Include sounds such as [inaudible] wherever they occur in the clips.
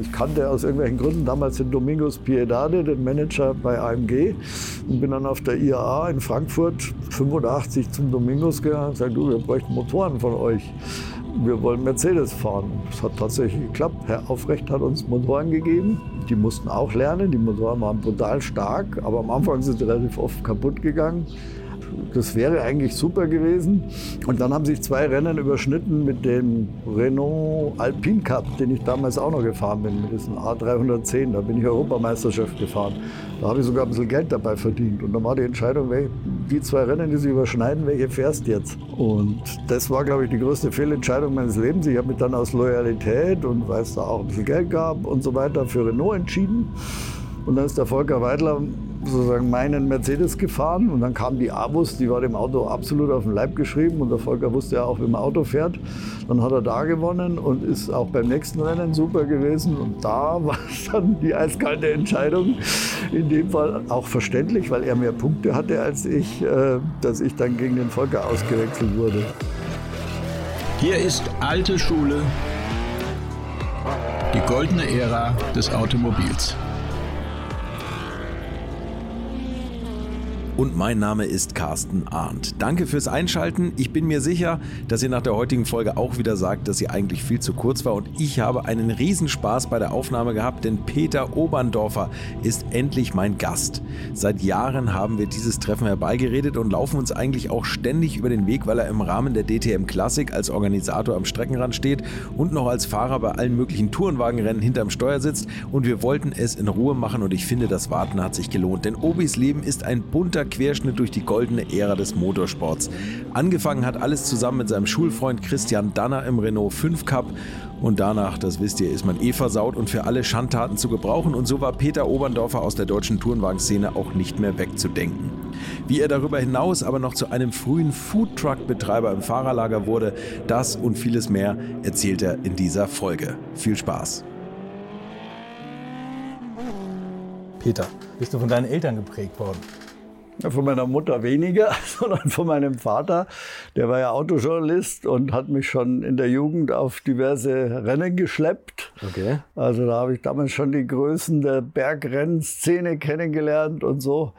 Ich kannte aus irgendwelchen Gründen damals den Domingos Piedade, den Manager bei AMG. Und bin dann auf der IAA in Frankfurt 85 zum Domingos gegangen und gesagt, du, wir bräuchten Motoren von euch. Wir wollen Mercedes fahren. Das hat tatsächlich geklappt. Herr Aufrecht hat uns Motoren gegeben. Die mussten auch lernen. Die Motoren waren brutal stark, aber am Anfang sind sie relativ oft kaputt gegangen. Das wäre eigentlich super gewesen. Und dann haben sich zwei Rennen überschnitten mit dem Renault Alpine Cup, den ich damals auch noch gefahren bin, mit diesem A310. Da bin ich Europameisterschaft gefahren. Da habe ich sogar ein bisschen Geld dabei verdient. Und dann war die Entscheidung, die zwei Rennen, die sich überschneiden, welche fährst jetzt? Und das war, glaube ich, die größte Fehlentscheidung meines Lebens. Ich habe mich dann aus Loyalität und weil es da auch ein bisschen Geld gab und so weiter für Renault entschieden. Und dann ist der Volker Weidler sozusagen meinen Mercedes gefahren und dann kam die Abus, die war dem Auto absolut auf den Leib geschrieben und der Volker wusste ja auch, wie man Auto fährt. Dann hat er da gewonnen und ist auch beim nächsten Rennen super gewesen und da [laughs] war dann die eiskalte Entscheidung. In dem Fall auch verständlich, weil er mehr Punkte hatte als ich, äh, dass ich dann gegen den Volker ausgewechselt wurde. Hier ist alte Schule, die goldene Ära des Automobils. Und mein Name ist Carsten Arndt. Danke fürs Einschalten. Ich bin mir sicher, dass ihr nach der heutigen Folge auch wieder sagt, dass sie eigentlich viel zu kurz war und ich habe einen Riesenspaß bei der Aufnahme gehabt, denn Peter Oberndorfer ist endlich mein Gast. Seit Jahren haben wir dieses Treffen herbeigeredet und laufen uns eigentlich auch ständig über den Weg, weil er im Rahmen der DTM Classic als Organisator am Streckenrand steht und noch als Fahrer bei allen möglichen Tourenwagenrennen hinterm Steuer sitzt und wir wollten es in Ruhe machen und ich finde, das Warten hat sich gelohnt, denn Obis Leben ist ein bunter Querschnitt durch die goldene Ära des Motorsports. Angefangen hat alles zusammen mit seinem Schulfreund Christian Danner im Renault 5 Cup und danach, das wisst ihr, ist man eh versaut und für alle Schandtaten zu gebrauchen. Und so war Peter Oberndorfer aus der deutschen Tourenwagenszene auch nicht mehr wegzudenken. Wie er darüber hinaus aber noch zu einem frühen Foodtruck-Betreiber im Fahrerlager wurde, das und vieles mehr erzählt er in dieser Folge. Viel Spaß! Peter, bist du von deinen Eltern geprägt worden? Von meiner Mutter weniger, [laughs] sondern von meinem Vater. Der war ja Autojournalist und hat mich schon in der Jugend auf diverse Rennen geschleppt. Okay. Also da habe ich damals schon die Größen der Bergrennszene kennengelernt und so.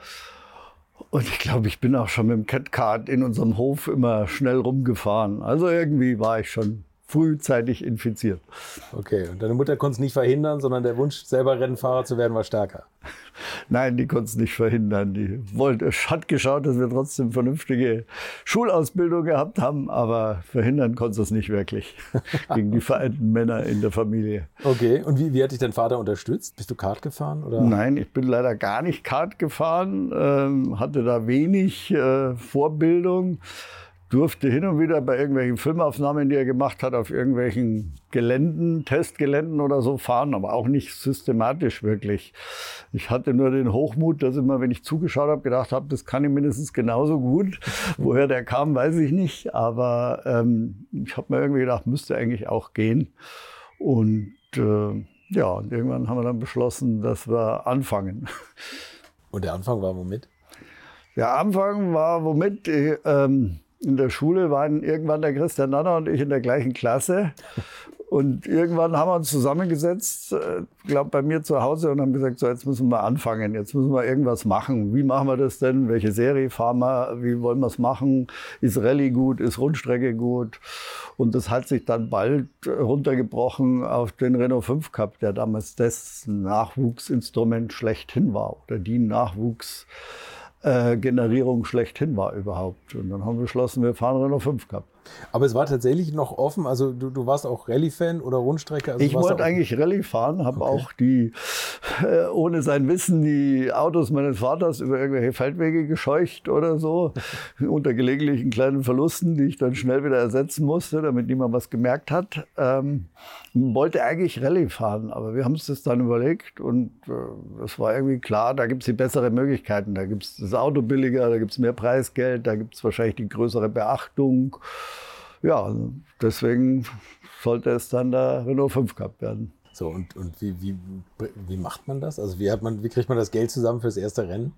Und ich glaube, ich bin auch schon mit dem Catcard in unserem Hof immer schnell rumgefahren. Also irgendwie war ich schon frühzeitig infiziert. Okay, und deine Mutter konnte es nicht verhindern, sondern der Wunsch, selber Rennfahrer zu werden, war stärker. [laughs] Nein, die konnte es nicht verhindern. Die wollte, hat geschaut, dass wir trotzdem vernünftige Schulausbildung gehabt haben, aber verhindern konnte es nicht wirklich [laughs] gegen die vereinten Männer in der Familie. Okay, und wie, wie hat dich dein Vater unterstützt? Bist du Kart gefahren? Oder? Nein, ich bin leider gar nicht Kart gefahren, ähm, hatte da wenig äh, Vorbildung durfte hin und wieder bei irgendwelchen Filmaufnahmen, die er gemacht hat, auf irgendwelchen Geländen, Testgeländen oder so fahren, aber auch nicht systematisch wirklich. Ich hatte nur den Hochmut, dass immer, wenn ich zugeschaut habe, gedacht habe, das kann ich mindestens genauso gut. Woher der kam, weiß ich nicht, aber ähm, ich habe mir irgendwie gedacht, müsste eigentlich auch gehen. Und äh, ja, und irgendwann haben wir dann beschlossen, dass wir anfangen. Und der Anfang war womit? Der Anfang war womit? Ich, ähm, in der Schule waren irgendwann der Christian Nanner und ich in der gleichen Klasse. Und irgendwann haben wir uns zusammengesetzt, äh, glaube bei mir zu Hause und haben gesagt, so jetzt müssen wir anfangen, jetzt müssen wir irgendwas machen. Wie machen wir das denn? Welche Serie fahren wir? Wie wollen wir es machen? Ist Rallye gut? Ist Rundstrecke gut? Und das hat sich dann bald runtergebrochen auf den Renault 5 Cup, der damals das Nachwuchsinstrument schlechthin war oder die Nachwuchs äh, Generierung schlechthin war überhaupt. Und dann haben wir beschlossen, wir fahren Renault 5 Cup. Aber es war tatsächlich noch offen. Also du, du warst auch Rallye-Fan oder Rundstrecke? Also ich wollte eigentlich Rallye fahren, habe okay. auch die, äh, ohne sein Wissen, die Autos meines Vaters über irgendwelche Feldwege gescheucht oder so, [laughs] unter gelegentlichen kleinen Verlusten, die ich dann schnell wieder ersetzen musste, damit niemand was gemerkt hat. Ähm, wollte eigentlich Rallye fahren, aber wir haben es das dann überlegt und äh, es war irgendwie klar, da gibt es die besseren Möglichkeiten. Da gibt es das Auto billiger, da gibt es mehr Preisgeld, da gibt es wahrscheinlich die größere Beachtung ja, deswegen sollte es dann der Renault 5 Cup werden. So, und, und wie, wie, wie macht man das? Also wie, hat man, wie kriegt man das Geld zusammen fürs erste Rennen?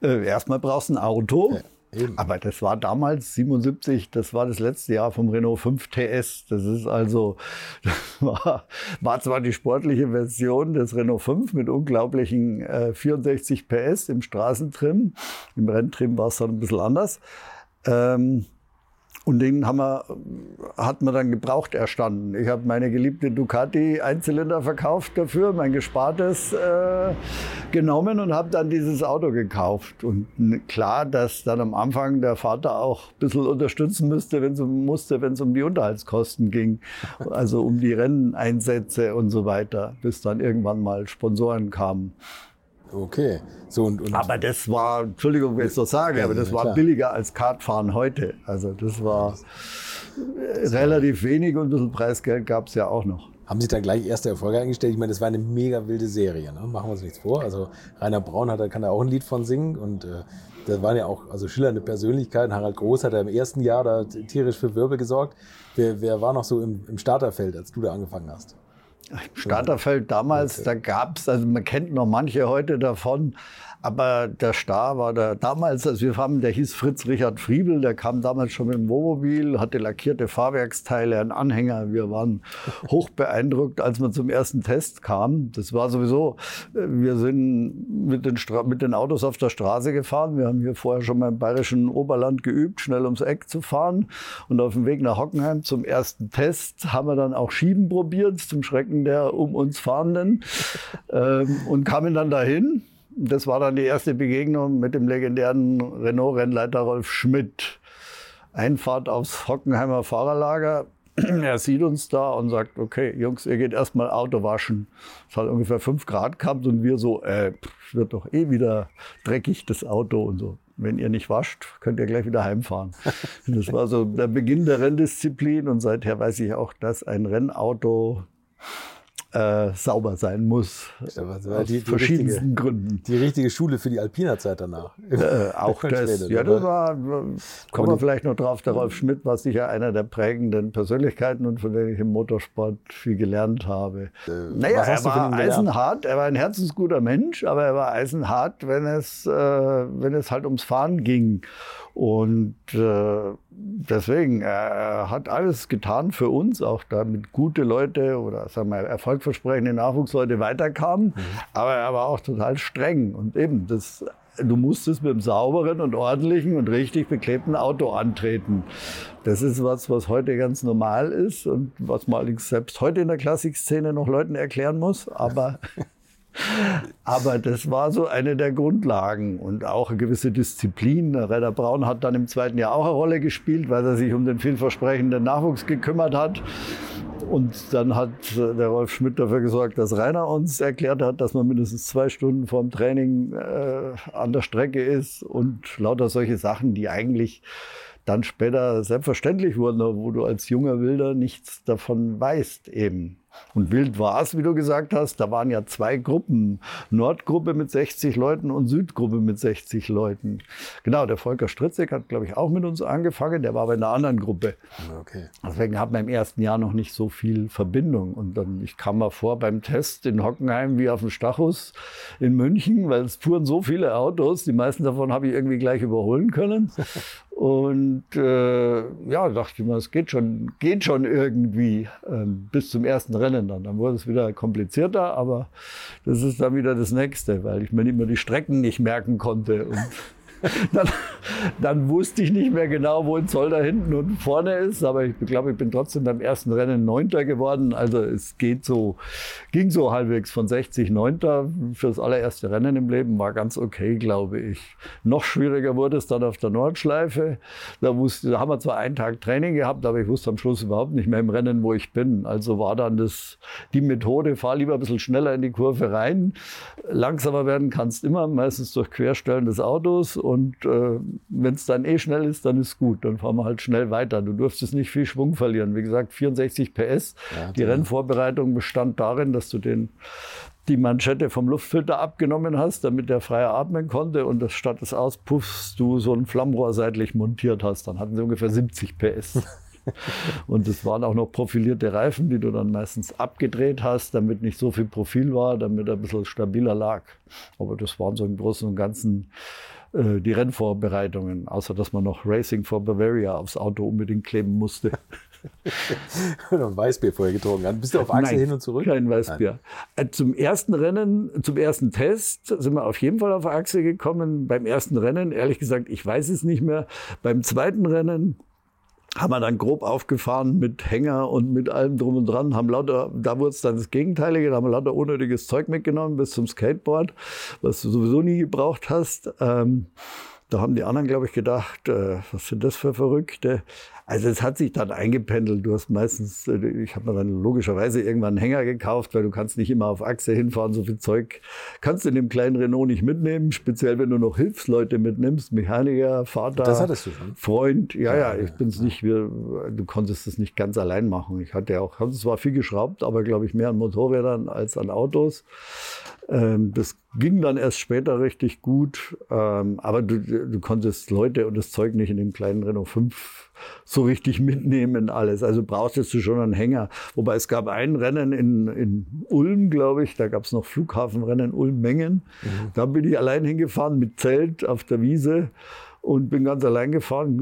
Äh, erstmal brauchst du ein Auto. Ja. Eben. Aber das war damals 77, das war das letzte Jahr vom Renault 5 TS. Das ist also, [laughs] das war, war zwar die sportliche Version des Renault 5 mit unglaublichen äh, 64 PS im Straßentrim. Im Renntrim war es dann ein bisschen anders. Ähm, und den haben wir, hat man dann gebraucht erstanden. Ich habe meine geliebte Ducati Einzylinder verkauft dafür, mein Gespartes äh, genommen und habe dann dieses Auto gekauft. Und klar, dass dann am Anfang der Vater auch ein bisschen unterstützen müsste, wenn um, musste, wenn es um die Unterhaltskosten ging. Also um die Renneinsätze und so weiter, bis dann irgendwann mal Sponsoren kamen. Okay. So, und, und aber das war, Entschuldigung, wenn ich so sage, ja, aber das war klar. billiger als Kartfahren heute. Also das war relativ wenig und ein bisschen Preisgeld gab es ja auch noch. Haben Sie da gleich erste Erfolge eingestellt? Ich meine, das war eine mega wilde Serie. Ne? Machen wir uns nichts vor. Also Rainer Braun hat, da kann da auch ein Lied von singen und äh, das waren ja auch also schillernde Persönlichkeiten. Harald Groß hat ja im ersten Jahr da tierisch für Wirbel gesorgt. Wer, wer war noch so im, im Starterfeld, als du da angefangen hast? Starterfeld damals, okay. da gab es, also man kennt noch manche heute davon, aber der Star war der damals, als wir haben, der hieß Fritz Richard Friebel, der kam damals schon mit dem Wohnmobil, hatte lackierte Fahrwerksteile, einen Anhänger. Wir waren hoch beeindruckt, als man zum ersten Test kam. Das war sowieso, wir sind mit den, mit den Autos auf der Straße gefahren. Wir haben hier vorher schon mal im bayerischen Oberland geübt, schnell ums Eck zu fahren. Und auf dem Weg nach Hockenheim zum ersten Test haben wir dann auch Schieben probiert, zum Schrecken der um uns Fahrenden. Ähm, und kamen dann dahin das war dann die erste Begegnung mit dem legendären Renault-Rennleiter Rolf Schmidt. Einfahrt aufs Hockenheimer Fahrerlager. [clears throat] Er sieht uns da und sagt, okay, Jungs, ihr geht erstmal Auto waschen. Es hat ungefähr fünf Grad gehabt und wir so, äh, wird doch eh wieder dreckig, das Auto und so. Wenn ihr nicht wascht, könnt ihr gleich wieder heimfahren. [laughs] das war so der Beginn der Renndisziplin und seither weiß ich auch, dass ein Rennauto äh, sauber sein muss. Aus die, die verschiedensten richtige, Gründen. Die richtige Schule für die Alpina-Zeit danach. Äh, [laughs] auch das. ja, das war, kommen wir vielleicht noch drauf. Der Rolf Schmidt war sicher einer der prägenden Persönlichkeiten und von denen ich im Motorsport viel gelernt habe. Äh, naja, er war eisenhart, er war ein herzensguter Mensch, aber er war eisenhart, wenn es, äh, wenn es halt ums Fahren ging. Und äh, deswegen, er hat alles getan für uns, auch damit gute Leute oder sagen wir erfolgversprechende Nachwuchsleute weiterkamen. Mhm. Aber er war auch total streng. Und eben, das, du musstest mit einem sauberen und ordentlichen und richtig beklebten Auto antreten. Das ist was, was heute ganz normal ist und was man allerdings selbst heute in der Klassikszene noch Leuten erklären muss. Aber [laughs] Aber das war so eine der Grundlagen und auch eine gewisse Disziplin. Redder Braun hat dann im zweiten Jahr auch eine Rolle gespielt, weil er sich um den vielversprechenden Nachwuchs gekümmert hat. Und dann hat der Rolf Schmidt dafür gesorgt, dass Rainer uns erklärt hat, dass man mindestens zwei Stunden vorm Training äh, an der Strecke ist und lauter solche Sachen, die eigentlich dann später selbstverständlich wurden, wo du als junger Wilder nichts davon weißt eben. Und wild war es, wie du gesagt hast. Da waren ja zwei Gruppen. Nordgruppe mit 60 Leuten und Südgruppe mit 60 Leuten. Genau, der Volker Stritzek hat, glaube ich, auch mit uns angefangen. Der war aber in einer anderen Gruppe. Okay. Deswegen hat man im ersten Jahr noch nicht so viel Verbindung. Und dann, ich kam mal vor beim Test in Hockenheim wie auf dem Stachus in München, weil es fuhren so viele Autos. Die meisten davon habe ich irgendwie gleich überholen können. [laughs] Und äh, ja, dachte ich mal, es geht schon, geht schon irgendwie ähm, bis zum ersten Rennen dann. Dann wurde es wieder komplizierter, aber das ist dann wieder das Nächste, weil ich mir immer die Strecken nicht merken konnte. Dann, dann, wusste ich nicht mehr genau, wo ein Zoll da hinten und vorne ist. Aber ich glaube, ich bin trotzdem beim ersten Rennen Neunter geworden. Also es geht so, ging so halbwegs von 60 Neunter. Fürs allererste Rennen im Leben war ganz okay, glaube ich. Noch schwieriger wurde es dann auf der Nordschleife. Da, wusste, da haben wir zwar einen Tag Training gehabt, aber ich wusste am Schluss überhaupt nicht mehr im Rennen, wo ich bin. Also war dann das, die Methode, fahr lieber ein bisschen schneller in die Kurve rein. Langsamer werden kannst immer, meistens durch Querstellen des Autos. Und äh, wenn es dann eh schnell ist, dann ist gut. Dann fahren wir halt schnell weiter. Du durftest nicht viel Schwung verlieren. Wie gesagt, 64 PS. Ja, die Rennvorbereitung bestand darin, dass du den die Manschette vom Luftfilter abgenommen hast, damit der freier atmen konnte und das statt des Auspuffs du so ein Flammrohr seitlich montiert hast. Dann hatten sie ungefähr 70 PS. [laughs] und es waren auch noch profilierte Reifen, die du dann meistens abgedreht hast, damit nicht so viel Profil war, damit er ein bisschen stabiler lag. Aber das waren so im Großen und Ganzen äh, die Rennvorbereitungen, außer dass man noch Racing for Bavaria aufs Auto unbedingt kleben musste. [laughs] und ein Weißbier vorher getrunken hat. Bist du auf Achse Nein, hin und zurück? Kein Weißbier. Äh, Zum ersten Rennen, zum ersten Test sind wir auf jeden Fall auf Achse gekommen. Beim ersten Rennen, ehrlich gesagt, ich weiß es nicht mehr. Beim zweiten Rennen haben wir dann grob aufgefahren mit Hänger und mit allem drum und dran, haben lauter, da wurde es dann das Gegenteilige, da haben wir lauter unnötiges Zeug mitgenommen bis zum Skateboard, was du sowieso nie gebraucht hast. Ähm, da haben die anderen, glaube ich, gedacht, äh, was sind das für Verrückte? Also es hat sich dann eingependelt. Du hast meistens, äh, ich habe mir dann logischerweise irgendwann einen Hänger gekauft, weil du kannst nicht immer auf Achse hinfahren. So viel Zeug kannst du in dem kleinen Renault nicht mitnehmen, speziell wenn du noch Hilfsleute mitnimmst, Mechaniker, Vater, Das hattest du schon. Freund. Ja, ja, ich bin's nicht, wir, du konntest es nicht ganz allein machen. Ich hatte auch, habe zwar viel geschraubt, aber glaube ich mehr an Motorrädern als an Autos. Ähm, das ging dann erst später richtig gut, ähm, aber du, du konntest Leute und das Zeug nicht in dem kleinen Renault 5 so richtig mitnehmen alles. Also brauchtest du schon einen Hänger. Wobei es gab ein Rennen in, in Ulm, glaube ich, da gab es noch Flughafenrennen Ulm-Mengen. Da bin ich allein hingefahren mit Zelt auf der Wiese und bin ganz allein gefahren,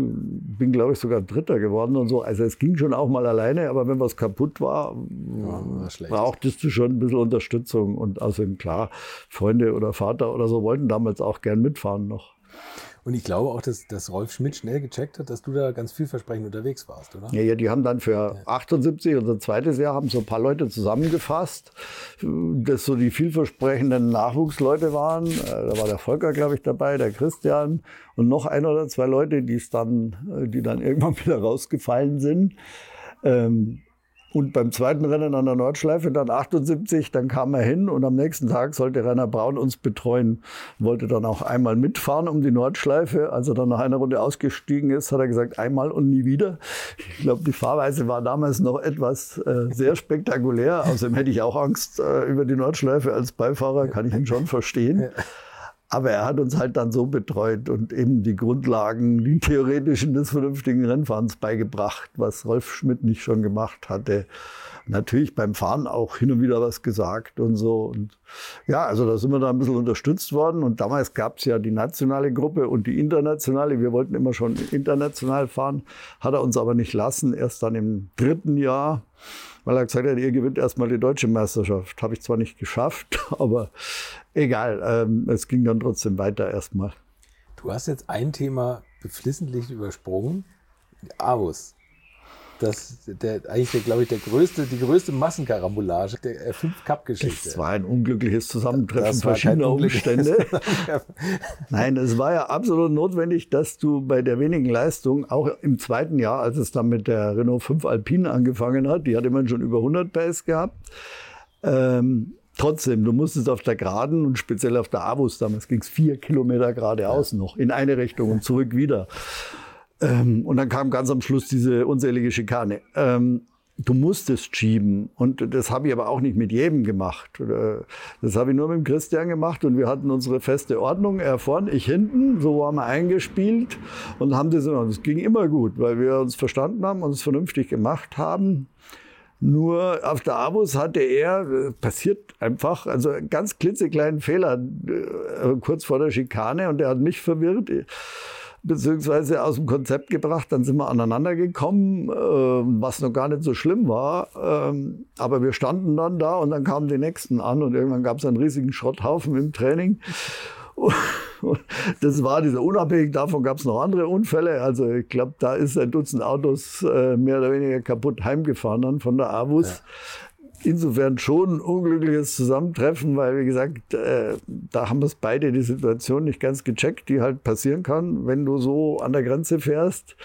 bin glaube ich sogar Dritter geworden und so. Also es ging schon auch mal alleine, aber wenn was kaputt war, war schlecht. brauchtest du schon ein bisschen Unterstützung und außerdem klar, Freunde oder Vater oder so wollten damals auch gern mitfahren noch. Und ich glaube auch, dass, dass Rolf Schmidt schnell gecheckt hat, dass du da ganz vielversprechend unterwegs warst, oder? Ja, ja, die haben dann für 78, unser zweites Jahr, haben so ein paar Leute zusammengefasst, das so die vielversprechenden Nachwuchsleute waren. Äh, Da war der Volker, glaube ich, dabei, der Christian und noch ein oder zwei Leute, die es dann, äh, die dann [laughs] irgendwann wieder rausgefallen sind. Ähm, Und beim zweiten Rennen an der Nordschleife, dann 78, dann kam er hin und am nächsten Tag sollte Rainer Braun uns betreuen. Wollte dann auch einmal mitfahren um die Nordschleife. Als er dann nach einer Runde ausgestiegen ist, hat er gesagt, einmal und nie wieder. Ich glaube, die Fahrweise war damals noch etwas äh, sehr spektakulär. Außerdem hätte ich auch Angst äh, über die Nordschleife als Beifahrer, kann ich ihn schon verstehen. Aber er hat uns halt dann so betreut und eben die Grundlagen, die theoretischen des vernünftigen Rennfahrens beigebracht, was Rolf Schmidt nicht schon gemacht hatte. Natürlich beim Fahren auch hin und wieder was gesagt und so. Und ja, also da sind wir da ein bisschen unterstützt worden. Und damals gab es ja die nationale Gruppe und die internationale. Wir wollten immer schon international fahren, hat er uns aber nicht lassen. Erst dann im dritten Jahr weil er gesagt hat, ihr gewinnt erstmal die deutsche Meisterschaft. Habe ich zwar nicht geschafft, [laughs] aber egal. Ähm, es ging dann trotzdem weiter erstmal. Du hast jetzt ein Thema beflissentlich übersprungen. Avus. Das, der, eigentlich, der, glaube ich, der größte, die größte Massenkarambolage der F5-Cup-Geschichte. Es war ein unglückliches Zusammentreffen verschiedener Umstände. Nein, es war ja absolut notwendig, dass du bei der wenigen Leistung, auch im zweiten Jahr, als es dann mit der Renault 5 Alpine angefangen hat, die hat immerhin schon über 100 PS gehabt, ähm, trotzdem, du musstest auf der Geraden und speziell auf der Avus, damals ging es vier Kilometer geradeaus noch, in eine Richtung und zurück wieder. Ähm, und dann kam ganz am Schluss diese unselige Schikane. Ähm, du musstest schieben. Und das habe ich aber auch nicht mit jedem gemacht. Äh, Das habe ich nur mit dem Christian gemacht und wir hatten unsere feste Ordnung. Er vorne, ich hinten. So waren wir eingespielt und haben das immer. Das ging immer gut, weil wir uns verstanden haben und es vernünftig gemacht haben. Nur auf der Abus hatte er, äh, passiert einfach, also einen ganz klitzekleinen Fehler äh, kurz vor der Schikane und der hat mich verwirrt beziehungsweise aus dem Konzept gebracht. Dann sind wir aneinander gekommen, äh, was noch gar nicht so schlimm war. Ähm, aber wir standen dann da und dann kamen die Nächsten an und irgendwann gab es einen riesigen Schrotthaufen im Training. Das war dieser, unabhängig davon gab es noch andere Unfälle. Also ich glaube, da ist ein Dutzend Autos äh, mehr oder weniger kaputt heimgefahren dann von der Avus. Insofern schon ein unglückliches Zusammentreffen, weil, wie gesagt, äh, da haben wir beide die Situation nicht ganz gecheckt, die halt passieren kann, wenn du so an der Grenze fährst.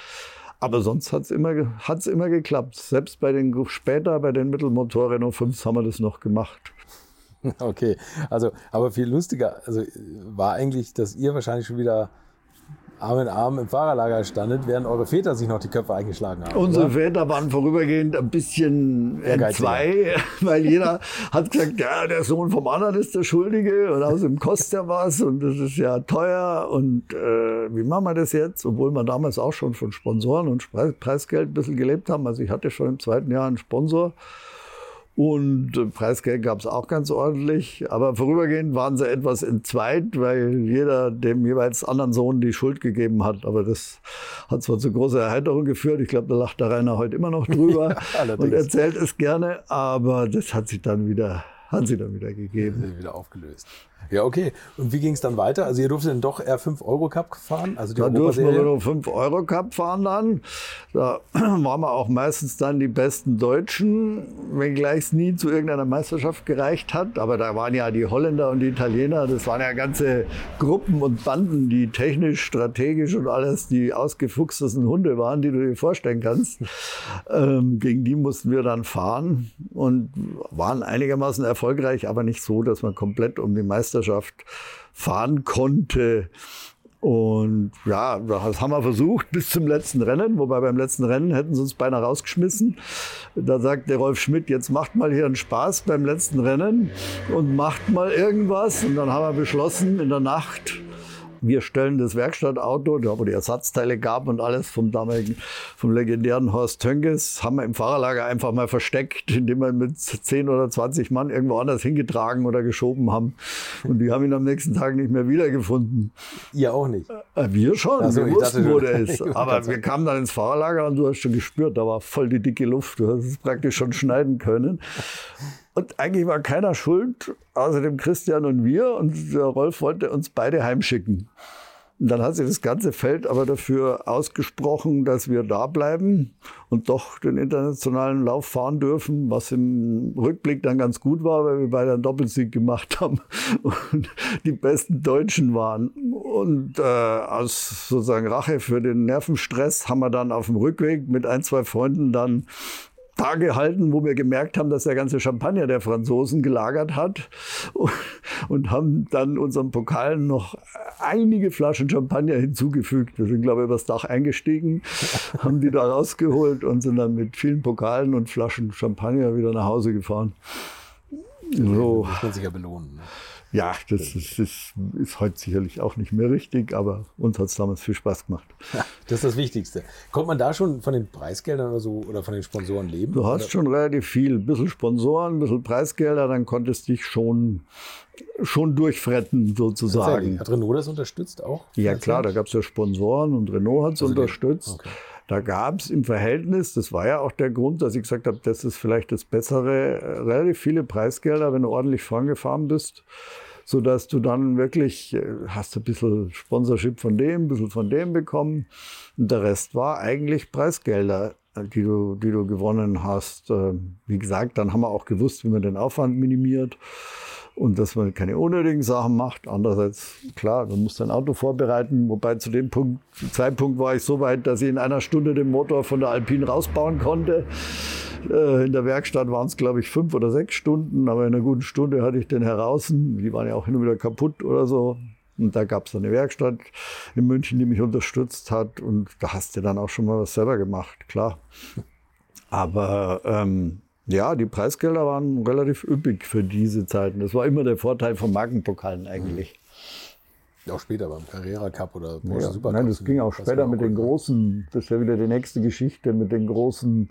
Aber sonst hat es immer, hat's immer geklappt. Selbst bei den später, bei den Mittelmotor Renault 5 haben wir das noch gemacht. [laughs] Okay, also, aber viel lustiger, also war eigentlich, dass ihr wahrscheinlich schon wieder Arm in Arm im Fahrerlager standet, während eure Väter sich noch die Köpfe eingeschlagen haben. Unsere oder? Väter waren vorübergehend ein bisschen zwei, [laughs] weil jeder hat gesagt, ja, der Sohn vom anderen ist der Schuldige und außerdem kostet er was und das ist ja teuer und äh, wie machen wir das jetzt? Obwohl wir damals auch schon von Sponsoren und Preis- Preisgeld ein bisschen gelebt haben. Also ich hatte schon im zweiten Jahr einen Sponsor Und äh, Preisgeld gab es auch ganz ordentlich. Aber vorübergehend waren sie etwas entzweit, weil jeder dem jeweils anderen Sohn die Schuld gegeben hat. Aber das hat zwar zu großer Erheiterung geführt. Ich glaube, da lacht der Rainer heute immer noch drüber [laughs] Ja, und erzählt es gerne. Aber das hat sich dann wieder, hat sich dann wieder gegeben. wieder aufgelöst. Ja, okay. Und wie ging es dann weiter? Also ihr durftet dann doch eher 5 Euro Cup fahren, also die Da durften wir nur 5 Euro Cup fahren dann. Da [clears throat] waren wir auch meistens dann die besten Deutschen, wenngleich es nie zu irgendeiner Meisterschaft gereicht hat. Aber da waren ja die Holländer und die Italiener, das waren ja ganze Gruppen und Banden, die technisch, strategisch und alles die ausgefuchstesten Hunde waren, die du dir vorstellen kannst. [laughs] Ähm, gegen die mussten wir dann fahren und waren einigermaßen erfolgreich, aber nicht so, dass man komplett um die Meisterschaft fahren konnte. Und ja, das haben wir versucht bis zum letzten Rennen, wobei beim letzten Rennen hätten sie uns beinahe rausgeschmissen. Da sagt der Rolf Schmidt, jetzt macht mal hier einen Spaß beim letzten Rennen und macht mal irgendwas. Und dann haben wir beschlossen, in der Nacht, wir stellen das Werkstattauto, da wo die Ersatzteile gab und alles vom damaligen, vom legendären Horst Tönges, haben wir im Fahrerlager einfach mal versteckt, indem wir mit 10 oder 20 Mann irgendwo anders hingetragen oder geschoben haben. Und die haben ihn am nächsten Tag nicht mehr wiedergefunden. Ihr auch nicht. Äh, Wir schon, Ach so, wir wussten, wo der [laughs] ist. Aber wir kamen dann ins Fahrerlager und du hast schon gespürt, da war voll die dicke Luft. Du hast es praktisch schon schneiden können. Und eigentlich war keiner schuld, außer dem Christian und wir. Und der Rolf wollte uns beide heimschicken. Und dann hat sich das ganze Feld aber dafür ausgesprochen, dass wir da bleiben und doch den internationalen Lauf fahren dürfen, was im Rückblick dann ganz gut war, weil wir beide einen Doppelsieg gemacht [laughs] haben und die besten Deutschen waren. Und äh, aus sozusagen Rache für den Nervenstress haben wir dann auf dem Rückweg mit ein, zwei Freunden dann da gehalten, wo wir gemerkt haben, dass der ganze Champagner der Franzosen gelagert hat [laughs] und haben dann unseren Pokalen noch einige Flaschen Champagner hinzugefügt. Wir sind, glaube ich, übers Dach eingestiegen, [laughs] haben die da rausgeholt und sind dann mit vielen Pokalen und Flaschen Champagner wieder nach Hause gefahren. So, Muss man sich ja belohnen. Ne? Ja, das ist, ist, ist heute sicherlich auch nicht mehr richtig, aber uns hat es damals viel Spaß gemacht. Das ist das Wichtigste. Kommt man da schon von den Preisgeldern oder so oder von den Sponsoren leben? Du hast schon relativ viel, ein bisschen Sponsoren, ein bisschen Preisgelder, dann konntest dich schon, schon durchfretten sozusagen. Hat Renault das unterstützt auch? Ja klar, da gab es ja Sponsoren und Renault hat es Also unterstützt. okay. Da gab es im Verhältnis, das war ja auch der Grund, dass ich gesagt habe, das ist vielleicht das Bessere, äh, relativ viele Preisgelder, wenn du ordentlich vorangefahren bist, sodass du dann wirklich, äh, hast ein bisschen Sponsorship von dem, ein bisschen von dem bekommen. Und der Rest war eigentlich Preisgelder, äh, die du, die du gewonnen hast. Ähm, Wie gesagt, dann haben wir auch gewusst, wie man den Aufwand minimiert und dass man keine unnötigen Sachen macht. Andererseits, klar, du musst dein Auto vorbereiten, wobei zu dem Punkt, Zeitpunkt war ich so weit, dass ich in einer Stunde den Motor von der Alpine rausbauen konnte. Äh, In der Werkstatt waren es, glaube ich, fünf oder sechs Stunden, aber in einer guten Stunde hatte ich den heraus. Die waren ja auch hin und wieder kaputt oder so. Und da gab es eine Werkstatt in München, die mich unterstützt hat. Und da hast du dann auch schon mal was selber gemacht, klar. Aber ähm, ja, die Preisgelder waren relativ üppig für diese Zeiten. Das war immer der Vorteil von Markenpokalen eigentlich. Auch später beim Carrera Cup oder Porsche Ja, Supercup. nein, das ging auch später mit den großen, das ist ja wieder die nächste Geschichte, mit den großen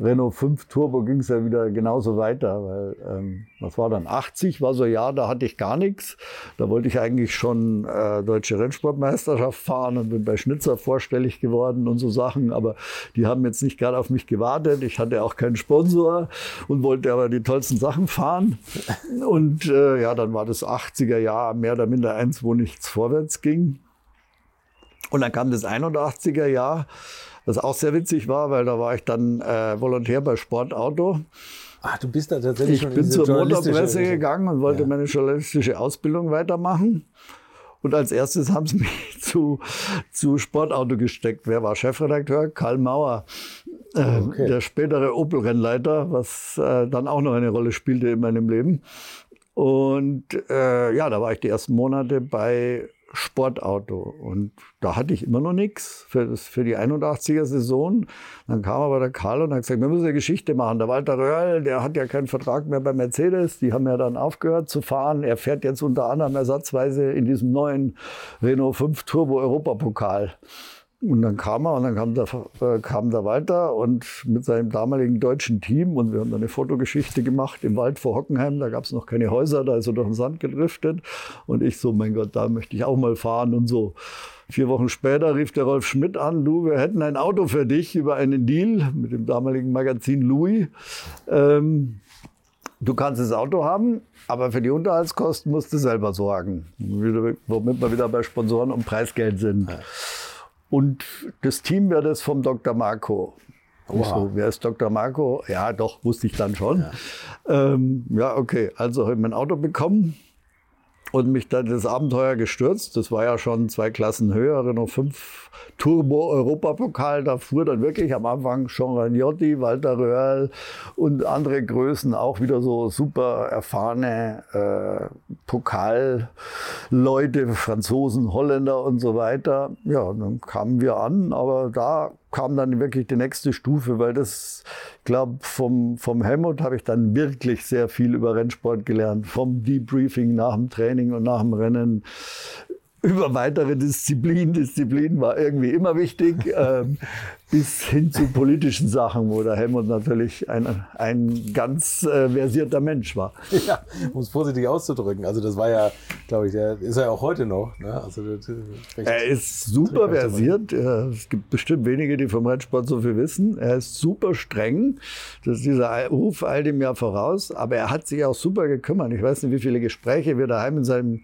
Renault 5 Turbo ging es ja wieder genauso weiter, weil ähm, was war dann 80 war so ein Jahr, da hatte ich gar nichts. Da wollte ich eigentlich schon äh, deutsche Rennsportmeisterschaft fahren und bin bei Schnitzer vorstellig geworden und so Sachen, aber die haben jetzt nicht gerade auf mich gewartet. Ich hatte auch keinen Sponsor und wollte aber die tollsten Sachen fahren. [laughs] Und äh, ja, dann war das 80er Jahr mehr oder minder eins, wo nichts vorwärts ging. Und dann kam das 81er Jahr, das auch sehr witzig war, weil da war ich dann äh, Volontär bei Sportauto. Ach, du bist da tatsächlich Ich schon in bin zur Motorpresse gegangen und wollte Ja. meine journalistische Ausbildung weitermachen. Und als erstes haben sie [laughs] mich zu, zu Sportauto gesteckt. Wer war Chefredakteur? Karl Mauer, äh, Okay. der spätere Opel-Rennleiter, was äh, dann auch noch eine Rolle spielte in meinem Leben. Und äh, ja, da war ich die ersten Monate bei Sportauto. Und da hatte ich immer noch nichts für, für die 81er Saison. Dann kam aber der Karl und hat gesagt, wir müssen eine Geschichte machen. Der Walter Röhrl, der hat ja keinen Vertrag mehr bei Mercedes. Die haben ja dann aufgehört zu fahren. Er fährt jetzt unter anderem ersatzweise in diesem neuen Renault 5 Turbo Europapokal. Und dann kam er und dann kam der, äh, kam der Walter und mit seinem damaligen deutschen Team und wir haben dann eine Fotogeschichte gemacht im Wald vor Hockenheim. Da gab es noch keine Häuser, da ist er durch den Sand gedriftet. Und ich so, mein Gott, da möchte ich auch mal fahren und so. Vier Wochen später rief der Rolf Schmidt an, du, wir hätten ein Auto für dich über einen Deal mit dem damaligen Magazin Louis. Ähm, du kannst das Auto haben, aber für die Unterhaltskosten musst du selber sorgen. Womit wir wieder bei Sponsoren und Preisgeld sind. Ja. Und das Team wäre das vom Dr. Marco. So, wer ist Dr. Marco? Ja, doch, wusste ich dann schon. Ja, ähm, ja okay, also habe ich mein Auto bekommen und mich dann das Abenteuer gestürzt. Das war ja schon zwei Klassen höher, Renault 5 Turbo Europapokal. Da fuhr dann wirklich am Anfang Jean Ragnotti, Walter Röhrl und andere Größen, auch wieder so super erfahrene äh, Pokalleute, Franzosen, Holländer und so weiter. Ja, dann kamen wir an, aber da kam dann wirklich die nächste Stufe, weil das, ich glaube, vom, vom Helmut habe ich dann wirklich sehr viel über Rennsport gelernt. Vom Debriefing nach dem Training und nach dem Rennen über weitere Disziplinen. Disziplin war irgendwie immer wichtig, ähm, bis hin zu politischen Sachen, wo der Helmut natürlich ein, ein ganz äh, versierter Mensch war. Ja, um es positiv auszudrücken. Also das war ja, glaube ich, der ist er ja auch heute noch. Ne? Also er ist super versiert. Es gibt bestimmt wenige, die vom Rennsport so viel wissen. Er ist super streng. Das ist dieser Ruf all dem Jahr voraus. Aber er hat sich auch super gekümmert. Ich weiß nicht, wie viele Gespräche wir daheim in seinem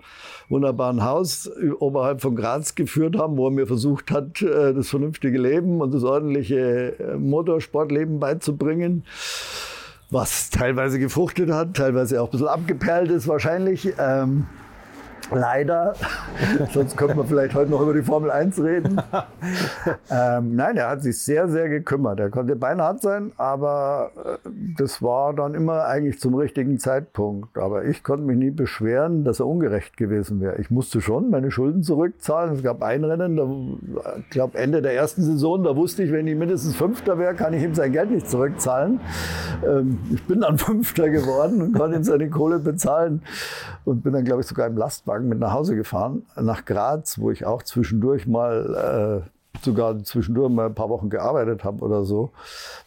wunderbaren Haus oberhalb von Graz geführt haben, wo er mir versucht hat, äh, das vernünftige Leben und das ordentliche äh, Motorsportleben beizubringen. Was teilweise gefruchtet hat, teilweise auch ein bisschen abgeperlt ist wahrscheinlich. Ähm, Leider. [laughs] Sonst könnte man vielleicht heute noch über die Formel 1 reden. [laughs] ähm, nein, er hat sich sehr, sehr gekümmert. Er konnte beinhart sein, aber äh, das war dann immer eigentlich zum richtigen Zeitpunkt. Aber ich konnte mich nie beschweren, dass er ungerecht gewesen wäre. Ich musste schon meine Schulden zurückzahlen. Es gab ein Rennen, da, ich glaube Ende der ersten Saison, da wusste ich, wenn ich mindestens Fünfter wäre, kann ich ihm sein Geld nicht zurückzahlen. Ähm, ich bin dann [laughs] Fünfter geworden und konnte ihm seine Kohle bezahlen und bin dann, glaube ich, sogar im Lastwagen Wagen mit nach Hause gefahren, nach Graz, wo ich auch zwischendurch mal, äh, sogar zwischendurch mal ein paar Wochen gearbeitet habe oder so,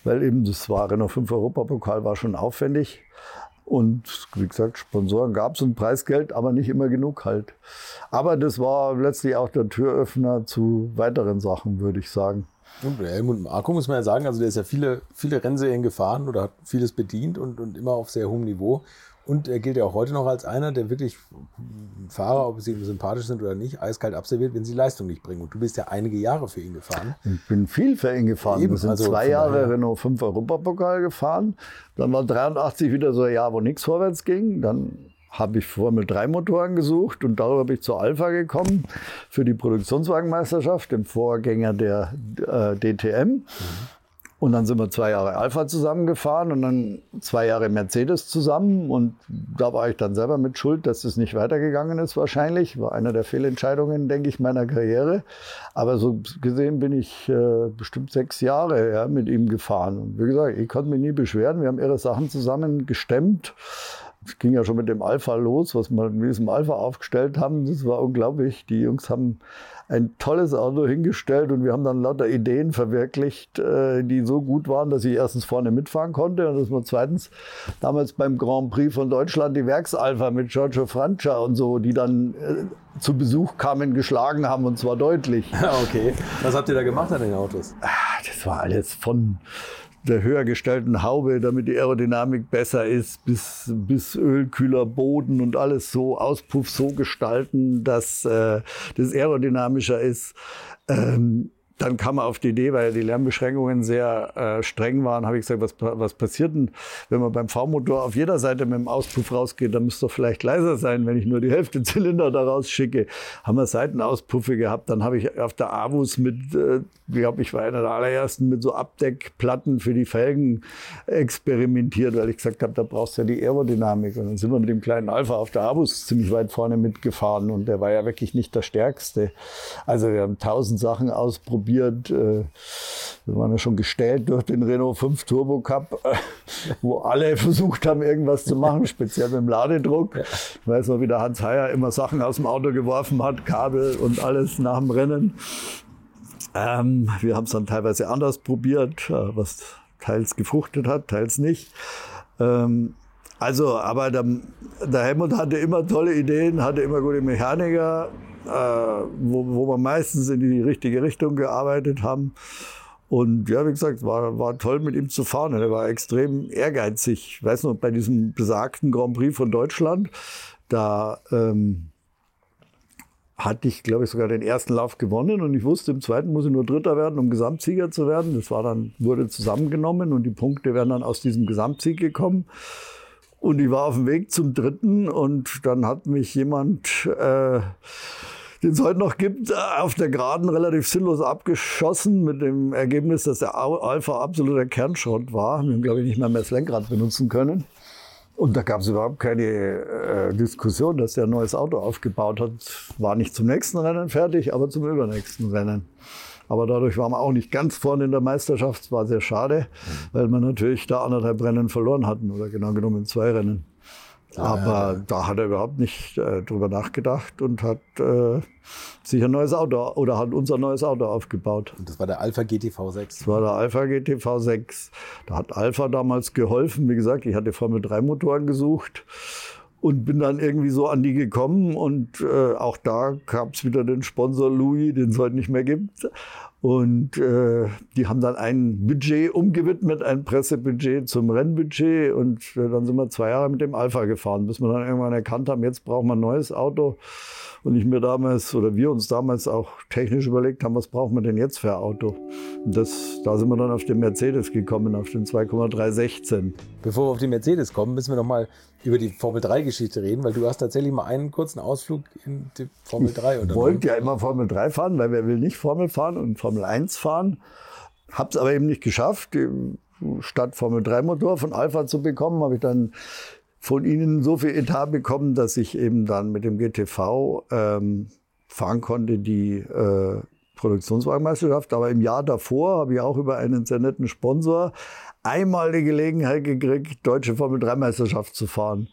weil eben das war Renault 5 Europapokal war schon aufwendig. Und wie gesagt, Sponsoren gab es und Preisgeld, aber nicht immer genug halt. Aber das war letztlich auch der Türöffner zu weiteren Sachen, würde ich sagen. Und Helmut Marko muss man ja sagen, also der ist ja viele, viele Rennserien gefahren oder hat vieles bedient und, und immer auf sehr hohem Niveau. Und er gilt ja auch heute noch als einer, der wirklich Fahrer, ob sie ihm sympathisch sind oder nicht, eiskalt absolviert, wenn sie Leistung nicht bringen. Und du bist ja einige Jahre für ihn gefahren. Ich bin viel für ihn gefahren. Eben, Wir sind also zwei Jahre. Renault 5 Europapokal gefahren. Dann war 83 wieder so ein Jahr, wo nichts vorwärts ging. Dann habe ich Formel 3 Motoren gesucht und darüber bin ich zur Alpha gekommen für die Produktionswagenmeisterschaft, dem Vorgänger der äh, DTM. Mhm. Und dann sind wir zwei Jahre Alpha zusammengefahren und dann zwei Jahre Mercedes zusammen. Und da war ich dann selber mit Schuld, dass es nicht weitergegangen ist wahrscheinlich. War einer der Fehlentscheidungen, denke ich, meiner Karriere. Aber so gesehen bin ich äh, bestimmt sechs Jahre ja, mit ihm gefahren. Und wie gesagt, ich konnte mich nie beschweren. Wir haben ihre Sachen zusammen gestemmt. Es ging ja schon mit dem Alpha los, was wir mit diesem Alpha aufgestellt haben. Das war unglaublich. Die Jungs haben ein tolles Auto hingestellt und wir haben dann lauter Ideen verwirklicht, äh, die so gut waren, dass ich erstens vorne mitfahren konnte und dass wir zweitens damals beim Grand Prix von Deutschland die Werksalpha mit Giorgio Francia und so, die dann äh, zu Besuch kamen, geschlagen haben und zwar deutlich. [laughs] okay. Was habt ihr da gemacht an den Autos? Ah, das war alles von der höher gestellten Haube, damit die Aerodynamik besser ist, bis, bis Ölkühler, Boden und alles so, Auspuff so gestalten, dass äh, das aerodynamischer ist. Ähm, dann kam man auf die Idee, weil die Lärmbeschränkungen sehr äh, streng waren, habe ich gesagt, was, was passiert denn, wenn man beim V-Motor auf jeder Seite mit dem Auspuff rausgeht, dann müsste doch vielleicht leiser sein, wenn ich nur die Hälfte [laughs] Zylinder da rausschicke. Haben wir Seitenauspuffe gehabt, dann habe ich auf der Avus mit, äh, ich glaube, ich war einer der allerersten, mit so Abdeckplatten für die Felgen experimentiert, weil ich gesagt habe, da brauchst du ja die Aerodynamik. Und dann sind wir mit dem kleinen Alpha auf der Avus ziemlich weit vorne mitgefahren und der war ja wirklich nicht der stärkste. Also wir haben tausend Sachen ausprobiert probiert. Äh, wir waren ja schon gestellt durch den Renault 5 Turbo Cup, äh, wo alle [laughs] versucht haben, irgendwas zu machen, speziell mit dem Ladedruck. Ich weiß noch, wie der Hans Heyer immer Sachen aus dem Auto geworfen hat, Kabel und alles nach dem Rennen. Ähm, wir haben es dann teilweise anders probiert, äh, was teils gefruchtet hat, teils nicht. Ähm, also, aber der, der, Helmut hatte immer tolle Ideen, hatte immer gute Mechaniker, wo, wo wir meistens in die richtige Richtung gearbeitet haben. Und ja, wie gesagt, war, war toll mit ihm zu fahren. Er war extrem ehrgeizig. Ich weiß noch, bei diesem besagten Grand Prix von Deutschland, da ähm, hatte ich, glaube ich, sogar den ersten Lauf gewonnen und ich wusste, im zweiten muss ich nur Dritter werden, um Gesamtsieger zu werden. Das war dann, wurde zusammengenommen und die Punkte wären dann aus diesem Gesamtsieg gekommen. Und ich war auf dem Weg zum dritten und dann hat mich jemand, äh, den es heute noch gibt, auf der Geraden relativ sinnlos abgeschossen mit dem Ergebnis, dass der Alpha absoluter Kernschrott war. Wir haben, glaube ich, nicht mehr, mehr das Lenkrad benutzen können. Und da gab es überhaupt keine äh, Diskussion, dass er ein neues Auto aufgebaut hat. War nicht zum nächsten Rennen fertig, aber zum übernächsten Rennen. Aber dadurch waren wir auch nicht ganz vorne in der Meisterschaft. Es war sehr schade, weil wir natürlich da anderthalb Rennen verloren hatten oder genau genommen zwei Rennen. Aber ja. da hat er überhaupt nicht äh, drüber nachgedacht und hat äh, sich ein neues Auto oder hat unser neues Auto aufgebaut. Und das war der Alpha GTV 6. Das war der Alpha GTV 6. Da hat Alpha damals geholfen. Wie gesagt, ich hatte Formel 3 Motoren gesucht und bin dann irgendwie so an die gekommen und äh, auch da gab es wieder den Sponsor Louis, den es heute nicht mehr gibt. Und äh, die haben dann ein Budget umgewidmet, ein Pressebudget zum Rennbudget. Und äh, dann sind wir zwei Jahre mit dem Alpha gefahren, bis wir dann irgendwann erkannt haben, jetzt brauchen wir ein neues Auto. Und ich mir damals, oder wir uns damals auch technisch überlegt haben, was brauchen wir denn jetzt für ein Auto? Und das, da sind wir dann auf den Mercedes gekommen, auf den 2,316. Bevor wir auf den Mercedes kommen, müssen wir noch mal über die Formel 3-Geschichte reden, weil du hast tatsächlich mal einen kurzen Ausflug in die Formel 3 oder? Ich wollte ja immer Formel 3 fahren, weil wer will nicht Formel fahren und Formel 1 fahren. Hab's aber eben nicht geschafft. Statt Formel 3 Motor von Alpha zu bekommen, habe ich dann von ihnen so viel Etat bekommen, dass ich eben dann mit dem GTV ähm, fahren konnte, die äh, Produktionswagenmeisterschaft. Aber im Jahr davor habe ich auch über einen sehr netten Sponsor einmal die Gelegenheit gekriegt, deutsche Formel 3 Meisterschaft zu fahren.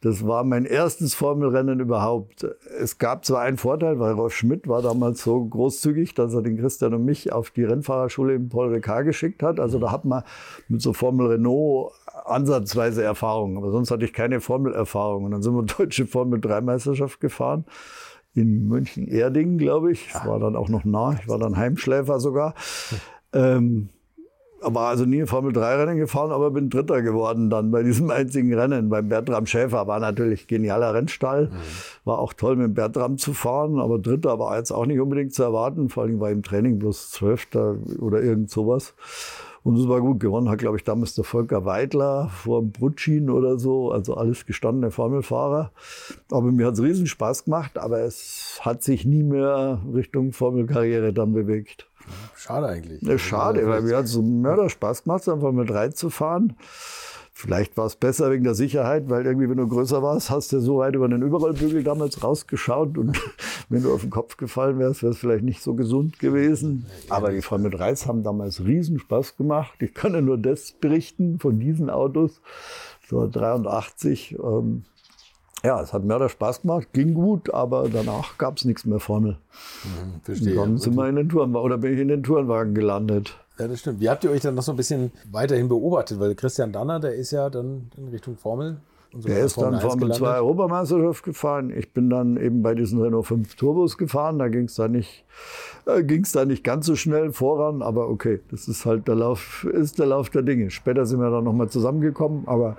Das war mein erstes Formelrennen überhaupt. Es gab zwar einen Vorteil, weil Rolf Schmidt war damals so großzügig, dass er den Christian und mich auf die Rennfahrerschule in Paul Ricard geschickt hat. Also da hat man mit so Formel Renault ansatzweise Erfahrung. Aber sonst hatte ich keine Formelerfahrung. Und dann sind wir [laughs] deutsche Formel 3 Meisterschaft gefahren in München-Erding, glaube ich. Das war dann auch noch nah. Ich war dann Heimschläfer sogar. Ähm, war also nie Formel 3 Rennen gefahren, aber bin Dritter geworden dann bei diesem [laughs] einzigen Rennen. Beim Bertram Schäfer war natürlich genialer Rennstall. Mhm. War auch toll mit Bertram zu fahren, aber Dritter war jetzt auch nicht unbedingt zu erwarten. Vor allem war im Training bloß Zwölfter oder irgend sowas. Und es war gut. Gewonnen hat, glaube ich, damals der Volker Weidler vor dem Brutschin oder so. Also alles gestandene Formelfahrer. Aber mir hat es riesen Spaß gemacht, aber es hat sich nie mehr Richtung Formelkarriere dann bewegt. Schade eigentlich. Ja, schade, weil mir hat es so Mörder Spaß gemacht, einfach mit reinzufahren. Vielleicht war es besser wegen der Sicherheit, weil irgendwie, wenn du größer warst, hast du so weit über den Überrollbügel damals rausgeschaut und [laughs] wenn du auf den Kopf gefallen wärst, wäre es vielleicht nicht so gesund gewesen. Aber die Formel 3 haben damals riesen Spaß gemacht. Ich kann ja nur das berichten von diesen Autos. So 83. Ähm, ja, es hat Mörder Spaß gemacht, ging gut, aber danach gab es nichts mehr Formel. Mhm, verstehe. Und dann sind wir in den Tourenwagen, oder bin ich in den Tourenwagen gelandet. Ja, das stimmt. Wie habt ihr euch dann noch so ein bisschen weiterhin beobachtet? Weil Christian Danner, der ist ja dann in Richtung Formel. So der ist dann Formel 2 Europameisterschaft gefahren. Ich bin dann eben bei diesen Renault 5 Turbos gefahren. Da ging es da nicht, äh, ging's da nicht ganz so schnell voran. Aber okay, das ist halt der Lauf, ist der Lauf der Dinge. Später sind wir dann nochmal zusammengekommen. Aber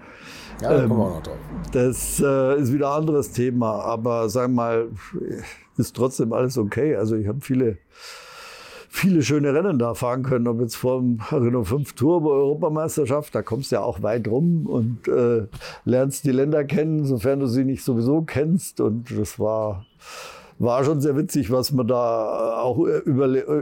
ja, da kommen wir auch noch drauf. Das äh, ist wieder ein anderes Thema. Aber sagen wir mal, ist trotzdem alles okay. Also ich habe viele viele schöne Rennen da fahren können. Ob jetzt vor dem Renault 5 Turbo Europameisterschaft, da kommst du ja auch weit rum und äh, lernst die Länder kennen, sofern du sie nicht sowieso kennst. Und das war war schon sehr witzig, was wir da auch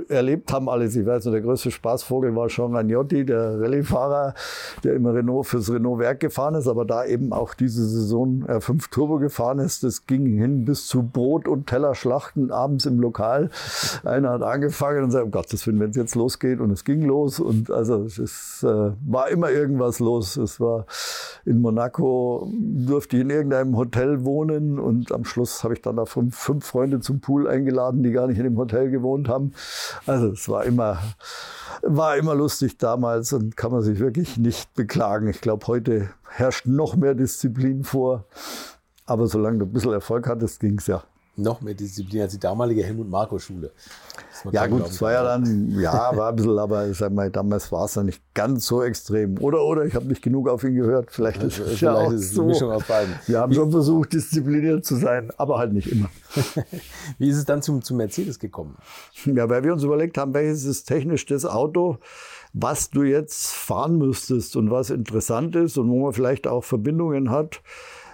erlebt haben alles. Ich weiß noch, der größte Spaßvogel war Jean Ragnotti, der Rallyefahrer, der immer Renault fürs Renault-Werk gefahren ist, aber da eben auch diese Saison R5 Turbo gefahren ist. Das ging hin bis zu Brot- und Tellerschlachten abends im Lokal. Einer hat angefangen und sagt, um Gottes Willen, wenn es jetzt losgeht und es ging los und also es äh, war immer irgendwas los. Es war in Monaco, durfte ich in irgendeinem Hotel wohnen und am Schluss habe ich dann da fünf Freunde Freunde zum Pool eingeladen, die gar nicht in dem Hotel gewohnt haben. Also es war immer, war immer lustig damals und kann man sich wirklich nicht beklagen. Ich glaube, heute herrscht noch mehr Disziplin vor. Aber solange du ein bisschen Erfolg hattest, ging es ja. Noch mehr Disziplin als die damalige Helmut-Marko-Schule. Ja gut, es war ja dann, ja, war ein bisschen, aber sag mal, damals war es dann nicht ganz so extrem. Oder, oder, ich habe nicht genug auf ihn gehört. Vielleicht ist es ja auch ist so. Mischung aus beiden. Wir haben schon versucht, diszipliniert zu sein, aber halt nicht immer. [laughs] Wie ist es dann zum, zum Mercedes gekommen? Ja, weil wir uns überlegt haben, welches ist technisch das Auto, was du jetzt fahren müsstest und was interessant ist und wo man vielleicht auch Verbindungen hat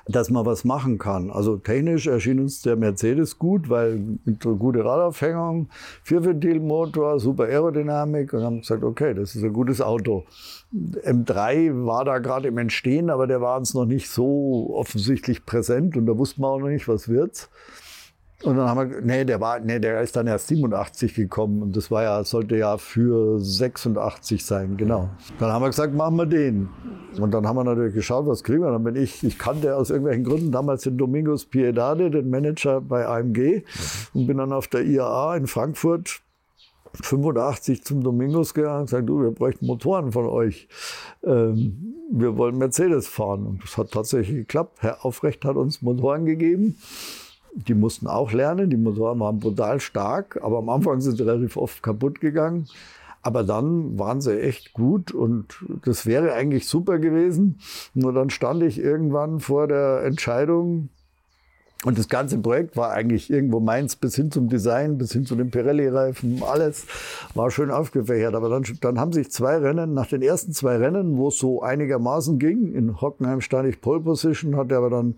dass man was machen kann. Also technisch erschien uns der Mercedes gut, weil mit gute Radaufhängung, Vierventilmotor, super Aerodynamik und haben gesagt, okay, das ist ein gutes Auto. M3 war da gerade im Entstehen, aber der war uns noch nicht so offensichtlich präsent und da wussten wir auch noch nicht, was wird's. Und dann haben wir, nee, der war, nee, der ist dann erst 87 gekommen und das war ja, sollte ja für 86 sein, genau. Dann haben wir gesagt, machen wir den. Und dann haben wir natürlich geschaut, was kriegen wir. Dann bin ich, ich kannte aus irgendwelchen Gründen damals den Domingos Piedade, den Manager bei AMG und bin dann auf der IAA in Frankfurt 85 zum Domingos gegangen und gesagt, du, wir bräuchten Motoren von euch. Ähm, wir wollen Mercedes fahren. Und das hat tatsächlich geklappt. Herr Aufrecht hat uns Motoren gegeben. Die mussten auch lernen, die Motoren waren brutal stark, aber am Anfang sind sie relativ oft kaputt gegangen. Aber dann waren sie echt gut und das wäre eigentlich super gewesen. Nur dann stand ich irgendwann vor der Entscheidung, und das ganze Projekt war eigentlich irgendwo meins, bis hin zum Design, bis hin zu den Pirelli-Reifen, alles war schön aufgefächert. Aber dann, dann haben sich zwei Rennen, nach den ersten zwei Rennen, wo es so einigermaßen ging, in Hockenheim stand ich Pole Position, hatte aber dann,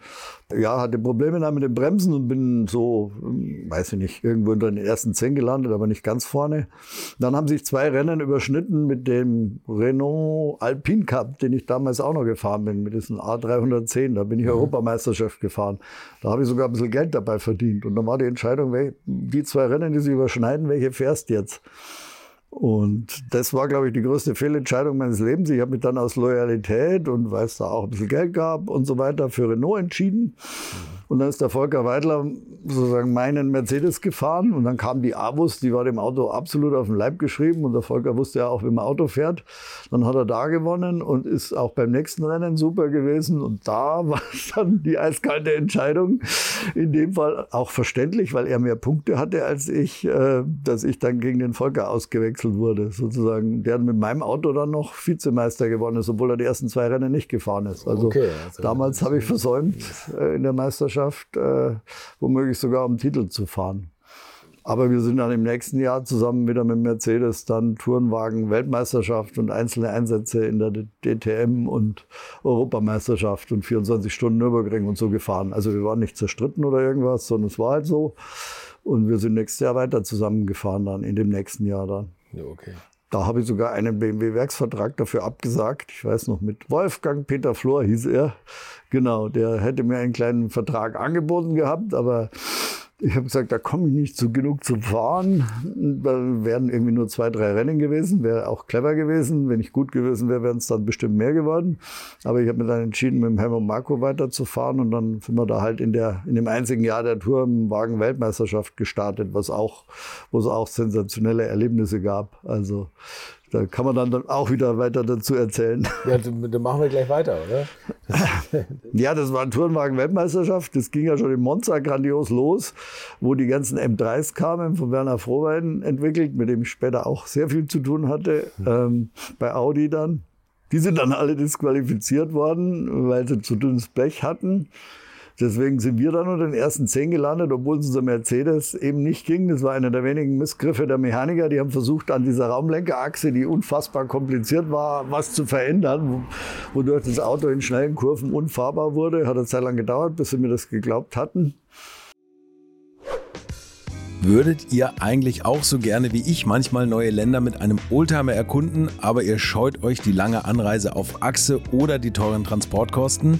ja, hatte Probleme dann mit den Bremsen und bin so, weiß ich nicht, irgendwo unter den ersten zehn gelandet, aber nicht ganz vorne. Dann haben sich zwei Rennen überschnitten mit dem Renault Alpine Cup, den ich damals auch noch gefahren bin, mit diesem A310. Da bin ich mhm. Europameisterschaft gefahren. Da habe ich sogar ein bisschen Geld dabei verdient. Und dann war die Entscheidung, die zwei Rennen, die sich überschneiden, welche fährst jetzt? Und das war, glaube ich, die größte Fehlentscheidung meines Lebens. Ich habe mich dann aus Loyalität und weil es da auch ein bisschen Geld gab und so weiter für Renault entschieden. Und dann ist der Volker Weidler sozusagen meinen Mercedes gefahren und dann kam die Avus, die war dem Auto absolut auf den Leib geschrieben und der Volker wusste ja auch, wie man Auto fährt. Dann hat er da gewonnen und ist auch beim nächsten Rennen super gewesen und da [laughs] war dann die eiskalte Entscheidung. In dem Fall auch verständlich, weil er mehr Punkte hatte als ich, äh, dass ich dann gegen den Volker ausgewechselt wurde. Sozusagen, der mit meinem Auto dann noch Vizemeister gewonnen ist, obwohl er die ersten zwei Rennen nicht gefahren ist. Also, okay, also damals habe ich versäumt äh, in der Meisterschaft Mannschaft, äh, womöglich sogar um Titel zu fahren. Aber wir sind dann im nächsten Jahr zusammen wieder mit Mercedes dann Tourenwagen Weltmeisterschaft und einzelne Einsätze in der DTM und Europameisterschaft und 24 Stunden Nürburgring und so gefahren. Also wir waren nicht zerstritten oder irgendwas, sondern es war halt so. Und wir sind nächstes Jahr weiter zusammengefahren dann, in dem nächsten Jahr dann. Okay. Da habe ich sogar einen BMW-Werksvertrag dafür abgesagt. Ich weiß noch, mit Wolfgang Peter Flor hieß er. Genau, der hätte mir einen kleinen Vertrag angeboten gehabt, aber ich habe gesagt, da komme ich nicht zu genug zu fahren. Da wären irgendwie nur zwei, drei Rennen gewesen. Wäre auch clever gewesen. Wenn ich gut gewesen wäre, wären es dann bestimmt mehr geworden. Aber ich habe mir dann entschieden, mit dem Helmut Marco weiterzufahren. Und dann sind wir da halt in, der, in dem einzigen Jahr der Tour im Wagen-Weltmeisterschaft gestartet, was auch, wo es auch sensationelle Erlebnisse gab. Also da kann man dann auch wieder weiter dazu erzählen. [laughs] Ja, dann machen wir gleich weiter, oder? [laughs] ja, das war eine Tourenwagen-Weltmeisterschaft. Das ging ja schon in Monza grandios los, wo die ganzen M3s kamen, von Werner Frohwein entwickelt, mit dem ich später auch sehr viel zu tun hatte, ähm, bei Audi dann. Die sind dann alle disqualifiziert worden, weil sie zu dünnes Blech hatten. Deswegen sind wir dann unter den ersten zehn gelandet, obwohl es unser Mercedes eben nicht ging. Das war einer der wenigen Missgriffe der Mechaniker. Die haben versucht, an dieser Raumlenkerachse, die unfassbar kompliziert war, was zu verändern, wodurch das Auto in schnellen Kurven unfahrbar wurde. Hat eine Zeit lang gedauert, bis sie mir das geglaubt hatten. Würdet ihr eigentlich auch so gerne wie ich manchmal neue Länder mit einem Oldtimer erkunden, aber ihr scheut euch die lange Anreise auf Achse oder die teuren Transportkosten?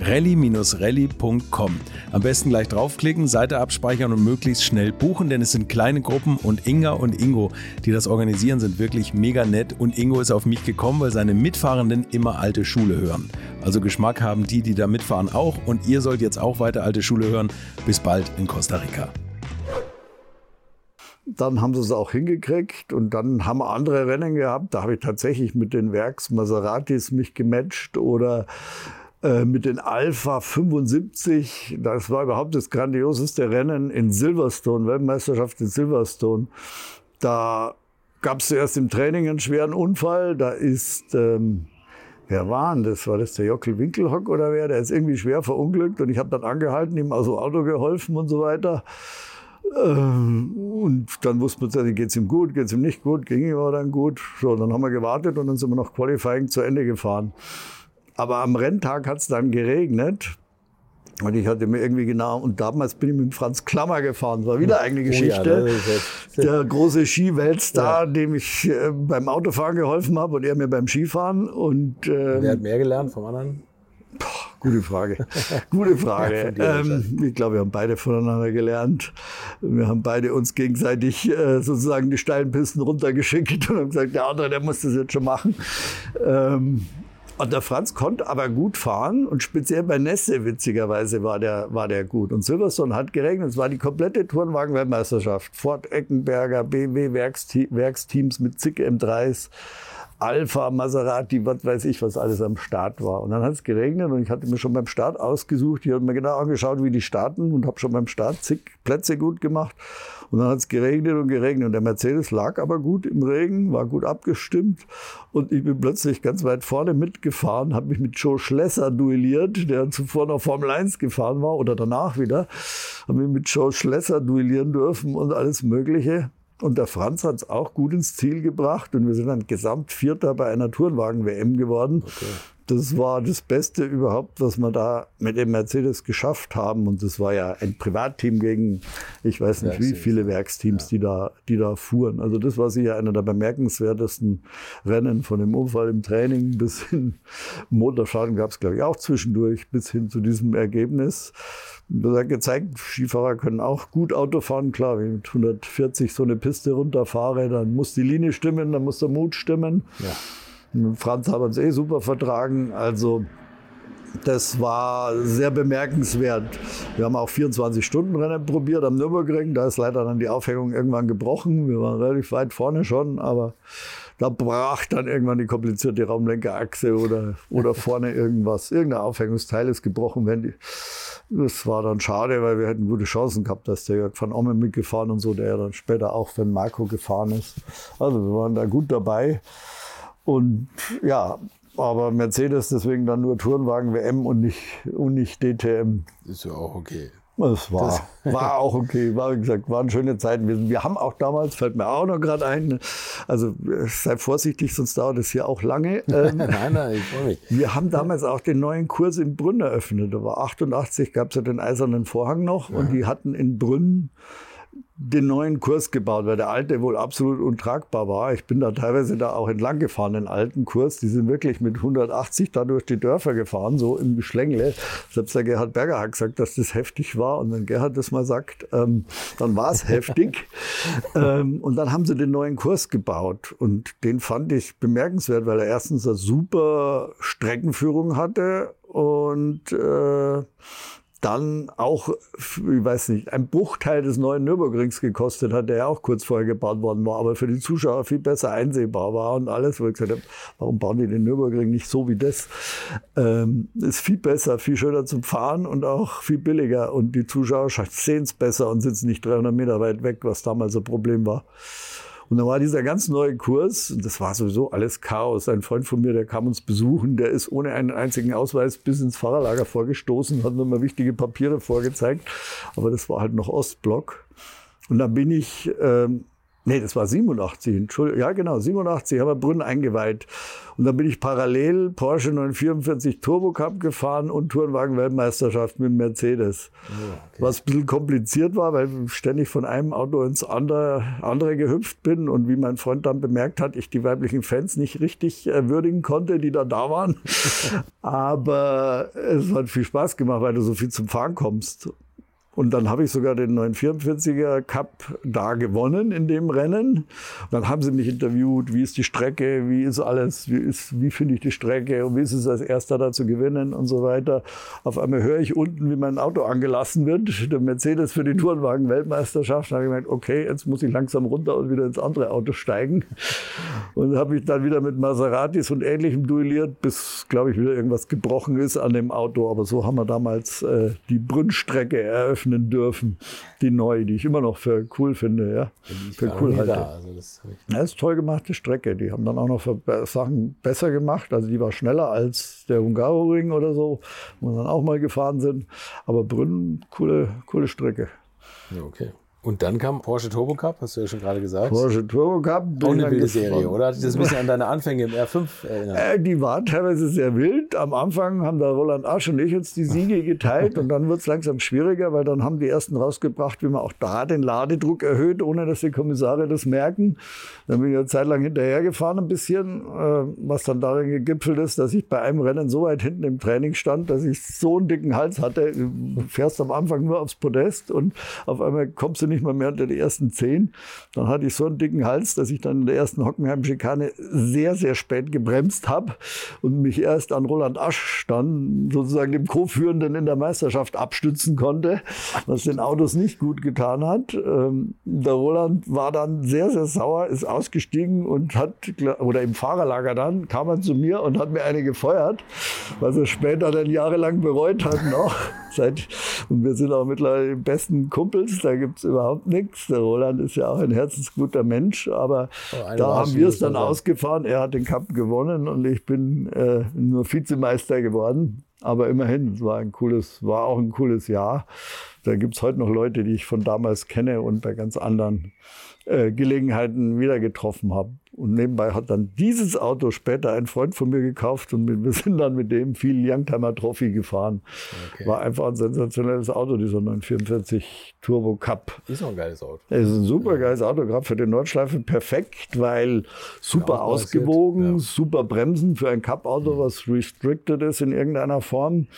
rally-rally.com. Am besten gleich draufklicken, Seite abspeichern und möglichst schnell buchen, denn es sind kleine Gruppen und Inga und Ingo, die das organisieren, sind wirklich mega nett und Ingo ist auf mich gekommen, weil seine Mitfahrenden immer alte Schule hören. Also Geschmack haben die, die da mitfahren auch und ihr sollt jetzt auch weiter alte Schule hören. Bis bald in Costa Rica dann haben sie es auch hingekriegt und dann haben wir andere Rennen gehabt. Da habe ich tatsächlich mit den Werks Maseratis mich gematcht oder mit den Alpha 75. Das war überhaupt das grandioseste Rennen in Silverstone, Weltmeisterschaft in Silverstone. Da gab es zuerst im Training einen schweren Unfall. Da ist, ähm, wer war denn das? War das der Jockel Winkelhock oder wer? Der ist irgendwie schwer verunglückt und ich habe dann angehalten, ihm aus dem Auto geholfen und so weiter. Ähm, und dann wusste man, geht es ihm gut, geht es ihm nicht gut, ging ihm aber dann gut. So, dann haben wir gewartet und dann sind wir noch Qualifying zu Ende gefahren. Aber am Renntag hat es dann geregnet. Und ich hatte mir irgendwie genau, und damals bin ich mit Franz Klammer gefahren. Das war wieder eine Geschichte. Oh ja, der große Skiweltstar, ja. dem ich äh, beim Autofahren geholfen habe und er mir beim Skifahren. Und, ähm, Wer hat mehr gelernt vom anderen? Boah, gute Frage. [laughs] Gute Frage. ähm, ich glaube, wir haben beide voneinander gelernt. Wir haben beide uns gegenseitig äh, sozusagen die steilen Pisten runtergeschickt und haben gesagt, der andere, der muss das jetzt schon machen. Ähm, und der Franz konnte aber gut fahren und speziell bei Nässe, witzigerweise, war der, war der gut. Und Silverstone hat geregnet. Es war die komplette Tourenwagen-Weltmeisterschaft. Ford Eckenberger, BMW Werksteams mit zig M3s. Alpha, Maserati, was weiß ich, was alles am Start war. Und dann hat es geregnet und ich hatte mir schon beim Start ausgesucht. Ich habe mir genau angeschaut, wie die starten und habe schon beim Start zig Plätze gut gemacht. Und dann hat es geregnet und geregnet. Und der Mercedes lag aber gut im Regen, war gut abgestimmt. Und ich bin plötzlich ganz weit vorne mitgefahren, habe mich mit Joe Schlesser duelliert, der zuvor noch Formel 1 gefahren war oder danach wieder. Habe mich mit Joe Schlesser duellieren dürfen und alles Mögliche. Und der Franz hat es auch gut ins Ziel gebracht und wir sind dann gesamt Vierter bei einer Tourenwagen-WM geworden. Okay. Das war das Beste überhaupt, was wir da mit dem Mercedes geschafft haben. Und das war ja ein Privatteam gegen, ich weiß nicht wie viele Werksteams, ja. die, da, die da fuhren. Also das war sicher einer der bemerkenswertesten Rennen von dem Unfall im Training bis hin, Motorschaden gab es glaube ich auch zwischendurch, bis hin zu diesem Ergebnis. Das hat gezeigt, Skifahrer können auch gut Auto fahren. Klar, wenn ich mit 140 so eine Piste runterfahre, dann muss die Linie stimmen, dann muss der Mut stimmen. Ja. Franz haben uns eh super vertragen. Also das war sehr bemerkenswert. Wir haben auch 24-Stunden-Rennen probiert am Nürburgring. Da ist leider dann die Aufhängung irgendwann gebrochen. Wir waren relativ weit vorne schon, aber da brach dann irgendwann die komplizierte Raumlenkerachse oder, oder vorne irgendwas. Irgendein Aufhängungsteil ist gebrochen. Wenn das war dann schade, weil wir hätten gute Chancen gehabt, dass der Jörg van Omme mitgefahren und so, der ja dann später auch für Marco gefahren ist. Also wir waren da gut dabei. Und ja, aber Mercedes deswegen dann nur Tourenwagen WM und nicht, und nicht DTM. Ist ja auch okay. Es war, [laughs] war auch okay, war wie gesagt, waren schöne Zeiten. Wir, wir haben auch damals, fällt mir auch noch gerade ein, also sei vorsichtig, sonst dauert es hier auch lange. [laughs] Ähm, nein, nein, ich freue mich. Wir haben damals auch den neuen Kurs in Brünn eröffnet. Da war 88, gab es ja den eisernen Vorhang noch ja. und die hatten in Brünn den neuen Kurs gebaut, weil der alte wohl absolut untragbar war. Ich bin da teilweise da auch entlang gefahren, den alten Kurs. Die sind wirklich mit 180 da durch die Dörfer gefahren, so im Geschlängle. Selbst der Gerhard Berger hat gesagt, dass das heftig war. Und wenn Gerhard das mal sagt, ähm, dann war es [laughs] heftig. ähm, und dann haben sie den neuen Kurs gebaut. Und den fand ich bemerkenswert, weil er erstens eine super Streckenführung hatte und äh, dann auch, ich weiß nicht, ein Bruchteil des neuen Nürburgrings gekostet hat, der ja auch kurz vorher gebaut worden war, aber für die Zuschauer viel besser einsehbar war und alles, wo ich gesagt habe, warum bauen die den Nürburgring nicht so wie das? Ähm, ist viel besser, viel schöner zum Fahren und auch viel billiger und die Zuschauer sehen es besser und sitzen nicht 300 Meter weit weg, was damals ein Problem war. Und dann war dieser ganz neue Kurs, das war sowieso alles Chaos. Ein Freund von mir, der kam uns besuchen, der ist ohne einen einzigen Ausweis bis ins Fahrerlager vorgestoßen, hat nur mal wichtige Papiere vorgezeigt. Aber das war halt noch Ostblock. Und dann bin ich ähm, Nee, das war 87, Entschuldigung. Ja, genau, 87 haben wir Brünn eingeweiht. Und dann bin ich parallel Porsche 944 Turbo Cup gefahren und Tourenwagen-Weltmeisterschaft mit Mercedes. Oh, okay. Was ein bisschen kompliziert war, weil ich ständig von einem Auto ins andere, andere gehüpft bin und wie mein Freund dann bemerkt hat, ich die weiblichen Fans nicht richtig äh, würdigen konnte, die da da waren. [laughs] Aber es hat viel Spaß gemacht, weil du so viel zum Fahren kommst. Und dann habe ich sogar den 944er Cup da gewonnen in dem Rennen. Dann haben sie mich interviewt, wie ist die Strecke, wie ist alles, wie, wie finde ich die Strecke und wie ist es als Erster da zu gewinnen und so weiter. Auf einmal höre ich unten, wie mein Auto angelassen wird, der Mercedes für die Tourenwagen-Weltmeisterschaft. Da habe ich gemeint, okay, jetzt muss ich langsam runter und wieder ins andere Auto steigen. Und habe ich dann wieder mit Maseratis und Ähnlichem duelliert, bis, glaube ich, wieder irgendwas gebrochen ist an dem Auto. Aber so haben wir damals äh, die Brünnstrecke eröffnet öffnen dürfen, die neu, die ich immer noch für cool finde, ja, für cool halte. Da. Also das, das ist toll gemachte Strecke. Die haben dann auch noch Sachen besser gemacht. Also die war schneller als der Hungaroring oder so, wo wir dann auch mal gefahren sind. Aber Brünn, coole, coole Strecke. Ja, okay. Und dann kam Porsche Turbo Cup, hast du ja schon gerade gesagt. Porsche Turbo Cup. Auch eine wilde Serie, oder? Hat dich das ein bisschen an deine Anfänge im R5 erinnert? Äh, die war teilweise sehr wild. Am Anfang haben da Roland Asch und ich uns die Siege geteilt und dann wird es langsam schwieriger, weil dann haben die ersten rausgebracht, wie man auch da den Ladedruck erhöht, ohne dass die Kommissare das merken. Dann bin ich eine Zeit lang hinterhergefahren ein bisschen, äh, was dann darin gegipfelt ist, dass ich bei einem Rennen so weit hinten im Training stand, dass ich so einen dicken Hals hatte. Du fährst am Anfang nur aufs Podest und auf einmal kommst du nicht mal mehr unter die ersten zehn. Dann hatte ich so einen dicken Hals, dass ich dann in der ersten Hockenheim-Schikane sehr, sehr spät gebremst habe und mich erst an Roland Asch dann sozusagen dem Co-Führenden in der Meisterschaft abstützen konnte, was den Autos nicht gut getan hat. Ähm, der Roland war dann sehr, sehr sauer, ist ausgestiegen und hat, oder im Fahrerlager dann, kam er zu mir und hat mir eine gefeuert, was er später dann jahrelang bereut hat noch. Seit, und wir sind auch mittlerweile die besten Kumpels, da gibt es überhaupt nichts. Der Roland ist ja auch ein herzensguter Mensch, aber oh, da haben wir es dann ausgefahren. Er hat den Cup gewonnen und ich bin äh, nur Vizemeister geworden. Aber immerhin, es war ein cooles, war auch ein cooles Jahr. Da gibt es heute noch Leute, die ich von damals kenne und bei ganz anderen äh, Gelegenheiten wieder getroffen habe. Und nebenbei hat dann dieses Auto später ein Freund von mir gekauft und wir sind dann mit dem viel Youngtimer Trophy gefahren. Okay. War einfach ein sensationelles Auto, dieser 944 Turbo Cup. Ist auch ein geiles Auto. Es ist ein super geiles Auto, gerade für den Nordschleife perfekt, weil super ausgewogen, ja. super Bremsen für ein Cup-Auto, was restricted ist in irgendeiner Form.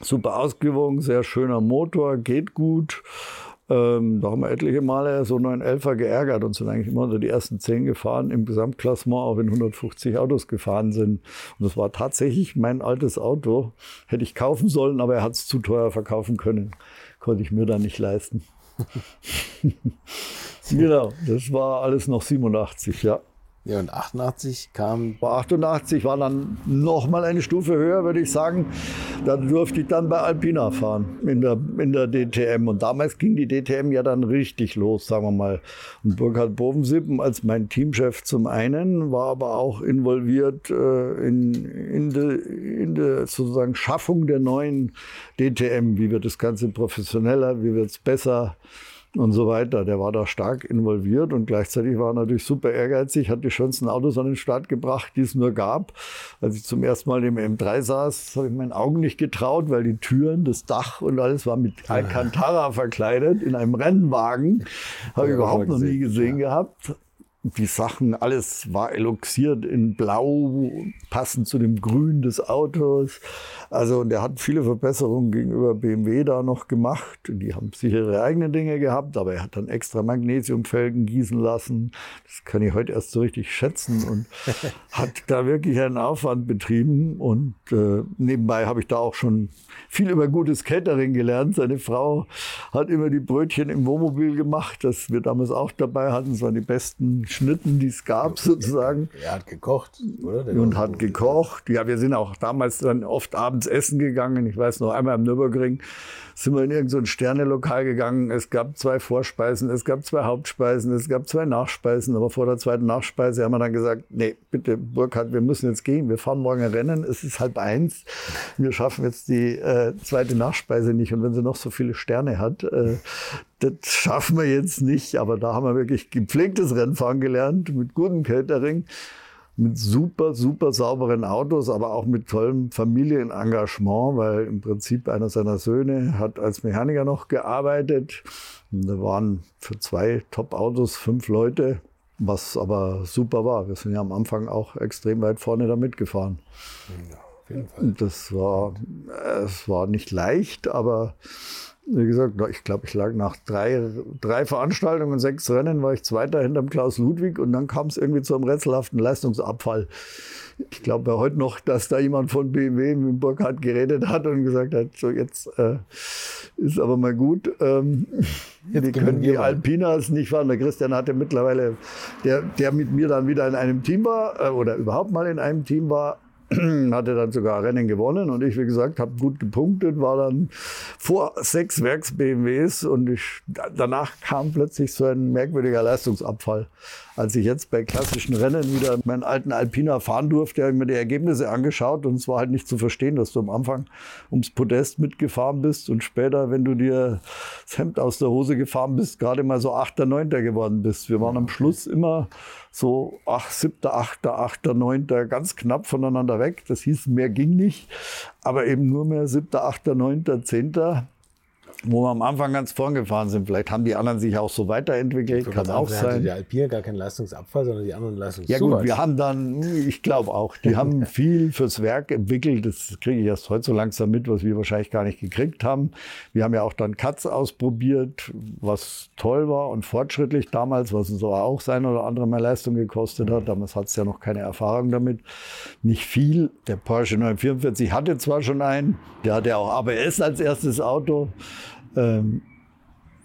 Super ausgewogen, sehr schöner Motor, geht gut. Ähm, da haben wir etliche Male so 911er geärgert und sind eigentlich immer unter die ersten zehn gefahren im Gesamtklassement, auch wenn 150 Autos gefahren sind. Und das war tatsächlich mein altes Auto. Hätte ich kaufen sollen, aber er hat es zu teuer verkaufen können. Konnte ich mir dann nicht leisten. [laughs] genau, das war alles noch 87, ja. Ja, und 88 kam. Bei 88 war dann noch mal eine Stufe höher, würde ich sagen. Da durfte ich dann bei Alpina fahren in der, in der DTM. Und damals ging die DTM ja dann richtig los, sagen wir mal. Und Burkhard Bovensippen als mein Teamchef zum einen war aber auch involviert äh, in, in der in de, sozusagen Schaffung der neuen DTM. Wie wird das Ganze professioneller? Wie wird es besser? Und so weiter. Der war da stark involviert und gleichzeitig war er natürlich super ehrgeizig, hat die schönsten Autos an den Start gebracht, die es nur gab. Als ich zum ersten Mal im M3 saß, habe ich meinen Augen nicht getraut, weil die Türen, das Dach und alles war mit Alcantara verkleidet in einem Rennwagen. Habe ich überhaupt noch nie gesehen ja. gehabt die Sachen, alles war eloxiert in Blau, passend zu dem Grün des Autos. Also, und er hat viele Verbesserungen gegenüber BMW da noch gemacht. Die haben sicher ihre eigenen Dinge gehabt, aber er hat dann extra Magnesiumfelgen gießen lassen. Das kann ich heute erst so richtig schätzen und [laughs] hat da wirklich einen Aufwand betrieben. Und äh, nebenbei habe ich da auch schon viel über gutes Catering gelernt. Seine Frau hat immer die Brötchen im Wohnmobil gemacht, das wir damals auch dabei hatten. Das waren die besten Schnitten, die es gab, sozusagen. Er hat gekocht, oder? Der und hat gekocht. Ja, wir sind auch damals dann oft abends essen gegangen. Ich weiß noch, einmal am Nürburgring sind wir in irgendein Sternelokal gegangen. Es gab zwei Vorspeisen, es gab zwei Hauptspeisen, es gab zwei Nachspeisen. Aber vor der zweiten Nachspeise haben wir dann gesagt, nee, bitte Burkhard, wir müssen jetzt gehen. Wir fahren morgen Rennen. Es ist halb eins. Wir schaffen jetzt die äh, zweite Nachspeise nicht. Und wenn sie noch so viele Sterne hat, äh, das schaffen wir jetzt nicht. Aber da haben wir wirklich gepflegtes Rennfahren gelernt mit gutem Catering mit super, super sauberen Autos, aber auch mit tollem Familienengagement, weil im Prinzip einer seiner Söhne hat als Mechaniker noch gearbeitet. Und da waren für zwei Top-Autos fünf Leute, was aber super war. Wir sind ja am Anfang auch extrem weit vorne da mitgefahren. Ja, auf jeden Fall. Das war, es war nicht leicht, aber wie gesagt, ich glaube, ich lag nach drei, drei Veranstaltungen und sechs Rennen, war ich Zweiter hinterm Klaus Ludwig und dann kam es irgendwie zu einem rätselhaften Leistungsabfall. Ich glaube ja heute noch, dass da jemand von BMW mit Burkhardt geredet hat und gesagt hat, so jetzt äh, ist aber mal gut. Ähm, jetzt wir können die Alpinas nicht fahren. Der Christian hatte mittlerweile, der, der mit mir dann wieder in einem Team war äh, oder überhaupt mal in einem Team war, [clears throat] hatte dann sogar Rennen gewonnen und ich, wie gesagt, habe gut gepunktet, war dann vor sechs Werks-BMWs und ich, danach kam plötzlich so ein merkwürdiger Leistungsabfall. Als ich jetzt bei klassischen Rennen wieder meinen alten Alpina fahren durfte, habe ich mir die Ergebnisse angeschaut und es war halt nicht zu verstehen, dass du am Anfang ums Podest mitgefahren bist und später, wenn du dir das Hemd aus der Hose gefahren bist, gerade mal so Achter, Neunter geworden bist. Wir waren am Schluss immer so ach, siebter, achter, achter, neunter, ganz knapp voneinander weg. Das hieß, mehr ging nicht, aber eben nur mehr siebter, achter, neunter, zehnter wo wir am Anfang ganz vorn gefahren sind. Vielleicht haben die anderen sich auch so weiterentwickelt, kann auch sein. Hatte der Alpina gar keinen Leistungsabfall, sondern die anderen Leistungszuwachs. Ja gut, wir haben dann, ich glaube auch, die haben [laughs] viel fürs Werk entwickelt. Das kriege ich erst heute so langsam mit, was wir wahrscheinlich gar nicht gekriegt haben. Wir haben ja auch dann Katz ausprobiert, was toll war und fortschrittlich damals, was uns aber auch sein oder andere mehr Leistung gekostet hat. Damals hat es ja noch keine Erfahrung damit. Nicht viel. Der Porsche 944 hatte zwar schon einen, der hatte auch ABS als erstes Auto. Ähm,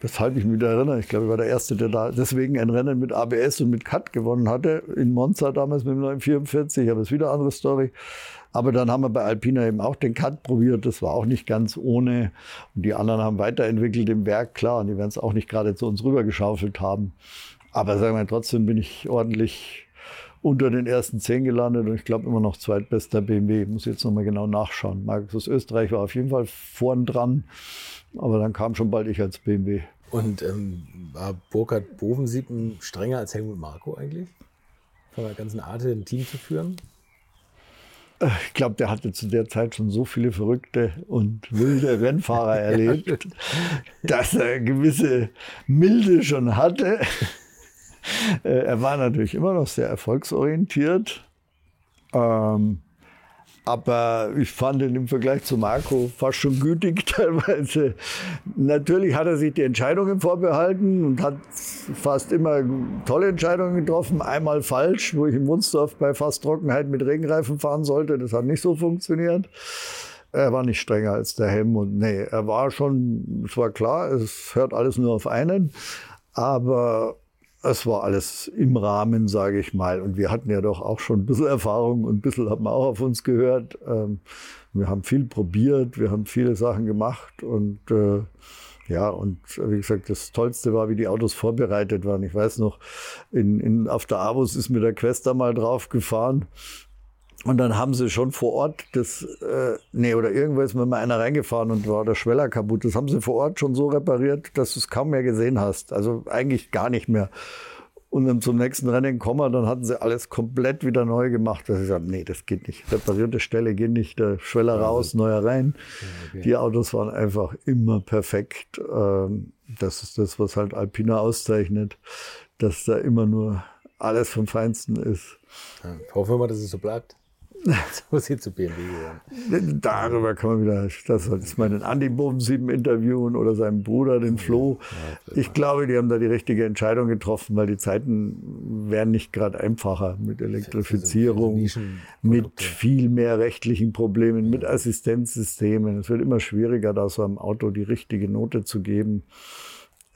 weshalb ich mich da erinnere, ich glaube, ich war der Erste, der da deswegen ein Rennen mit ABS und mit Cut gewonnen hatte. In Monza damals mit dem 944, aber das ist wieder eine andere Story. Aber dann haben wir bei Alpina eben auch den Cut probiert. Das war auch nicht ganz ohne. Und die anderen haben weiterentwickelt im Werk, klar. Und die werden es auch nicht gerade zu uns rübergeschaufelt haben. Aber sagen wir trotzdem bin ich ordentlich unter den ersten zehn gelandet und ich glaube immer noch zweitbester BMW. Ich muss jetzt nochmal genau nachschauen. Markus Österreich war auf jeden Fall vorn dran. Aber dann kam schon bald ich als BMW. Und ähm, war Burkhard Bovensiepen strenger als Helmut Marko eigentlich? Von der ganzen Art, ein Team zu führen? Äh, ich glaube, der hatte zu der Zeit schon so viele verrückte und wilde Rennfahrer [laughs] erlebt, dass er gewisse Milde schon hatte. Äh, er war natürlich immer noch sehr erfolgsorientiert. Ähm, aber ich fand ihn im Vergleich zu Marco fast schon gütig [laughs] teilweise. Natürlich hat er sich die Entscheidungen vorbehalten und hat fast immer tolle Entscheidungen getroffen. Einmal falsch, wo ich in Wunsdorf bei fast Trockenheit mit Regenreifen fahren sollte. Das hat nicht so funktioniert. Er war nicht strenger als der Helmut. Nee, er war schon, es war klar, es hört alles nur auf einen. Aber es war alles im Rahmen, sage ich mal. Und wir hatten ja doch auch schon ein bisschen Erfahrung und ein bisschen hat man auch auf uns gehört. Ähm, wir haben viel probiert, wir haben viele Sachen gemacht und äh, ja, und wie gesagt, das Tollste war, wie die Autos vorbereitet waren. Ich weiß noch, in, in, auf der Avus ist mir der Quester mal drauf gefahren Und dann haben sie schon vor Ort das, äh, nee, oder irgendwo ist mir mal einer reingefahren und war der Schweller kaputt. Das haben sie vor Ort schon so repariert, dass du es kaum mehr gesehen hast. Also eigentlich gar nicht mehr. Und dann zum nächsten Rennen kommen, dann hatten sie alles komplett wieder neu gemacht. Dass ich gesagt nee, das geht nicht. Reparierte Stelle geht nicht. Der Schweller raus, neuer rein. Okay. Die Autos waren einfach immer perfekt. Ähm, das ist das, was halt Alpina auszeichnet, dass da immer nur alles vom Feinsten ist. Ja, hoffen wir mal, dass es so bleibt. So sieht zu BMW gehören. Darüber kann man wieder, das ist meinen Andi Boven sieben interviewen oder seinen Bruder, den Flo. Ich glaube, die haben da die richtige Entscheidung getroffen, weil die Zeiten werden nicht gerade einfacher mit Elektrifizierung, mit viel mehr rechtlichen Problemen, mit Assistenzsystemen. Es wird immer schwieriger, da so einem Auto die richtige Note zu geben.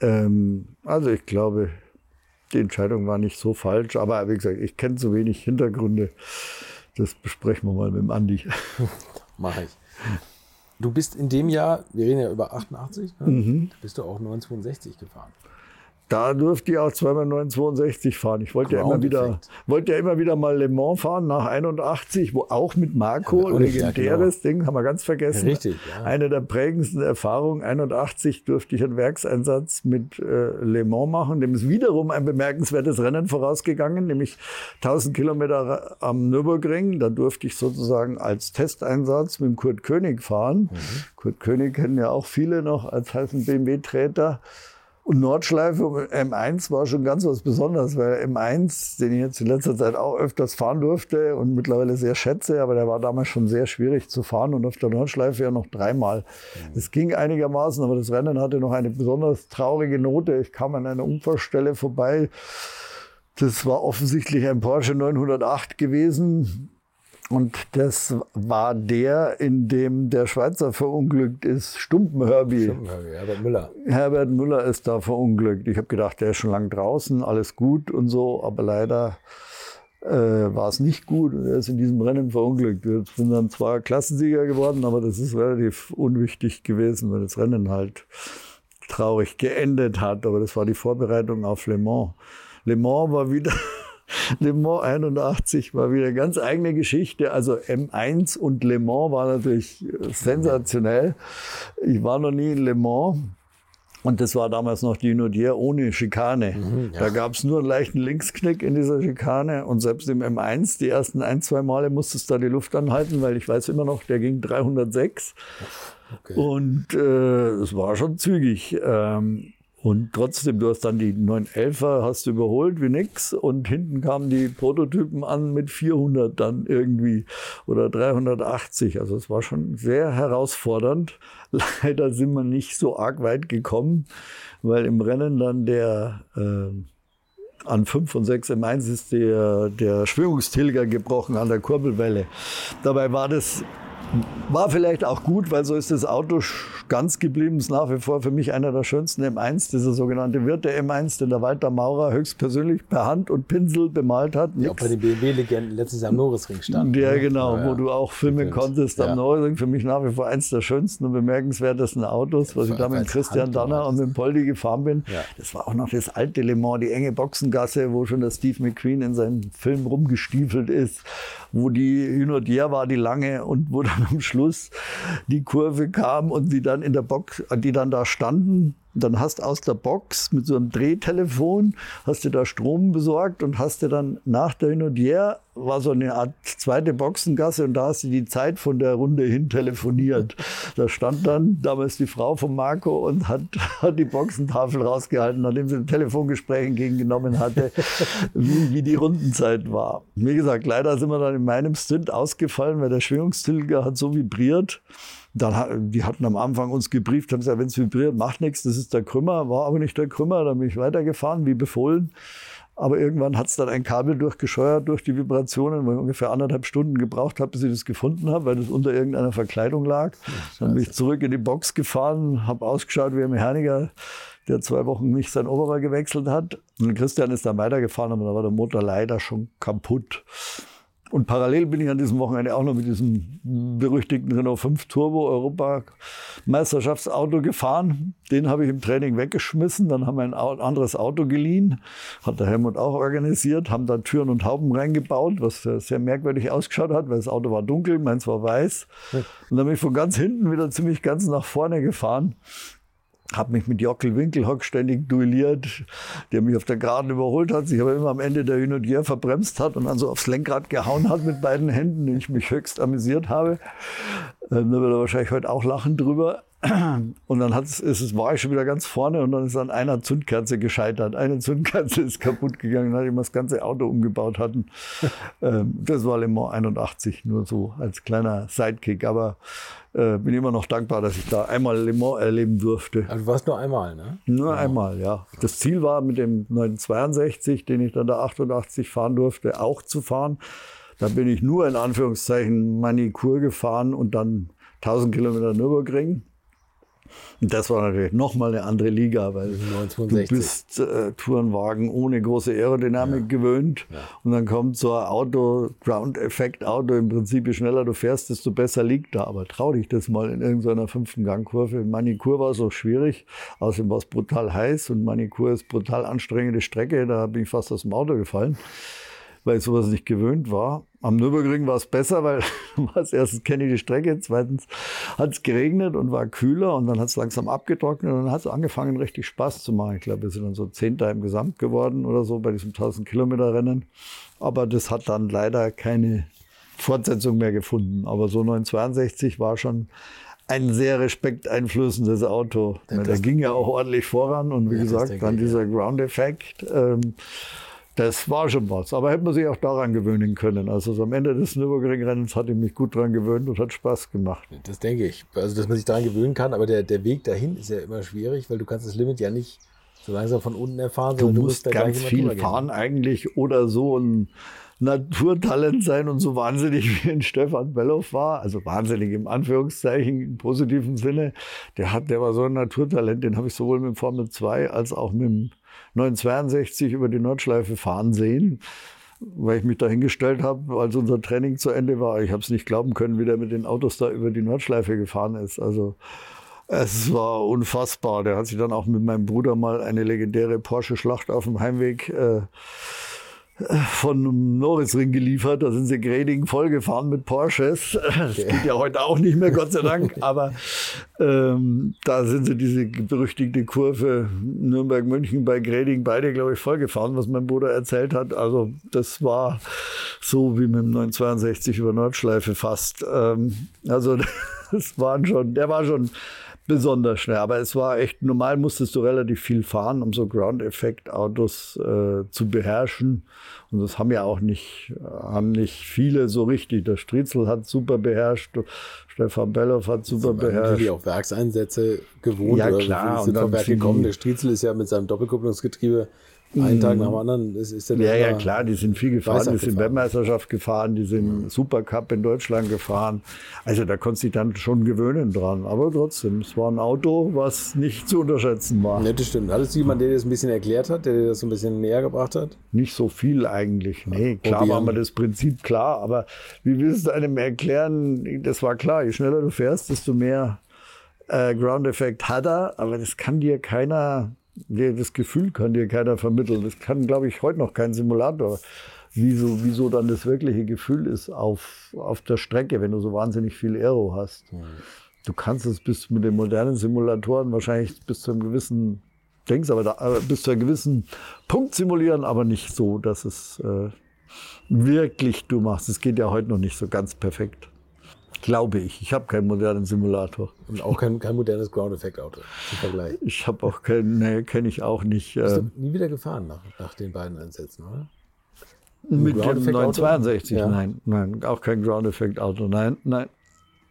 Ähm, also ich glaube, die Entscheidung war nicht so falsch, aber wie gesagt, ich kenne zu wenig Hintergründe. Das besprechen wir mal mit dem Andi. [laughs] Mache ich. Du bist in dem Jahr, wir reden ja über 88, ne? mhm. bist du auch 962 gefahren. Da durfte ich auch zweimal 962 fahren. Ich wollte ja, immer wieder, wollte ja immer wieder mal Le Mans fahren nach 81, wo auch mit Marco, ja, legendäres ja, genau. Ding, haben wir ganz vergessen. Richtig. Ja. Eine der prägendsten Erfahrungen. 81 durfte ich einen Werkseinsatz mit äh, Le Mans machen. Dem ist wiederum ein bemerkenswertes Rennen vorausgegangen, nämlich 1000 Kilometer am Nürburgring. Da durfte ich sozusagen als Testeinsatz mit dem Kurt König fahren. Mhm. Kurt König kennen ja auch viele noch als heißen BMW-Treter. Und Nordschleife M1 war schon ganz was Besonderes, weil M1, den ich jetzt in letzter Zeit auch öfters fahren durfte und mittlerweile sehr schätze, aber der war damals schon sehr schwierig zu fahren und auf der Nordschleife ja noch dreimal. Es mhm. ging einigermaßen, aber das Rennen hatte noch eine besonders traurige Note. Ich kam an einer Unfallstelle vorbei. Das war offensichtlich ein Porsche 908 gewesen. Und das war der, in dem der Schweizer verunglückt ist, Stumpenherbie. Stumpenherbie, Herbert Müller. Herbert Müller ist da verunglückt. Ich habe gedacht, der ist schon lang draußen, alles gut und so, aber leider äh, war es nicht gut und er ist in diesem Rennen verunglückt. Wir sind dann zwar Klassensieger geworden, aber das ist relativ unwichtig gewesen, weil das Rennen halt traurig geendet hat. Aber das war die Vorbereitung auf Le Mans. Le Mans war wieder Le Mans 81 war wieder eine ganz eigene Geschichte. Also M1 und Le Mans war natürlich sensationell. Ich war noch nie in Le Mans. Und das war damals noch die Nodier ohne Schikane. Mhm, ja. Da gab es nur einen leichten Linksknick in dieser Schikane. Und selbst im M1, die ersten ein, zwei Male musstest du da die Luft anhalten, weil ich weiß immer noch, der ging 306. Okay. Und äh, es war schon zügig. Ähm, und trotzdem, du hast dann die 911er, hast überholt wie nix. Und hinten kamen die Prototypen an mit 400 dann irgendwie oder 380. Also es war schon sehr herausfordernd. [laughs] Leider sind wir nicht so arg weit gekommen, weil im Rennen dann der äh, an 5 und 6 im 1 ist der, der Schwingungstilger gebrochen an der Kurbelwelle. Dabei war das war vielleicht auch gut, weil so ist das Auto ganz geblieben. Ist nach wie vor für mich einer der schönsten M1, dieser sogenannte Wirte M1, den der Walter Maurer höchstpersönlich per Hand und Pinsel bemalt hat. Ja, auch bei den BMW-Legenden letztes Jahr am Norrisring stand. Ja, ne? genau, ja, wo du auch filmen konntest am ja. Norrisring. Für mich nach wie vor eins der schönsten und bemerkenswertesten Autos, was ich da mit Christian Danner und mit Poldi gefahren bin. Das war auch noch das alte Le Mans, die enge Boxengasse, wo schon der Steve McQueen in seinem Film rumgestiefelt ist, wo die Hynodier war, die lange und wo dann am Schluss die Kurve kam und die dann in der Box, die dann da standen dann hast aus der Box mit so einem Drehtelefon, hast du da Strom besorgt und hast du dann nach der Hinodier, war so eine Art zweite Boxengasse und da hast du die Zeit von der Runde hin telefoniert. Da stand dann damals die Frau von Marco und hat, hat die Boxentafel rausgehalten, nachdem sie ein Telefongespräch entgegengenommen hatte, wie, wie die Rundenzeit war. Wie gesagt, leider sind wir dann in meinem Stint ausgefallen, weil der Schwingungstilger hat so vibriert. Dann, die hatten am Anfang uns gebrieft, haben gesagt, wenn es vibriert, macht nichts, das ist der Krümmer. War aber nicht der Krümmer, dann bin ich weitergefahren, wie befohlen. Aber irgendwann hat es dann ein Kabel durchgescheuert durch die Vibrationen, weil ich ungefähr anderthalb Stunden gebraucht habe, bis ich das gefunden habe, weil das unter irgendeiner Verkleidung lag. dann bin ich zurück in die Box gefahren, habe ausgeschaut wie ein Mechaniker, der zwei Wochen nicht sein Oberrohr gewechselt hat. Und Christian ist dann weitergefahren, aber da war der Motor leider schon kaputt. Und parallel bin ich an diesem Wochenende auch noch mit diesem berüchtigten Renault 5 Turbo Europameisterschaftsauto gefahren. Den habe ich im Training weggeschmissen. Dann haben wir ein anderes Auto geliehen. Hat der Helmut auch organisiert. Haben da Türen und Hauben reingebaut, was sehr merkwürdig ausgeschaut hat, weil das Auto war dunkel, meins war weiß. Und dann bin ich von ganz hinten wieder ziemlich ganz nach vorne gefahren habe mich mit Jockel Winkelhock ständig duelliert, der mich auf der Geraden überholt hat, sich aber immer am Ende der Hin und Her verbremst hat und dann so aufs Lenkrad gehauen hat mit beiden Händen, den ich mich höchst amüsiert habe. Da wird er wahrscheinlich heute auch lachen drüber. [clears throat] Und dann ist es, war ich schon wieder ganz vorne und dann ist an einer Zündkerze gescheitert. Eine Zündkerze ist kaputt gegangen, nachdem wir das ganze Auto umgebaut hatten. [laughs] Ähm, das war Le Mans 81, nur so als kleiner Sidekick. Aber äh, bin immer noch dankbar, dass ich da einmal Le Mans erleben durfte. Also du warst nur einmal, ne? Nur ja. einmal, ja. Das Ziel war mit dem 962, den ich dann da 88 fahren durfte, auch zu fahren. Da bin ich nur in Anführungszeichen Manikur gefahren und dann 1000 Kilometer Nürburgring. Und das war natürlich nochmal eine andere Liga, weil 1960. du bist äh, Tourenwagen ohne große Aerodynamik ja. gewöhnt. Ja. Und dann kommt so ein Auto, Ground-Effekt-Auto, im Prinzip, je schneller du fährst, desto besser liegt da. Aber trau dich das mal in irgendeiner fünften Gangkurve. Manikur war so schwierig, außerdem war es brutal heiß und Manikur ist brutal anstrengende Strecke. Da bin ich fast aus dem Auto gefallen weil ich sowas nicht gewöhnt war. Am Nürburgring war es besser, weil [laughs] als erstes kenne ich die Strecke, zweitens hat es geregnet und war kühler und dann hat es langsam abgetrocknet und dann hat es angefangen, richtig Spaß zu machen. Ich glaube, wir sind dann so Zehnter im Gesamt geworden oder so bei diesem 1000 Kilometer Rennen. Aber das hat dann leider keine Fortsetzung mehr gefunden. Aber so 962 war schon ein sehr respekteinflößendes Auto. Das, der ging ja auch ordentlich voran und wie ja, gesagt, dann dieser Ground-Effekt. Ähm, das war schon was. Aber hätte man sich auch daran gewöhnen können. Also so am Ende des Nürburgring-Rennens hatte ich mich gut daran gewöhnt und hat Spaß gemacht. Das denke ich. Also, dass man sich daran gewöhnen kann, aber der, der Weg dahin ist ja immer schwierig, weil du kannst das Limit ja nicht so langsam von unten erfahren. Du musst, du musst ganz viel fahren eigentlich oder so ein Naturtalent sein und so wahnsinnig wie ein Stefan Bellow war, also wahnsinnig im Anführungszeichen, im positiven Sinne, der hat, der war so ein Naturtalent, den habe ich sowohl mit Formel 2 als auch mit dem 962 über die Nordschleife fahren sehen, weil ich mich da hingestellt habe, als unser Training zu Ende war. Ich habe es nicht glauben können, wie der mit den Autos da über die Nordschleife gefahren ist. Also es war unfassbar. Der hat sich dann auch mit meinem Bruder mal eine legendäre Porsche-Schlacht auf dem Heimweg äh, von Norrisring geliefert. Da sind sie Grading vollgefahren mit Porsches. Das geht ja heute auch nicht mehr, Gott sei Dank. [laughs] Aber ähm, da sind sie diese berüchtigte Kurve Nürnberg-München bei Grading beide, glaube ich, vollgefahren, was mein Bruder erzählt hat. Also das war so wie mit dem 962 über Nordschleife fast. Ähm, also [laughs] das waren schon, der war schon besonders schnell. Aber es war echt, normal musstest du relativ viel fahren, um so Ground-Effekt-Autos äh, zu beherrschen. Und das haben ja auch nicht, haben nicht viele so richtig. Der Striezel hat super beherrscht, Stefan Bellow hat super also, beherrscht. Natürlich auch Werkseinsätze gewohnt. Ja, klar. Sind vom Werk gekommen. Der Striezel ist ja mit seinem Doppelkupplungsgetriebe einen Tag nach dem anderen ist, ist der Ja, ja, klar, die sind viel gefahren, die sind Weltmeisterschaft gefahren, die sind mhm. Supercup in Deutschland gefahren. Also da konntest du dich dann schon gewöhnen dran. Aber trotzdem, es war ein Auto, was nicht zu unterschätzen war. Ne, das stimmt. Hattest du jemanden, der dir das ein bisschen erklärt hat, der dir das so ein bisschen näher gebracht hat? Nicht so viel eigentlich. Nee, klar war mir das Prinzip klar. Aber wie willst du einem erklären, das war klar, je schneller du fährst, desto mehr äh, Ground Effect hat er. Aber das kann dir keiner das Gefühl kann dir keiner vermitteln. Das kann, glaube ich, heute noch kein Simulator. Wieso, wieso dann das wirkliche Gefühl ist auf, auf der Strecke, wenn du so wahnsinnig viel Aero hast. Du kannst es bis mit den modernen Simulatoren wahrscheinlich bis zu einem gewissen, denkst aber da, äh, bis zu einem gewissen Punkt simulieren, aber nicht so, dass es äh, wirklich du machst. Es geht ja heute noch nicht so ganz perfekt. Glaube ich. Ich habe keinen modernen Simulator. Und auch kein, kein modernes Ground-Effekt-Auto im Vergleich. Ich habe auch keinen, nee, kenne ich auch nicht. Bist du ähm, nie wieder gefahren nach, nach den beiden Einsätzen, oder? Mit dem 962, ja. nein, nein, auch kein Ground-Effekt-Auto. Nein, nein,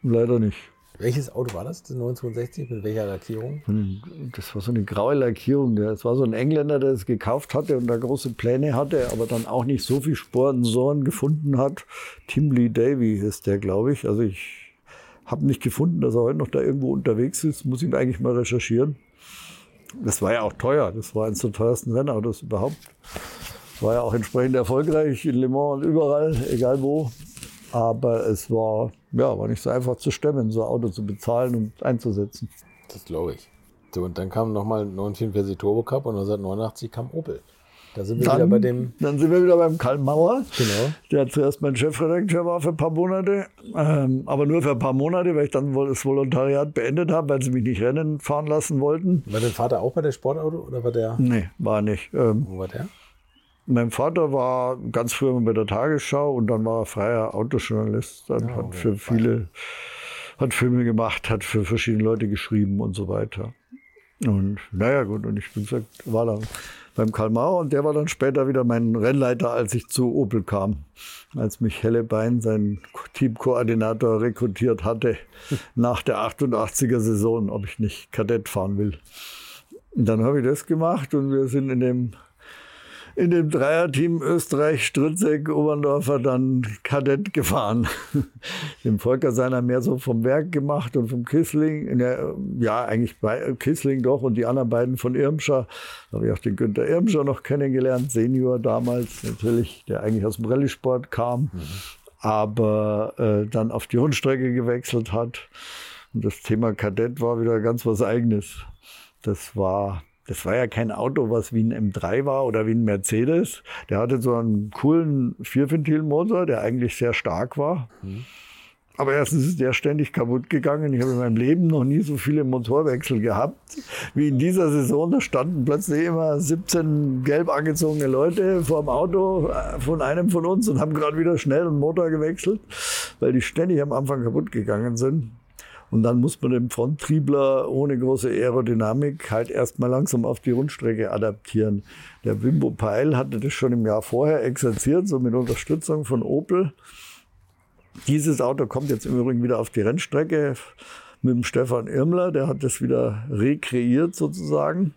leider nicht. Welches Auto war das, das 962? Mit welcher Lackierung? Hm, das war so eine graue Lackierung. Das war so ein Engländer, der es gekauft hatte und da große Pläne hatte, aber dann auch nicht so viel Spurensoren gefunden hat. Tim Lee Davy ist der, glaube ich. Also ich habe nicht gefunden, dass er heute noch da irgendwo unterwegs ist. Muss ihn eigentlich mal recherchieren. Das war ja auch teuer. Das war eines der teuersten Rennautos überhaupt. war ja auch entsprechend erfolgreich in Le Mans und überall, egal wo. Aber es war, ja, war nicht so einfach zu stemmen, so ein Auto zu bezahlen und einzusetzen. Das glaube ich. So, und dann kam nochmal 944 Turbo Cup und 1989 kam Opel. Da sind wir Dann, wieder bei dem. dann sind wir wieder beim Karl Mauer. Genau. Der zuerst mein Chefredakteur war für ein paar Monate, ähm, aber nur für ein paar Monate, weil ich dann das Volontariat beendet habe, weil sie mich nicht Rennen fahren lassen wollten. War dein Vater auch bei der Sportauto oder war der? Nee, war nicht. Ähm, Wo war der? Mein Vater war ganz früher mal bei der Tagesschau und dann war er freier Autojournalist. Dann Ja, hat für viele, hat Filme gemacht, hat für verschiedene Leute geschrieben und so weiter. Und naja, gut, und ich bin gesagt, war dann beim Karl Mauer und der war dann später wieder mein Rennleiter, als ich zu Opel kam. Als mich Helle Bein, sein Teamkoordinator, rekrutiert hatte [laughs] nach der 88er Saison, ob ich nicht Kadett fahren will. Und dann habe ich das gemacht und wir sind in dem in dem Dreierteam Österreich, Stritzek, Oberndorfer dann Kadett gefahren. [laughs] Dem Volker seiner mehr so vom Werk gemacht und vom Kissling. Der, ja, eigentlich bei Kissling doch und die anderen beiden von Irmscher. Da habe ich auch den Günther Irmscher noch kennengelernt, Senior damals natürlich, der eigentlich aus dem Rallye-Sport kam, aber äh, dann auf die Rundstrecke gewechselt hat. Und das Thema Kadett war wieder ganz was Eigenes. Das war, das war ja kein Auto, was wie ein M3 war oder wie ein Mercedes. Der hatte so einen coolen Vierventilmotor, der eigentlich sehr stark war. Aber erstens ist der ständig kaputt gegangen. Ich habe in meinem Leben noch nie so viele Motorwechsel gehabt wie in dieser Saison. Da standen plötzlich immer 17 gelb angezogene Leute vor dem Auto äh, von einem von uns und haben gerade wieder schnell einen Motor gewechselt, weil die ständig am Anfang kaputt gegangen sind. Und dann muss man den Fronttriebler ohne große Aerodynamik halt erstmal langsam auf die Rundstrecke adaptieren. Der Wimbo Peil hatte das schon im Jahr vorher exerziert, so mit Unterstützung von Opel. Dieses Auto kommt jetzt im Übrigen wieder auf die Rennstrecke mit dem Stefan Irmler. Der hat das wieder rekreiert sozusagen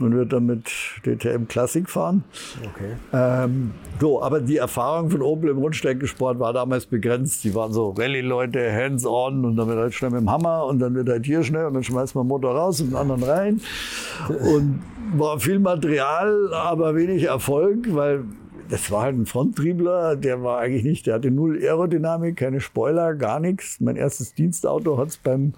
und wird damit DTM Classic fahren. Okay. Ähm, so, aber die Erfahrung von Opel im Rundstreckensport war damals begrenzt. Die waren so Rallye-Leute, hands-on und dann wird halt schnell mit dem Hammer und dann wird halt hier schnell und dann schmeißt man den Motor raus und den anderen rein. [laughs] Und war viel Material, aber wenig Erfolg, weil das war halt ein Fronttriebler, der war eigentlich nicht, der hatte null Aerodynamik, keine Spoiler, gar nichts. Mein erstes Dienstauto hat es beim,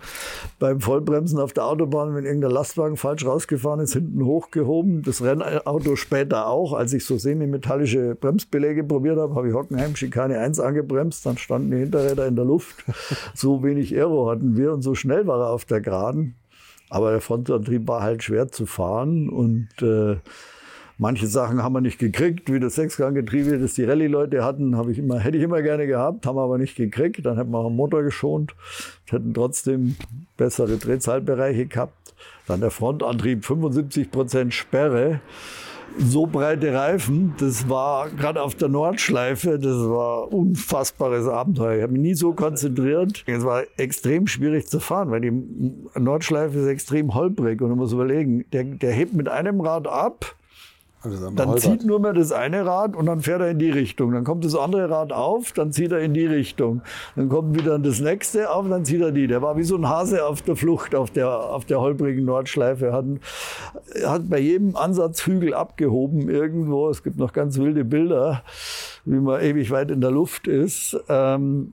beim Vollbremsen auf der Autobahn, wenn irgendein Lastwagen falsch rausgefahren ist, hinten hochgehoben. Das Rennauto später auch. Als ich so semi-metallische Bremsbeläge probiert habe, habe ich Hockenheim Schikane 1 angebremst, dann standen die Hinterräder in der Luft. So wenig Aero hatten wir und so schnell war er auf der Geraden. Aber der Frontantrieb war halt schwer zu fahren und äh, Manche Sachen haben wir nicht gekriegt, wie das Sechsganggetriebe, das die Rallye-Leute hatten, ich immer, hätte ich immer gerne gehabt, haben wir aber nicht gekriegt. Dann hätten wir auch den Motor geschont, hätten trotzdem bessere Drehzahlbereiche gehabt. Dann der Frontantrieb, 75 Prozent Sperre. So breite Reifen, das war gerade auf der Nordschleife, das war ein unfassbares Abenteuer. Ich habe mich nie so konzentriert. Es war extrem schwierig zu fahren, weil die Nordschleife ist extrem holprig. Und man muss überlegen, der, der hebt mit einem Rad ab, dann zieht nur mehr das eine Rad und dann fährt er in die Richtung. Dann kommt das andere Rad auf, dann zieht er in die Richtung. Dann kommt wieder das nächste auf, dann zieht er die. Der war wie so ein Hase auf der Flucht auf der, auf der holprigen Nordschleife. Hat, hat bei jedem Ansatzhügel abgehoben irgendwo. Es gibt noch ganz wilde Bilder, wie man ewig weit in der Luft ist. Ähm,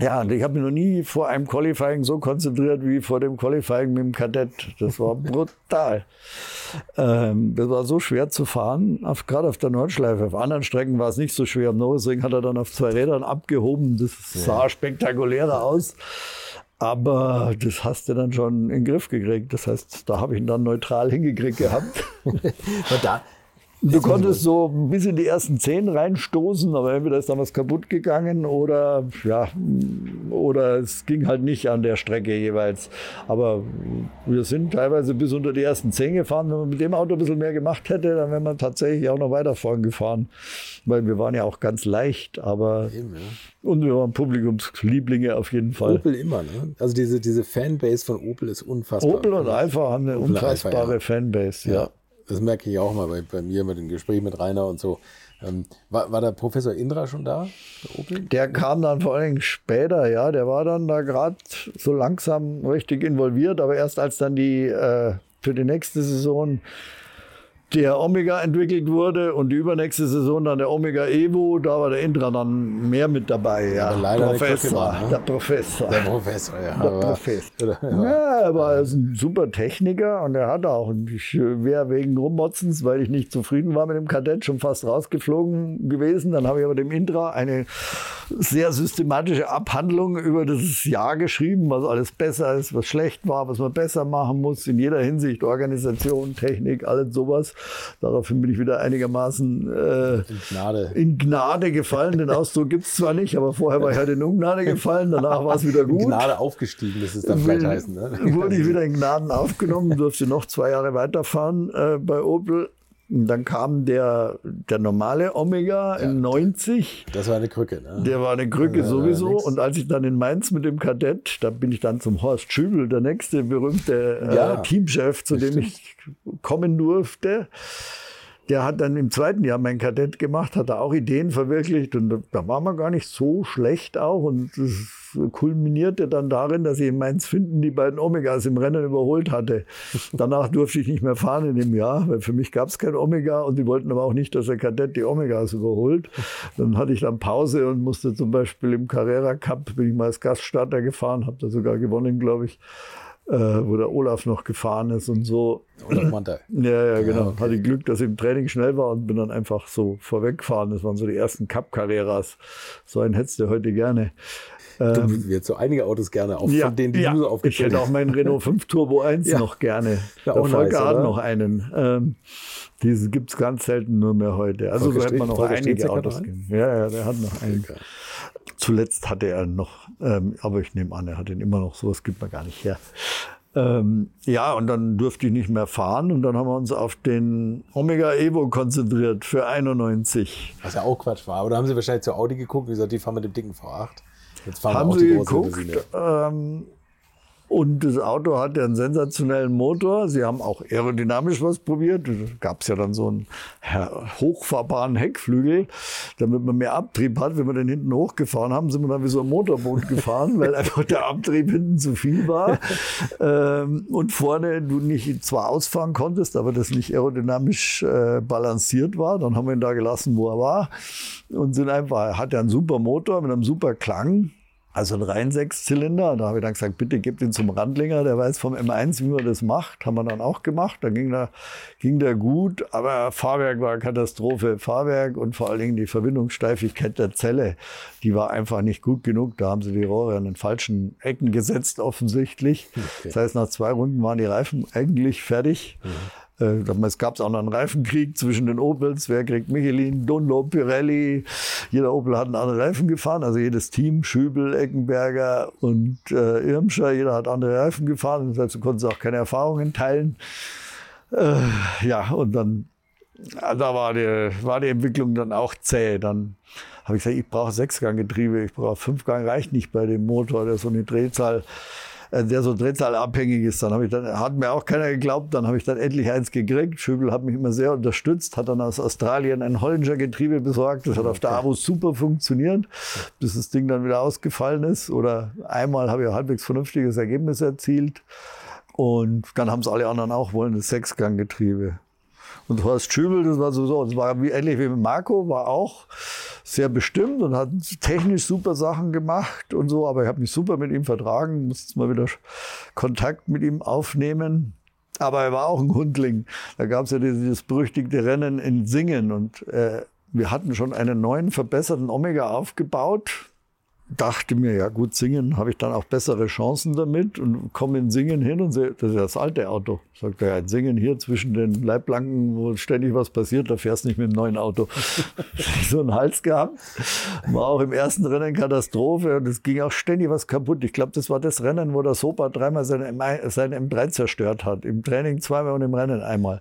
ja, und ich habe mich noch nie vor einem Qualifying so konzentriert wie vor dem Qualifying mit dem Kadett. Das war [laughs] brutal. ähm, das war so schwer zu fahren, gerade auf der Nordschleife. Auf anderen Strecken war es nicht so schwer. Am Nürburgring hat er dann auf zwei Rädern abgehoben. Das sah spektakulärer aus. Aber das hast du dann schon in den Griff gekriegt. Das heißt, da habe ich ihn dann neutral hingekriegt gehabt. [laughs] Und da, Du konntest so bis in die ersten zehn reinstoßen, aber entweder ist da was kaputt gegangen oder ja, oder es ging halt nicht an der Strecke jeweils. Aber wir sind teilweise bis unter die ersten zehn gefahren. Wenn man mit dem Auto ein bisschen mehr gemacht hätte, dann wäre man tatsächlich auch noch weiter vorn gefahren. Weil wir waren ja auch ganz leicht, aber eben, ja. und wir waren Publikumslieblinge auf jeden Fall. Opel immer, ne? Also diese, diese Fanbase von Opel ist unfassbar. Opel und Alpha haben eine Opel und Alpha, unfassbare ja. Fanbase, ja. Ja, das merke ich auch mal bei, bei mir mit dem Gespräch mit Rainer und so. Ähm, war, war der Professor Indra schon da? Der kam dann vor allen Dingen später, ja. Der war dann da gerade so langsam richtig involviert, aber erst als dann die äh, für die nächste Saison der Omega entwickelt wurde und die übernächste Saison dann der Omega Evo, da war der Intra dann mehr mit dabei. Ja, leider Professor, war, ne? der Professor. Der Professor, ja. Der aber- Professor. Ja. Ja, er war ein super Techniker und er hat auch, ich wäre wegen Rummotzens, weil ich nicht zufrieden war mit dem Kadett, schon fast rausgeflogen gewesen. Dann habe ich aber dem Intra eine sehr systematische Abhandlung über das Jahr geschrieben, was alles besser ist, was schlecht war, was man besser machen muss, in jeder Hinsicht, Organisation, Technik, alles sowas. Daraufhin bin ich wieder einigermaßen äh, In Gnade. in Gnade gefallen. Den Ausdruck gibt es zwar nicht, aber vorher war ich halt in Ungnade gefallen, danach war es wieder In gut. Gnade aufgestiegen, das ist dann vielleicht heißen. Ne? Wurde ich wieder in Gnaden aufgenommen, durfte noch zwei Jahre weiterfahren äh, bei Opel. Und dann kam der, der normale Omega in 90. Das war eine Krücke. Ne? Der war eine Krücke Ja, sowieso. nix. Und als ich dann in Mainz mit dem Kadett, da bin ich dann zum Horst Schübel, der nächste berühmte äh, Ja, Teamchef, zu dem ich kommen durfte. Der hat dann im zweiten Jahr mein Kadett gemacht, hat da auch Ideen verwirklicht und da- war man gar nicht so schlecht auch und das kulminierte dann darin, dass ich in Mainz Finden die beiden Omegas im Rennen überholt hatte. Danach durfte ich nicht mehr fahren in dem Jahr, weil für mich gab es kein Omega und die wollten aber auch nicht, dass der Kadett die Omegas überholt. Dann hatte ich dann Pause und musste zum Beispiel im Carrera Cup, bin ich mal als Gaststarter gefahren, habe da sogar gewonnen, glaube ich, äh, wo der Olaf noch gefahren ist und so. Oder Monta. [clears throat] Ja, ja, genau. okay. Hatte Glück, dass ich im Training schnell war und bin dann einfach so vorweggefahren. Das waren so die ersten Cup-Carreras. So einen hättest du heute gerne. Du jetzt so einige Autos gerne auf, von denen die ja. du so ich hätte auch meinen Renault 5 Turbo 1 [laughs] Ja. noch gerne. Ja, der auch Volker nice, hat oder? noch einen. Ähm, diese gibt es ganz selten nur mehr heute. Also Volker so hätte man noch einige Autos. Ja, ja, der hat noch einen. Zuletzt hatte er noch, ähm, aber ich nehme an, er hat ihn immer noch. Sowas gibt man gar nicht her. Ähm, ja, und dann durfte ich nicht mehr fahren und dann haben wir uns auf den Omega Evo konzentriert für 91. Was ja auch Quatsch war. Aber da haben sie wahrscheinlich zu Audi geguckt und gesagt, die fahren mit dem dicken V8. Jetzt fahren wir haben auch sie die geguckt. Ähm, und das Auto hat ja einen sensationellen Motor. Sie haben auch aerodynamisch was probiert. Da gab es ja dann so einen hochfahrbaren Heckflügel, damit man mehr Abtrieb hat. Wenn wir den hinten hochgefahren haben, sind wir dann wie so ein Motorboot gefahren, weil einfach der Abtrieb hinten zu viel war. [laughs] ähm, und vorne du nicht zwar ausfahren konntest, aber das nicht aerodynamisch äh, balanciert war. Dann haben wir ihn da gelassen, wo er war. Und sind einfach, er hat ja einen super Motor mit einem super Klang. Also ein rein Sechszylinder. Da habe ich dann gesagt, bitte gebt ihn zum Randlinger, der weiß vom M1, wie man das macht. Haben wir dann auch gemacht. Da ging der, ging der gut, aber Fahrwerk war Katastrophe. Fahrwerk und vor allen Dingen die Verbindungssteifigkeit der Zelle, die war einfach nicht gut genug. Da haben sie die Rohre an den falschen Ecken gesetzt, offensichtlich. Das heißt, nach zwei Runden waren die Reifen eigentlich fertig. Äh, Damals gab es auch noch einen Reifenkrieg zwischen den Opels. Wer kriegt Michelin, Dunlop, Pirelli? Jeder Opel hat einen anderen Reifen gefahren. Also jedes Team, Schübel, Eckenberger und äh, Irmscher, jeder hat andere Reifen gefahren. Das heißt, du konntest auch keine Erfahrungen teilen. Äh, ja, und dann ja, da war die, war die Entwicklung dann auch zäh. Dann habe ich gesagt, ich brauche Sechsganggetriebe, ich brauche Fünfgang, reicht nicht bei dem Motor, der so eine Drehzahl, äh, der so drehzahlabhängig ist. Dann ich dann, hat mir auch keiner geglaubt, dann habe ich dann endlich eins gekriegt. Schöbel hat mich immer sehr unterstützt, hat dann aus Australien ein Hollinger Getriebe besorgt. Das hat auf der Avo super funktioniert, bis das Ding dann wieder ausgefallen ist. Oder einmal habe ich ein halbwegs vernünftiges Ergebnis erzielt. Und dann haben es alle anderen auch wollen, das Sechsganggetriebe. Und Horst Schübel, das war sowieso, das war wie, ähnlich wie Marco, war auch sehr bestimmt und hat technisch super Sachen gemacht und so, aber ich habe mich super mit ihm vertragen, musste mal wieder Kontakt mit ihm aufnehmen. Aber er war auch ein Hundling. Da gab es ja dieses berüchtigte Rennen in Singen und äh, wir hatten schon einen neuen, verbesserten Omega aufgebaut. Dachte mir, ja gut, Singen habe ich dann auch bessere Chancen damit und komme in Singen hin und sehe, das ist ja das alte Auto. Sagt er, ja, in Singen hier zwischen den Leitplanken, wo ständig was passiert, da fährst du nicht mit dem neuen Auto. [laughs] so einen Hals gehabt. War auch im ersten Rennen Katastrophe und es ging auch ständig was kaputt. Ich glaube, das war das Rennen, wo der Sopa dreimal seine, M1 seine M3 zerstört hat. Im Training zweimal und im Rennen einmal.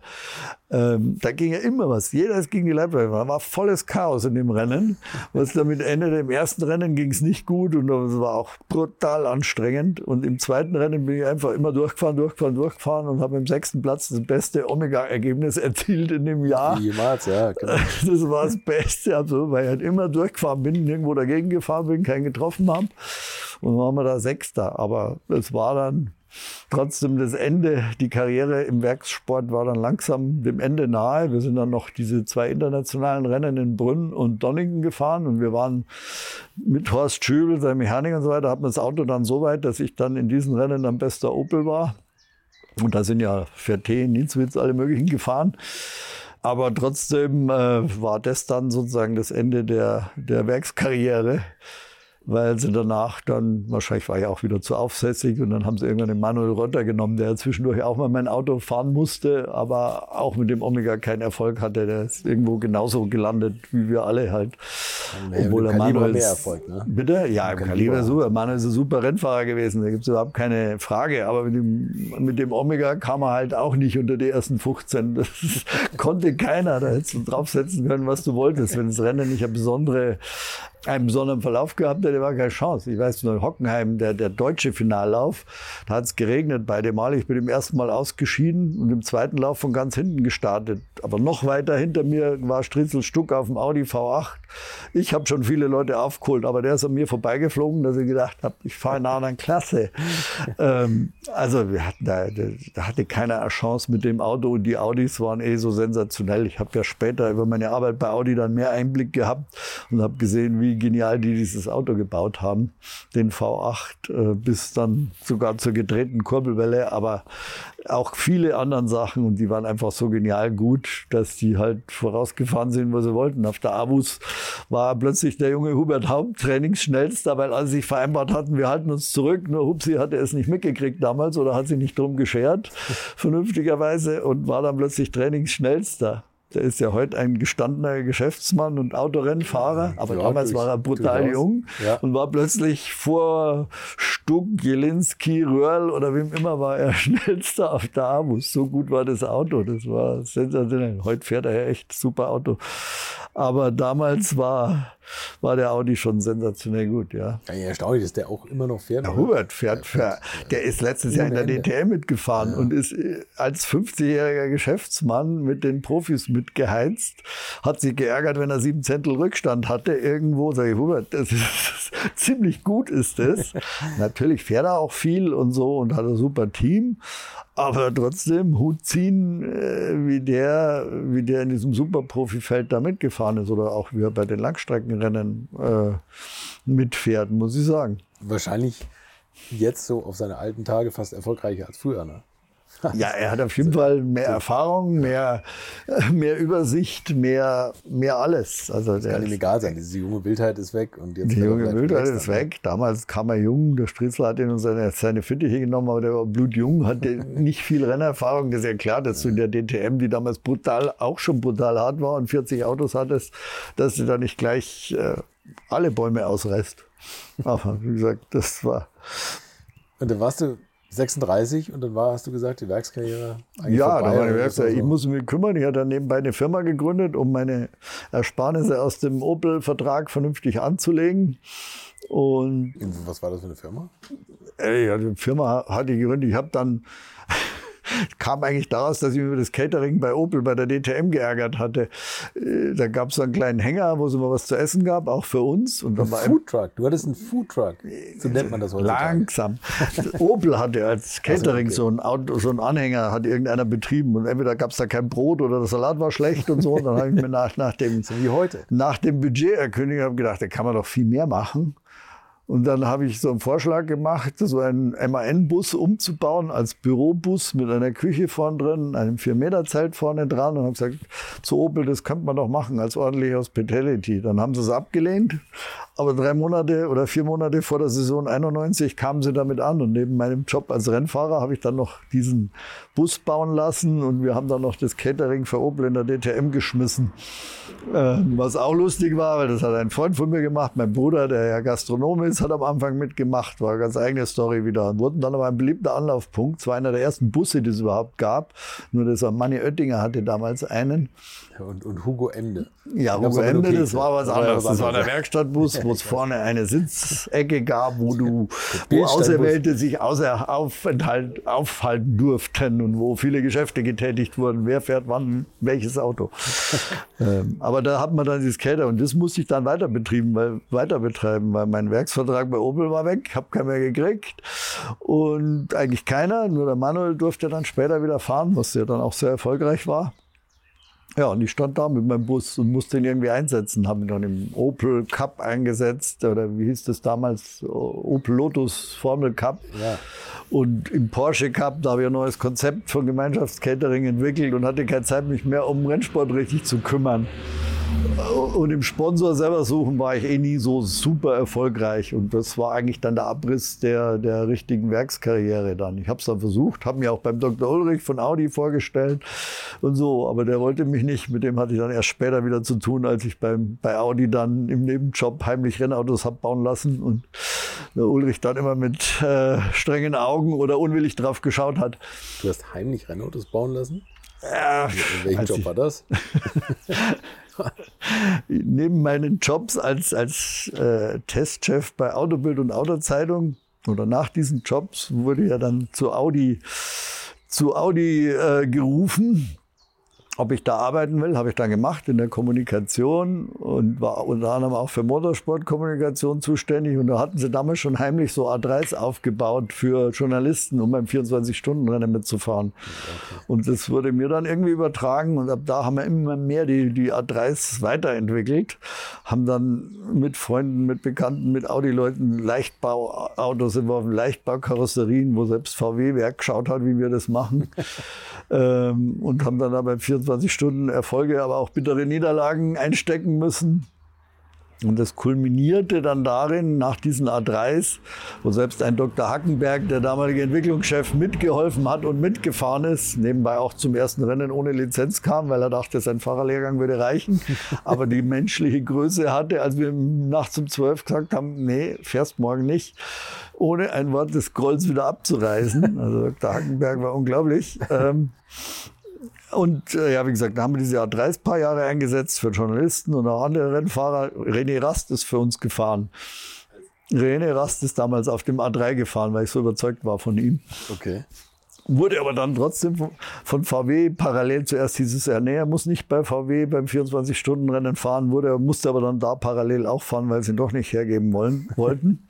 Ähm, da ging ja immer was. Jeder ist gegen die Leitplanke. Da war volles Chaos in dem Rennen. Was damit endete, im ersten Rennen ging es nicht gut und das war auch brutal anstrengend. Und im zweiten Rennen bin ich einfach immer durchgefahren, durchgefahren, durchgefahren und habe im sechsten Platz das beste Omega-Ergebnis erzielt in dem Jahr. Jemals, ja. Genau. [laughs] Das war das Beste, also, weil ich halt immer durchgefahren bin, nirgendwo dagegen gefahren bin, keinen getroffen habe. Und dann waren wir da Sechster. Aber es war dann trotzdem das Ende, die Karriere im Werkssport war dann langsam dem Ende nahe. Wir sind dann noch diese zwei internationalen Rennen in Brünn und Donningen gefahren und wir waren mit Horst Schübel, seinem Mechaniker und so weiter, hatten das Auto dann so weit, dass ich dann in diesen Rennen am bester Opel war. Und da sind ja Ferté, Nienzwitz, alle möglichen gefahren. Aber trotzdem äh, war das dann sozusagen das Ende der, der Werkskarriere weil sie danach dann, wahrscheinlich war ich auch wieder zu aufsässig und dann haben sie irgendwann den Manuel Rotter genommen, der zwischendurch auch mal mein Auto fahren musste, aber auch mit dem Omega keinen Erfolg hatte. Der ist irgendwo genauso gelandet wie wir alle halt. Ja, Obwohl der Manuel mehr Erfolg, ne? Bitte? Ja, im Kaliber, Kaliber super. Manuel ist ein super Rennfahrer gewesen, da gibt es überhaupt keine Frage. Aber mit dem, mit dem Omega kam er halt auch nicht unter die ersten 15. [laughs] Das konnte keiner. Da hättest du draufsetzen können, was du wolltest. Wenn das Rennen nicht eine besondere einen besonderen Verlauf gehabt hätte, war keine Chance. Ich weiß nur, Hockenheim, der, der deutsche Finallauf, da hat es geregnet beide Mal. Ich bin im ersten Mal ausgeschieden und im zweiten Lauf von ganz hinten gestartet. Aber noch weiter hinter mir war Stritzel Stuck auf dem Audi V8. Ich habe schon viele Leute aufgeholt, aber der ist an mir vorbeigeflogen, dass ich gedacht habe, ich fahre in einer anderen Klasse. [laughs] ähm, also wir hatten da, da hatte keiner eine Chance mit dem Auto und die Audis waren eh so sensationell. Ich habe ja später über meine Arbeit bei Audi dann mehr Einblick gehabt und habe gesehen, wie genial die dieses Auto gebaut haben, den V8, äh, bis dann sogar zur gedrehten Kurbelwelle, aber auch viele anderen Sachen und die waren einfach so genial gut, dass die halt vorausgefahren sind, wo sie wollten. Auf der Abus war plötzlich der junge Hubert Haupt Trainingsschnellster, weil alle sich vereinbart hatten, wir halten uns zurück. Nur Hupsi hatte es nicht mitgekriegt damals oder hat sich nicht drum geschert, [laughs] vernünftigerweise, und war dann plötzlich Trainingsschnellster. Der ist ja heute ein gestandener Geschäftsmann und Autorennfahrer, aber ja, damals war er brutal jung ja. und war plötzlich vor Stuck, Jelinski, Röhrl oder wem immer war er [laughs] schnellster auf der Abus. So gut war das Auto, das war sensationell. Heute fährt er ja echt super Auto. Aber damals war war der Audi schon sensationell gut, ja. ja erstaunlich, dass der auch immer noch fährt. Ja, Hubert fährt, fährt, der ist letztes Jahr in der DTM mitgefahren ja. und ist äh, als 50-jähriger Geschäftsmann mit den Profis mitgeheizt, hat sich geärgert, wenn er sieben Zentel Rückstand hatte irgendwo. Sag ich, Hubert, das ist ziemlich gut ist das. [laughs] Natürlich fährt er auch viel und so und hat ein super Team. Aber trotzdem Hut ziehen, äh, wie der, wie der in diesem Superprofifeld da mitgefahren ist oder auch wie er bei den Langstreckenrennen äh, mitfährt, muss ich sagen. Wahrscheinlich jetzt so auf seine alten Tage fast erfolgreicher als früher, ne? [laughs] Ja, er hat auf jeden Fall mehr Erfahrung, mehr, [laughs] mehr Übersicht, mehr, mehr alles. Also das kann ihm egal sein. Diese junge Wildheit ist weg. Und jetzt die junge Wildheit ist weg. Damals kam er jung. Der Stritzler hat ihn und seine, seine Fittiche genommen, aber der war blutjung, hatte [laughs] nicht viel Rennerfahrung. Das ist ja klar, dass du in der DTM, die damals brutal, auch schon brutal hart war und 40 Autos hattest, dass du da nicht gleich äh, alle Bäume ausreißt. Aber wie gesagt, das war. Und dann warst du 36 und dann war, hast du gesagt, die Werkskarriere Ja, da war die Werkskarriere. So. Ich muss mich kümmern. Ich hatte dann nebenbei eine Firma gegründet, um meine Ersparnisse aus dem Opel-Vertrag vernünftig anzulegen. Und was war das für eine Firma? Ja, die Firma hatte ich gegründet. Ich habe dann kam eigentlich daraus, dass ich mich über das Catering bei Opel bei der DTM geärgert hatte. Äh, da gab es so einen kleinen Hänger, wo es immer was zu essen gab, auch für uns. Und ein Foodtruck. Du hattest einen Foodtruck. So nennt man das heute. Langsam. Opel hatte als Catering also okay. so, ein Auto, so einen Anhänger, hat irgendeiner betrieben. Und entweder gab es da kein Brot oder der Salat war schlecht und so. Und dann habe ich mir nach, nach dem, so wie heute. nach dem Budget erkündigt, gedacht, da kann man doch viel mehr machen. Und dann habe ich so einen Vorschlag gemacht, so einen MAN-Bus umzubauen als Bürobus mit einer Küche vorne drin, einem 4-Meter-Zelt vorne dran und habe gesagt, zu Opel, das könnte man doch machen als ordentliche Hospitality. Dann haben sie es abgelehnt, aber drei Monate oder vier Monate vor der Saison 91 kamen sie damit an und neben meinem Job als Rennfahrer habe ich dann noch diesen Bus bauen lassen und wir haben dann noch das Catering für Opel in der DTM geschmissen. Äh, was auch lustig war, weil das hat ein Freund von mir gemacht, mein Bruder, der ja Gastronom ist, hat am Anfang mitgemacht, war eine ganz eigene Story wieder. Wurden dann aber ein beliebter Anlaufpunkt, zwar einer der ersten Busse, die es überhaupt gab, nur dieser Manni Oettinger hatte damals einen. Und, und Hugo Ende. Ja, Hugo Ende, das war was anderes. Das war der Werkstattbus, wo es [laughs] vorne eine Sitzecke gab, wo du, wo Auserwählte sich außer Aufenthalt, aufhalten durften und wo viele Geschäfte getätigt wurden. Wer fährt wann welches Auto? [laughs] ähm, aber da hat man dann dieses Skater und das musste ich dann weiter betrieben, weil, weiter betreiben, weil mein Werksvertrag bei Opel war weg, habe keinen mehr gekriegt und eigentlich keiner, nur der Manuel durfte dann später wieder fahren, was ja dann auch sehr erfolgreich war. Ja, und ich stand da mit meinem Bus und musste ihn irgendwie einsetzen. Habe ihn dann im Opel Cup eingesetzt oder wie hieß das damals? Opel Lotus Formel Cup. Ja. Und im Porsche Cup, da habe ich ein neues Konzept von Gemeinschaftscatering entwickelt und hatte keine Zeit, mich mehr um Rennsport richtig zu kümmern. Und im Sponsor selber suchen war ich eh nie so super erfolgreich. Und das war eigentlich dann der Abriss der, der richtigen Werkskarriere dann. Ich habe es dann versucht, habe mir auch beim Dr. Ulrich von Audi vorgestellt und so. Aber der wollte mich nicht. Mit dem hatte ich dann erst später wieder zu tun, als ich beim, bei Audi dann im Nebenjob heimlich Rennautos habe bauen lassen. Und der Ulrich dann immer mit äh, strengen Augen oder unwillig drauf geschaut hat. Du hast heimlich Rennautos bauen lassen? Ja, als Job ich- war das? [laughs] neben meinen Jobs als, als äh, Testchef bei Autobild und Autozeitung oder nach diesen Jobs wurde ja dann zu Audi, zu Audi äh, gerufen. Ob ich da arbeiten will, habe ich dann gemacht in der Kommunikation und war unter anderem auch für Motorsportkommunikation zuständig. Und da hatten sie damals schon heimlich so A3s aufgebaut für Journalisten, um beim 24-Stunden-Rennen mitzufahren. Und das wurde mir dann irgendwie übertragen und ab da haben wir immer mehr die, die A3s weiterentwickelt, haben dann mit Freunden, mit Bekannten, mit Audi-Leuten Leichtbauautos entworfen, Leichtbaukarosserien, wo selbst VW Werk geschaut hat, wie wir das machen. [laughs] ähm, und haben dann aber 24 Stunden Erfolge, aber auch bittere Niederlagen einstecken müssen. Und das kulminierte dann darin, nach diesen A3s, wo selbst ein Dr. Hackenberg, der damalige Entwicklungschef, mitgeholfen hat und mitgefahren ist, nebenbei auch zum ersten Rennen ohne Lizenz kam, weil er dachte, sein Fahrerlehrgang würde reichen, [laughs] aber die menschliche Größe hatte, als wir nachts um zwölf gesagt haben, nee, fährst morgen nicht, ohne ein Wort des Grolls wieder abzureißen. Also Dr. Hackenberg war unglaublich. Ähm, und äh, ja, wie gesagt, da haben wir diese A3s paar Jahre eingesetzt für Journalisten und auch andere Rennfahrer. René Rast ist für uns gefahren. René Rast ist damals auf dem A3 gefahren, weil ich so überzeugt war von ihm. Okay. Wurde aber dann trotzdem von- VW parallel zuerst hieß es, ja, nee, er muss nicht bei VW beim 24-Stunden-Rennen fahren, wurde, er musste aber dann da parallel auch fahren, weil sie ihn doch nicht hergeben wollen, [laughs] wollten.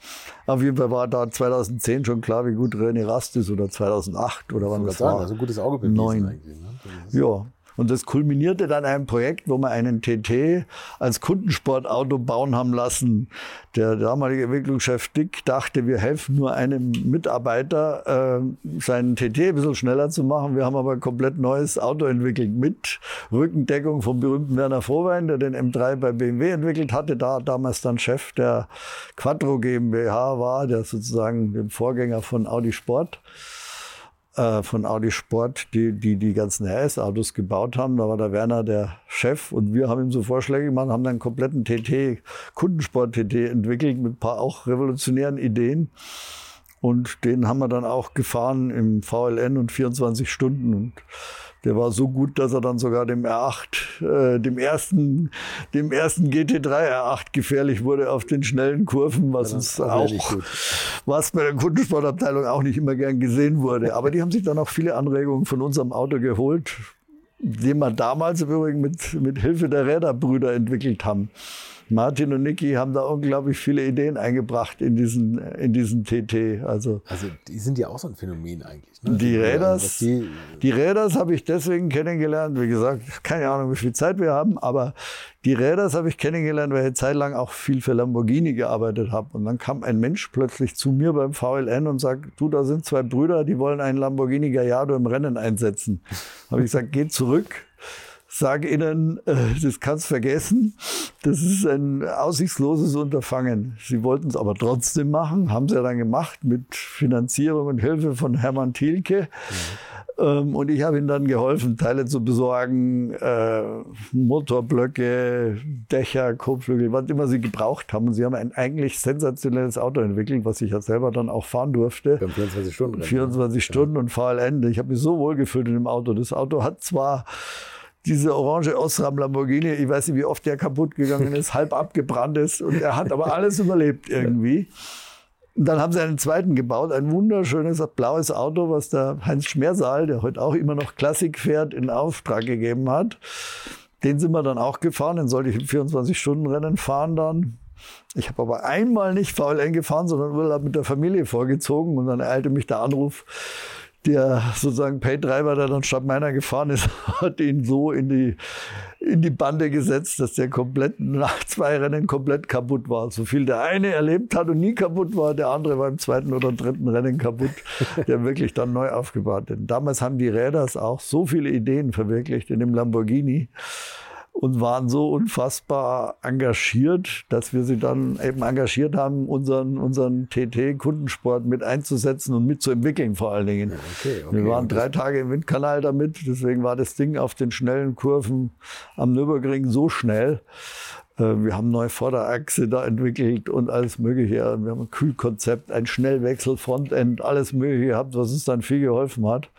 Auf jeden Fall war da 2010 schon klar, wie gut René Rast ist oder 2008 oder wann das war. also ein gutes Auge bewiesen Neun. eigentlich. Ne? Ja. Und das kulminierte dann einem Projekt, wo wir einen TT als Kundensportauto bauen haben lassen. Der damalige Entwicklungschef Dick dachte, wir helfen nur einem Mitarbeiter, äh, seinen TT ein bisschen schneller zu machen. Wir haben aber ein komplett neues Auto entwickelt mit Rückendeckung vom berühmten Werner Frohwein, der den M3 bei BMW entwickelt hatte, da damals dann Chef der Quattro GmbH war, der sozusagen den Vorgänger von Audi Sport äh, von Audi Sport, die, die die ganzen RS-Autos gebaut haben. Da war der Werner der Chef und wir haben ihm so Vorschläge gemacht, haben dann einen kompletten TT, Kundensport-TT entwickelt mit ein paar auch revolutionären Ideen. Und den haben wir dann auch gefahren im VLN und 24 Stunden. Und der war so gut, dass er dann sogar dem R8, äh, dem ersten, dem ersten GT3 R8 gefährlich wurde auf den schnellen Kurven, was uns auch was bei der Kundensportabteilung auch nicht immer gern gesehen wurde. Aber die haben sich dann auch viele Anregungen von unserem Auto geholt, den wir damals im Übrigen mit, mit Hilfe der Räderbrüder entwickelt haben. Martin und Niki haben da unglaublich viele Ideen eingebracht in diesen, in diesen TT. Also Also die sind ja auch so ein Phänomen eigentlich. Ne? die Also, Räders, Die, die Räders habe ich deswegen kennengelernt. Wie gesagt, keine Ahnung, wie viel Zeit wir haben, aber die Räders habe ich kennengelernt, weil ich eine Zeit lang auch viel für Lamborghini gearbeitet habe. Und dann kam ein Mensch plötzlich zu mir beim VLN und sagt, du, da sind zwei Brüder, die wollen einen Lamborghini Gallardo im Rennen einsetzen. habe ich gesagt, geh zurück. Sag ihnen, äh, das kannst vergessen. Das ist ein aussichtsloses Unterfangen. Sie wollten es aber trotzdem machen, haben sie ja dann gemacht mit Finanzierung und Hilfe von Hermann Thielke. Ähm, und ich habe ihnen dann geholfen, Teile zu besorgen, äh, Motorblöcke, Dächer, Kotflügel, was immer sie gebraucht haben. Und sie haben ein eigentlich sensationelles Auto entwickelt, was ich ja selber dann auch fahren durfte. beim 24 Stunden 24 Stunden und VLN. Ich habe mich so wohl gefühlt in dem Auto. Das Auto hat zwar diese orange Osram Lamborghini, ich weiß nicht, wie oft der kaputt gegangen ist, halb abgebrannt ist. Und er hat aber alles überlebt irgendwie. Und dann haben sie einen zweiten gebaut, ein wunderschönes blaues Auto, was der Heinz Schmersaal, der heute auch immer noch Klassik fährt, in Auftrag gegeben hat. Den sind wir dann auch gefahren, den sollte ich im 24-Stunden-Rennen fahren dann. Ich habe aber einmal nicht VLN gefahren, sondern Urlaub mit der Familie vorgezogen und dann eilte mich der Anruf, der sozusagen Pay-Treiber, der dann statt meiner gefahren ist, [laughs] hat ihn so in die, in die Bande gesetzt, dass der komplett nach zwei Rennen komplett kaputt war. So viel der eine erlebt hat und nie kaputt war, der andere war im zweiten oder dritten Rennen kaputt, [laughs] der wirklich dann neu aufgebaut. Denn damals haben die Räders auch so viele Ideen verwirklicht in dem Lamborghini und waren so unfassbar engagiert, dass wir sie dann eben engagiert haben, unseren, unseren TT-Kundensport mit einzusetzen und mitzuentwickeln vor allen Dingen. Okay, okay. Wir waren drei Tage im Windkanal damit, deswegen war das Ding auf den schnellen Kurven am Nürburgring so schnell. Äh, wir haben neue Vorderachse da entwickelt und alles Mögliche. Wir haben ein Kühlkonzept, ein Schnellwechsel, Frontend, alles Mögliche gehabt, was uns dann viel geholfen hat.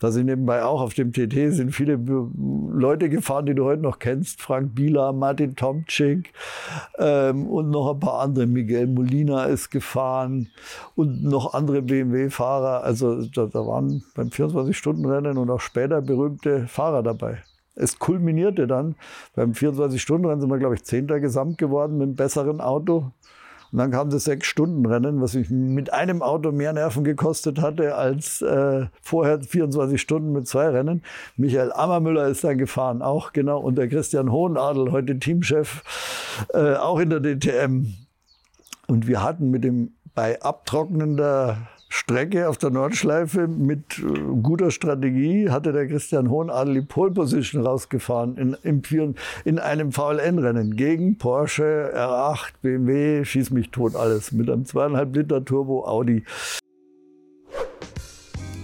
Da sind nebenbei auch auf dem TT sind viele Leute gefahren, die du heute noch kennst. Frank Bieler, Martin Tomczyk ähm, und noch ein paar andere. Miguel Molina ist gefahren und noch andere BMW-Fahrer. Also da, da waren beim 24-Stunden-Rennen und auch später berühmte Fahrer dabei es kulminierte dann. Beim 24-Stunden-Rennen sind wir, glaube ich, Zehnter Gesamt geworden mit einem besseren Auto. Und dann kam das Sechs-Stunden-Rennen, was mich mit einem Auto mehr Nerven gekostet hatte als äh, vorher 24 Stunden mit zwei Rennen. Michael Ammermüller ist dann gefahren, auch genau. Und der Christian Hohenadel, heute Teamchef, äh, auch in der DTM. Und wir hatten mit dem bei abtrocknender Strecke auf der Nordschleife mit äh, guter Strategie hatte der Christian Hohenadel die Pole Position rausgefahren in, in, in einem VLN-Rennen gegen Porsche, R8, BMW, schieß mich tot alles mit einem zweieinhalb Liter Turbo Audi.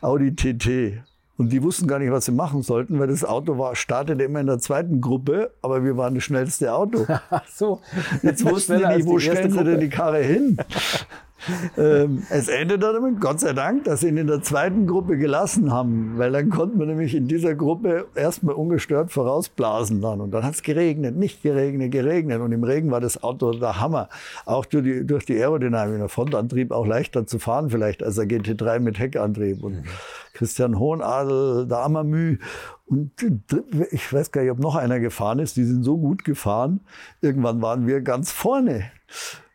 Audi TT. Und die wussten gar nicht, was sie machen sollten, weil das Auto war, startete immer in der zweiten Gruppe, aber wir waren das schnellste Auto. [laughs] so. Jetzt wussten die nicht, wo stellen sie denn die Karre hin? [laughs] [laughs] ähm, es endete damit, Gott sei Dank, dass sie ihn in der zweiten Gruppe gelassen haben, weil dann konnten wir nämlich in dieser Gruppe erstmal ungestört vorausblasen dann. Und dann hat es geregnet, nicht geregnet, geregnet. Und im Regen war das Auto der Hammer. Auch durch die, durch die Aerodynamik, der Frontantrieb auch leichter zu fahren vielleicht als der GT3 mit Heckantrieb. Und mhm. Christian Hohenadel, der Ammermü. Und ich weiß gar nicht, ob noch einer gefahren ist. Die sind so gut gefahren. Irgendwann waren wir ganz vorne.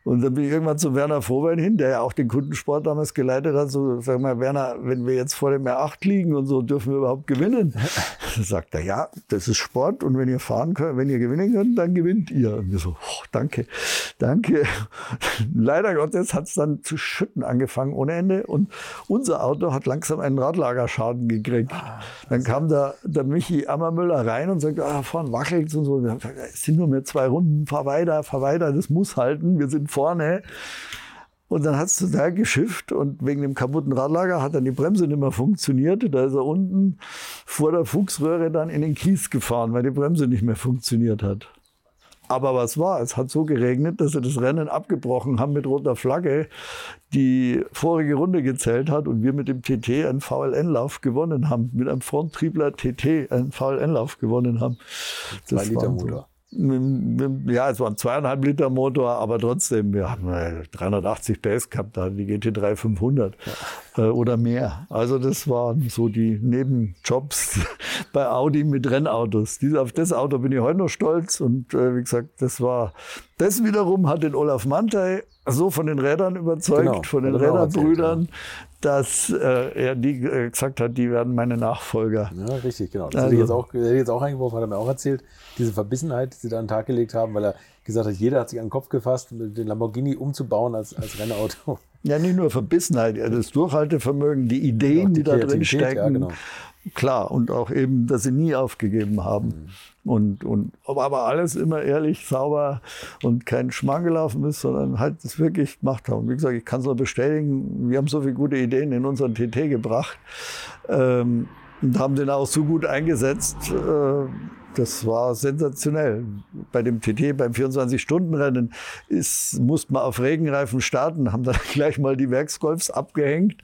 Und dann bin ich irgendwann zu Werner Frohwein hin, der ja auch den Kundensport damals geleitet hat. So, sag mal, Werner, wenn wir jetzt vor dem R8 liegen und so, dürfen wir überhaupt gewinnen? [laughs] Dann sagt er, ja, das ist Sport und wenn ihr fahren könnt, wenn ihr gewinnen könnt, dann gewinnt ihr. Und wir so, oh, danke, danke. [laughs] Leider Gottes hat es dann zu schütten angefangen ohne Ende und unser Auto hat langsam einen Radlagerschaden gekriegt. Dann kam da der Michi Ammermüller rein und sagt, ah, vorne wackelt und so. Und gesagt, es sind nur mehr zwei Runden, fahr weiter, fahr weiter, das muss halten, wir sind vorne. Und dann hat es total geschifft und wegen dem kaputten Radlager hat dann die Bremse nicht mehr funktioniert. Da ist er unten vor der Fuchsröhre dann in den Kies gefahren, weil die Bremse nicht mehr funktioniert hat. Aber was war? Es hat so geregnet, dass sie das Rennen abgebrochen haben mit roter Flagge, die vorige Runde gezählt hat und wir mit dem TT einen VLN-Lauf gewonnen haben. Mit einem Fronttriebler TT einen VLN-Lauf gewonnen haben. Zwei Liter Motor. Ja, es war ein zweieinhalb Liter Motor, aber trotzdem, wir haben 380 PS gehabt, da die GT3 500 ja. äh, oder mehr. Also das waren so die Nebenjobs [laughs] bei Audi mit Rennautos. Dies, auf das Auto bin ich heute noch stolz und äh, wie gesagt, das war, das wiederum hat den Olaf Mantei so von den Rädern überzeugt, genau, von den Räderbrüdern, dass äh, er die äh, gesagt hat, die werden meine Nachfolger. Ja, richtig, genau. Das also, hätte ich jetzt auch, hätte ich jetzt auch eingeworfen, hat er mir auch erzählt. Diese Verbissenheit, die sie da an den Tag gelegt haben, weil er gesagt hat, jeder hat sich an den Kopf gefasst, den Lamborghini umzubauen als, als Rennauto. Ja, nicht nur Verbissenheit, das Durchhaltevermögen, die Ideen, die, die da drin stecken. Ja, genau. Klar, und auch eben, dass sie nie aufgegeben haben. Mhm. Und, und, aber alles immer ehrlich, sauber und kein Schmarrn gelaufen ist, sondern halt es wirklich gemacht haben. Wie gesagt, ich kann es nur bestätigen, wir haben so viele gute Ideen in unseren TT gebracht ähm, und haben den auch so gut eingesetzt. Äh, das war sensationell. Bei dem TT, beim 24-Stunden-Rennen, musste man auf Regenreifen starten, haben dann [laughs] gleich mal die Werksgolfs abgehängt,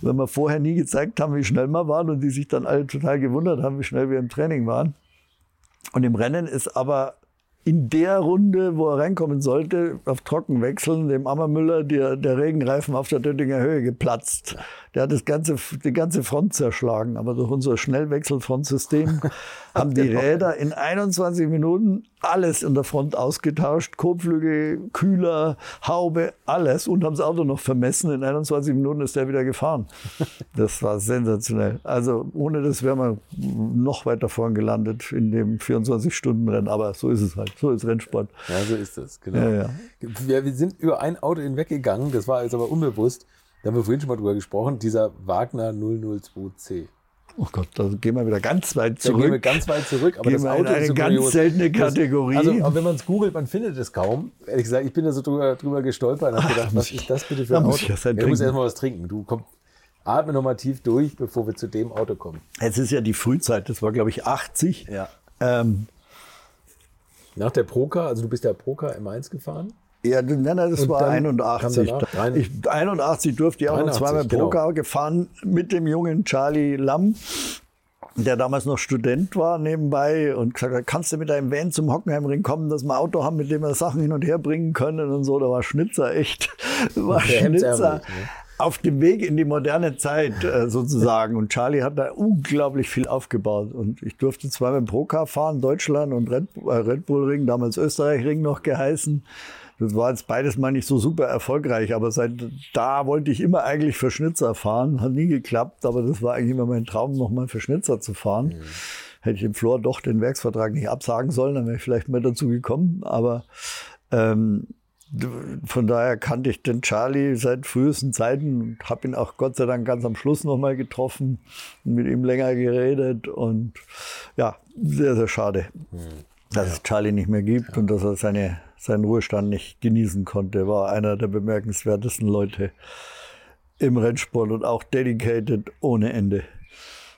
weil wir vorher nie gezeigt haben, wie schnell wir waren und die sich dann alle total gewundert haben, wie schnell wir im Training waren. Und im Rennen ist aber in der Runde, wo er reinkommen sollte, auf Trocken wechseln, dem Ammermüller der, der Regenreifen auf der Döttinger Höhe geplatzt. Der hat das ganze, die ganze Front zerschlagen. Aber durch unser Schnellwechselfrontsystem [laughs] haben die Räder in 21 Minuten alles in der Front ausgetauscht. Kotflügel, Kühler, Haube, alles. Und haben das Auto noch vermessen. In 21 Minuten ist der wieder gefahren. [laughs] Das war sensationell. Also ohne das wären wir noch weiter vorn gelandet in dem 24-Stunden-Rennen. Aber so ist es halt. So ist Rennsport. Ja, so ist es. Genau. Ja, ja. Wir, wir sind über ein Auto hinweggegangen. Das war jetzt aber unbewusst. Da haben wir vorhin schon mal drüber gesprochen, dieser Wagner 002C. Oh Gott, da gehen wir wieder ganz weit zurück. Da gehen wir ganz weit zurück, aber gehen das Auto in eine ist so ganz kurios. seltene Kategorie. Das, also, aber wenn man es googelt, man findet es kaum. Ehrlich gesagt, ich bin da so drüber, drüber gestolpert und habe gedacht, was ist das bitte für ein Auto? Ich, ja, ich muss erstmal was trinken. Du komm, atme nochmal tief durch, bevor wir zu dem Auto kommen. Es ist ja die Frühzeit, das war glaube ich 80. Ja. Ähm, Nach der Proka, also du bist ja Proka M1 gefahren? Ja, nein, nein, das und war 81. Ich, 81 durfte ich auch noch zweimal genau. Poker gefahren mit dem jungen Charlie Lamm, der damals noch Student war nebenbei und gesagt hat, kannst du mit deinem Van zum Hockenheimring kommen, dass wir ein Auto haben, mit dem wir Sachen hin und her bringen können und so. Da war Schnitzer echt, [laughs] war Schnitzer. Ne? Auf dem Weg in die moderne Zeit äh, sozusagen. Und Charlie hat da unglaublich viel aufgebaut. Und ich durfte zweimal im Procar fahren, Deutschland und Red, äh, Red Bull Ring, damals Österreich Ring noch geheißen. Das war jetzt beides mal nicht so super erfolgreich, aber seit da wollte ich immer eigentlich für Schnitzer fahren. Hat nie geklappt, aber das war eigentlich immer mein Traum, nochmal für Schnitzer zu fahren. Mhm. Hätte ich dem Flor doch den Werksvertrag nicht absagen sollen, dann wäre ich vielleicht mehr dazu gekommen. Aber ähm, von daher kannte ich den Charlie seit frühesten Zeiten und habe ihn auch Gott sei Dank ganz am Schluss nochmal getroffen und mit ihm länger geredet. Und ja, sehr, sehr schade, mhm. dass ja. es Charlie nicht mehr gibt ja. und dass er seine seinen Ruhestand nicht genießen konnte. War einer der bemerkenswertesten Leute im Rennsport und auch dedicated ohne Ende.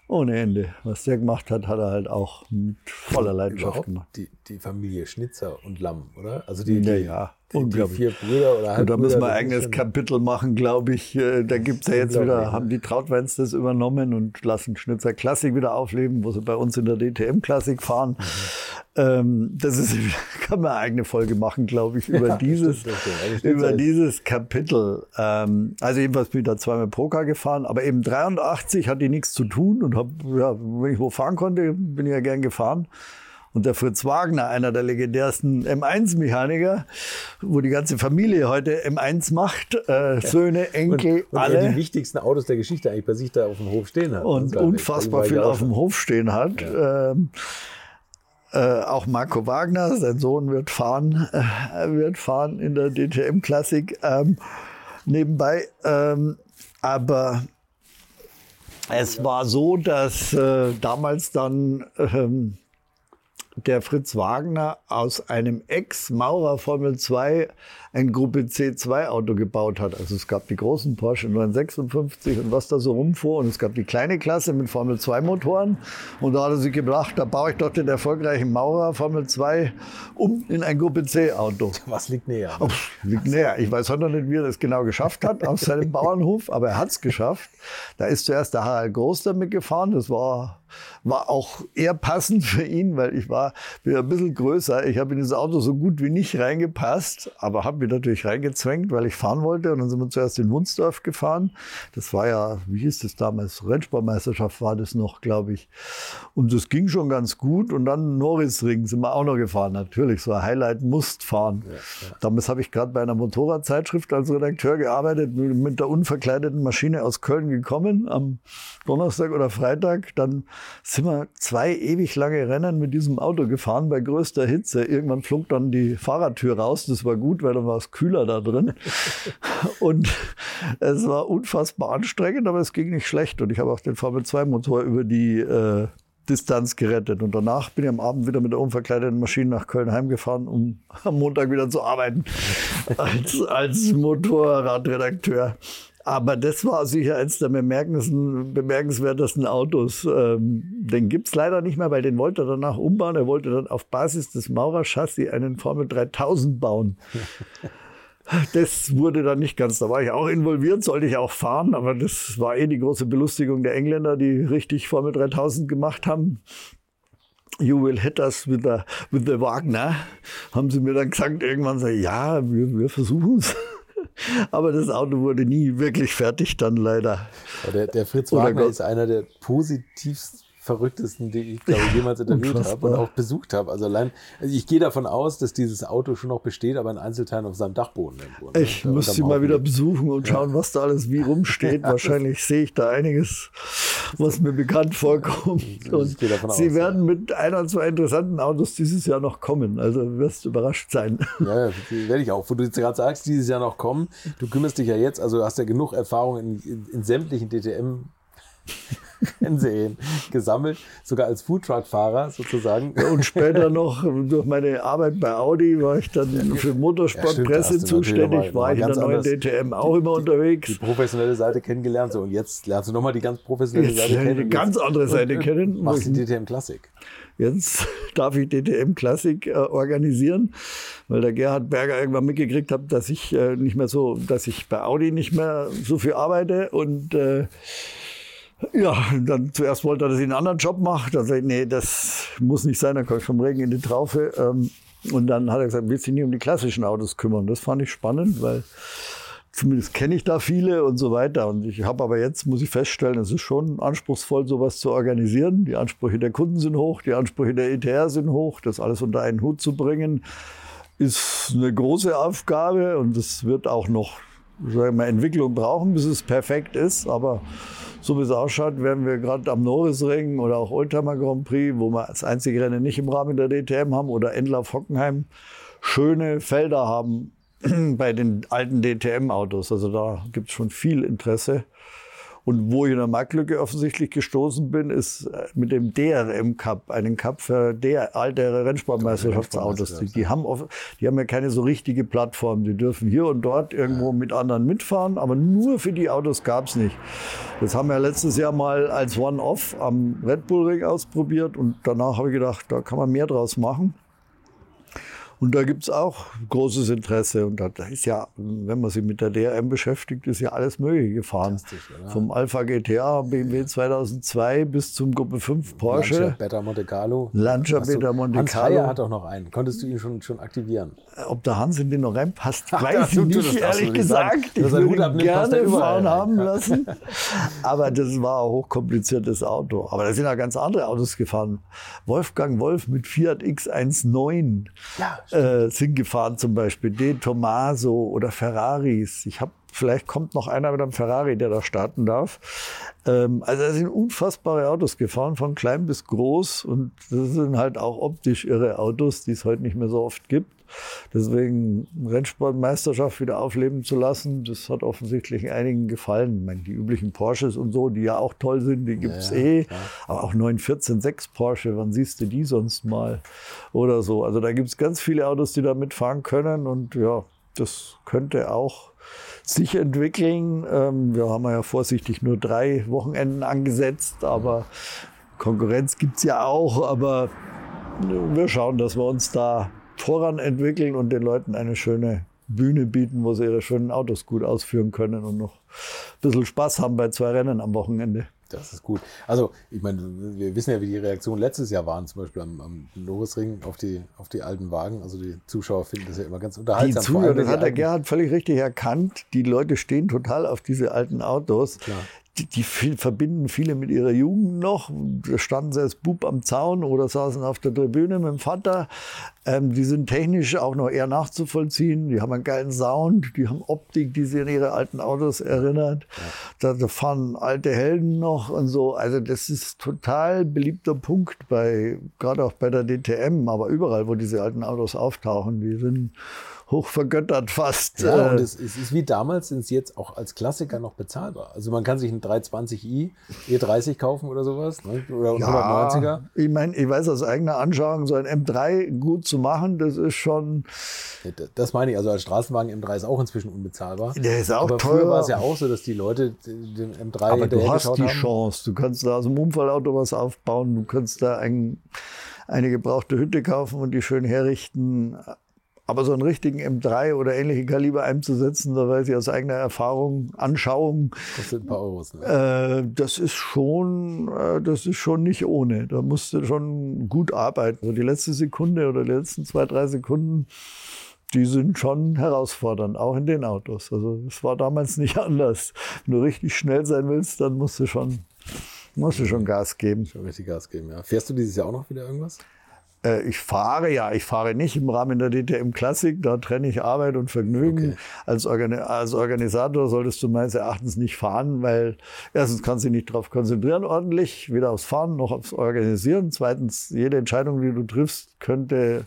Ohne Ende. Was der gemacht hat, hat er halt auch mit voller Leidenschaft gemacht. Die, die Familie Schnitzer und Lamm, oder? Also die, die, ja, ja. Die, die vier Brüder oder halt Da müssen wir ein eigenes Kapitel machen, glaube ich. Äh, da gibt es ja jetzt wieder, haben die Trautweins das übernommen und lassen Schnitzer Klassik wieder aufleben, wo sie bei uns in der DTM Klassik fahren. Mhm. Ähm, das ist, [laughs] kann man eine eigene Folge machen, glaube ich, [laughs] über ja, dieses, stimmt, über dieses Kapitel. Ähm, also jedenfalls bin ich da zweimal Proka gefahren, aber eben 83 hatte ich nichts zu tun und habe, ja, wenn ich wo fahren konnte, bin ich ja gern gefahren. Und der Fritz Wagner, einer der legendärsten M1-Mechaniker, wo die ganze Familie heute M1 macht, äh, Söhne, Enkel, und, und alle. Die wichtigsten Autos der Geschichte eigentlich bei sich da auf dem Hof stehen hat. Und unfassbar viel auf dem Hof stehen hat. Ja. Ähm, äh, auch Marco Wagner, sein Sohn wird fahren, äh, wird fahren in der DTM Klassik ähm, nebenbei. Ähm, aber es war so, dass äh, damals dann ähm, der Fritz Wagner aus einem Ex-Maurer Formel 2 ein Gruppe C2 Auto gebaut hat. Also es gab die großen Porsche 956 und was da so rumfuhr und es gab die kleine Klasse mit Formel 2 Motoren und da hat er sich gebracht, da baue ich doch den erfolgreichen Maurer Formel 2 um in ein Gruppe C Auto. Was liegt näher? Oh, liegt näher. Ich weiß heute noch nicht, wie er das genau geschafft hat auf seinem Bauernhof, aber er hat es geschafft. Da ist zuerst der Harald Groß damit gefahren. Das war war auch eher passend für ihn, weil ich war bin ein bisschen größer. Ich habe in dieses Auto so gut wie nicht reingepasst, aber habe mich natürlich reingezwängt, weil ich fahren wollte. Und dann sind wir zuerst in Wunsdorf gefahren. Das war ja, wie hieß das damals? Rennsportmeisterschaft war das noch, glaube ich. Und das ging schon ganz gut. Und dann Norrisring sind wir auch noch gefahren. Natürlich, so ein Highlight musst fahren. Ja, ja. Damals habe ich gerade bei einer Motorradzeitschrift als Redakteur gearbeitet, mit der unverkleideten Maschine aus Köln gekommen am Donnerstag oder Freitag. Dann sind wir zwei ewig lange Rennen mit diesem Auto gefahren bei größter Hitze. Irgendwann flog dann die Fahrradtür raus. Das war gut, weil dann war es kühler da drin. [laughs] Und es war unfassbar anstrengend, aber es ging nicht schlecht. Und ich habe auch den Formel-2-Motor über die äh, Distanz gerettet. Und danach bin ich am Abend wieder mit der unverkleideten Maschine nach Köln heimgefahren, um am Montag wieder zu arbeiten [laughs] als, als Motorradredakteur. Aber das war sicher eines der bemerkenswertesten Autos. Ähm, den gibt's leider nicht mehr, weil den wollte er danach umbauen. Er wollte dann auf Basis des Maurer-Chassis einen Formel 3000 bauen. [laughs] Das wurde dann nicht ganz, da war ich auch involviert, sollte ich auch fahren, aber das war eh die große Belustigung der Engländer, die richtig Formel 3000 gemacht haben. You will hit us with the, with the Wagner, haben sie mir dann gesagt, irgendwann so, ja, wir, wir versuchen es. Aber das Auto wurde nie wirklich fertig dann leider. Der, der Fritz Wagner ist einer der positivsten verrücktesten, die ich glaube jemals interviewt habe und auch besucht habe. Also allein, also ich gehe davon aus, dass dieses Auto schon noch besteht, aber in Einzelteilen auf seinem Dachboden irgendwo. Ne? Ich muss sie mal wieder besuchen und schauen, ja. was da alles wie rumsteht. [laughs] Wahrscheinlich sehe ich da einiges, was mir bekannt vorkommt. Und sie aus, werden ja. mit ein oder zwei interessanten Autos dieses Jahr noch kommen. Also wirst du überrascht sein. Ja, werde ich auch. Wo du jetzt gerade sagst, dieses Jahr noch kommen. Du kümmerst dich ja jetzt, also du hast ja genug Erfahrung in, in, in sämtlichen DTM [laughs] Fernsehen gesammelt, sogar als Foodtruck-Fahrer sozusagen. Und später noch durch meine Arbeit bei Audi war ich dann für Motorsportpresse ja, zuständig, war ich in der neuen DTM auch immer unterwegs. Die professionelle Seite kennengelernt so und jetzt lernst du nochmal die ganz professionelle jetzt Seite kennen. Eine ganz andere Seite [laughs] kennen. Machst die DTM Klassik. Jetzt darf ich DTM Klassik äh, organisieren, weil der Gerhard Berger irgendwann mitgekriegt hat, dass ich äh, nicht mehr so, dass ich bei Audi nicht mehr so viel arbeite und äh, ja, dann zuerst wollte er, dass ich einen anderen Job mache. Dann sagte ich, nee, das muss nicht sein, dann komme ich vom Regen in die Traufe. Ähm, und dann hat er gesagt, willst du dich nicht um die klassischen Autos kümmern? Das fand ich spannend, weil zumindest kenne ich da viele und so weiter. Und ich habe aber jetzt, muss ich feststellen, es ist schon anspruchsvoll, sowas zu organisieren. Die Ansprüche der Kunden sind hoch, die Ansprüche der ETR sind hoch. Das alles unter einen Hut zu bringen, ist eine große Aufgabe und es wird auch noch sagen wir Entwicklung brauchen, bis es perfekt ist. Aber so wie es ausschaut, werden wir gerade am Norrisring oder auch Oldtimer Grand Prix, wo wir das einzige Rennen nicht im Rahmen der DTM haben, oder Endlauf-Hockenheim, schöne Felder haben [clears throat] bei den alten DTM-Autos. Also da gibt es schon viel Interesse. Und wo ich in der Marktlücke offensichtlich gestoßen bin, ist äh, mit dem DRM Cup, einen Cup für der alte Rennsportmeisterschaftsautos. Die, die, haben oft, die haben ja keine so richtige Plattform. Die dürfen hier und dort irgendwo mit anderen mitfahren, aber nur für die Autos gab's nicht. Das haben wir letztes Jahr mal als One-Off am Red Bull Ring ausprobiert und danach habe ich gedacht, da kann man mehr draus machen. Und da gibt es auch großes Interesse. Und da, ist ja, wenn man sich mit der DRM beschäftigt, ist ja alles Mögliche gefahren. Vom Alpha GTA, BMW 2002 bis zum Gruppe 5 Porsche. Lancia Beta Monte Carlo. Lancia Hast Beta Monte Hans Carlo. Heyer hat auch noch einen. Konntest du ihn schon, schon aktivieren? Ob der Hans in den noch reinpasst, weiß ich nicht, ehrlich gesagt. Ich würde passt gerne er fahren haben lassen. [laughs] Aber das war ein hochkompliziertes Auto. Aber da sind ja ganz andere Autos gefahren. Wolfgang Wolf mit Fiat X19 Ja, äh, sind gefahren zum Beispiel. De Tomaso oder Ferraris. Ich habe Vielleicht kommt noch einer mit einem Ferrari, der da starten darf. Ähm, also da sind unfassbare Autos gefahren, von klein bis groß. Und das sind halt auch optisch irre Autos, die es heute nicht mehr so oft gibt. Deswegen Rennsportmeisterschaft wieder aufleben zu lassen, das hat offensichtlich einigen gefallen. Ich meine, die üblichen Porsches und so, die ja auch toll sind, die gibt's Ja, eh. klar. Aber auch 914.6 Porsche, wann siehst du die sonst mal? Oder so. Also da gibt's ganz viele Autos, die da mitfahren können. Und ja, das könnte auch sich entwickeln. Ähm, wir haben ja vorsichtig nur drei Wochenenden angesetzt, aber Konkurrenz gibt's ja auch. Aber wir schauen, dass wir uns da voran entwickeln und den Leuten eine schöne Bühne bieten, wo sie ihre schönen Autos gut ausführen können und noch ein bisschen Spaß haben bei zwei Rennen am Wochenende. Das ist gut. Also, ich meine, wir wissen ja, wie die Reaktionen letztes Jahr waren, zum Beispiel am, am Norrisring auf die, auf die alten Wagen. Also, die Zuschauer finden das ja immer ganz Die unterhaltsam. vor Zuhörer, das die hat der Gerhard völlig richtig erkannt. Die Leute stehen total auf diese alten Autos. Klar. Die, die viel, verbinden viele mit ihrer Jugend noch. Da standen sie als Bub am Zaun oder saßen auf der Tribüne mit dem Vater. Ähm, die sind technisch auch noch eher nachzuvollziehen. Die haben einen geilen Sound, die haben Optik, die sie an ihre alten Autos erinnert. Da, da fahren alte Helden noch und so. Also das ist total beliebter Punkt bei, gerade auch bei der DTM, aber überall, wo diese alten Autos auftauchen. Die sind hoch vergöttert fast. Ja, Äh, und es, es ist wie damals, sind sie jetzt auch als Klassiker noch bezahlbar. Also man kann sich einen 320i E30 kaufen oder sowas, ne? oder einen 190er. ich meine, ich weiß aus eigener Anschauung, so ein M3 gut zu machen, das ist schon, Das meine ich, also als Straßenwagen M3 ist auch inzwischen unbezahlbar. Der ist auch Aber teuer. früher war es ja auch so, dass die Leute den M3 aber du hast die haben. Chance. Du kannst da aus dem Unfallauto was aufbauen, du kannst da ein, eine gebrauchte Hütte kaufen und die schön herrichten. Aber so einen richtigen M3 oder ähnliche Kaliber einzusetzen, da weiß ich aus eigener Erfahrung, Anschauung, Kostet ein paar Euros. Ne? Äh, das ist schon, äh, das ist schon nicht ohne. Da musst du schon gut arbeiten. Also die letzte Sekunde oder die letzten zwei, drei Sekunden, die sind schon herausfordernd, auch in den Autos. Also es war damals nicht [laughs] anders. Wenn du richtig schnell sein willst, dann musst du schon, musst du schon Gas geben. Schon richtig Gas geben, ja. Fährst du dieses Jahr auch noch wieder irgendwas? Äh, Ich fahre ja, ich fahre nicht im Rahmen der DTM Klassik, da trenne ich Arbeit und Vergnügen. Okay. Als, Organi als Organisator solltest du meines Erachtens nicht fahren, weil erstens kannst du dich nicht darauf konzentrieren ordentlich, weder aufs Fahren noch aufs Organisieren. Zweitens, jede Entscheidung, die du triffst, könnte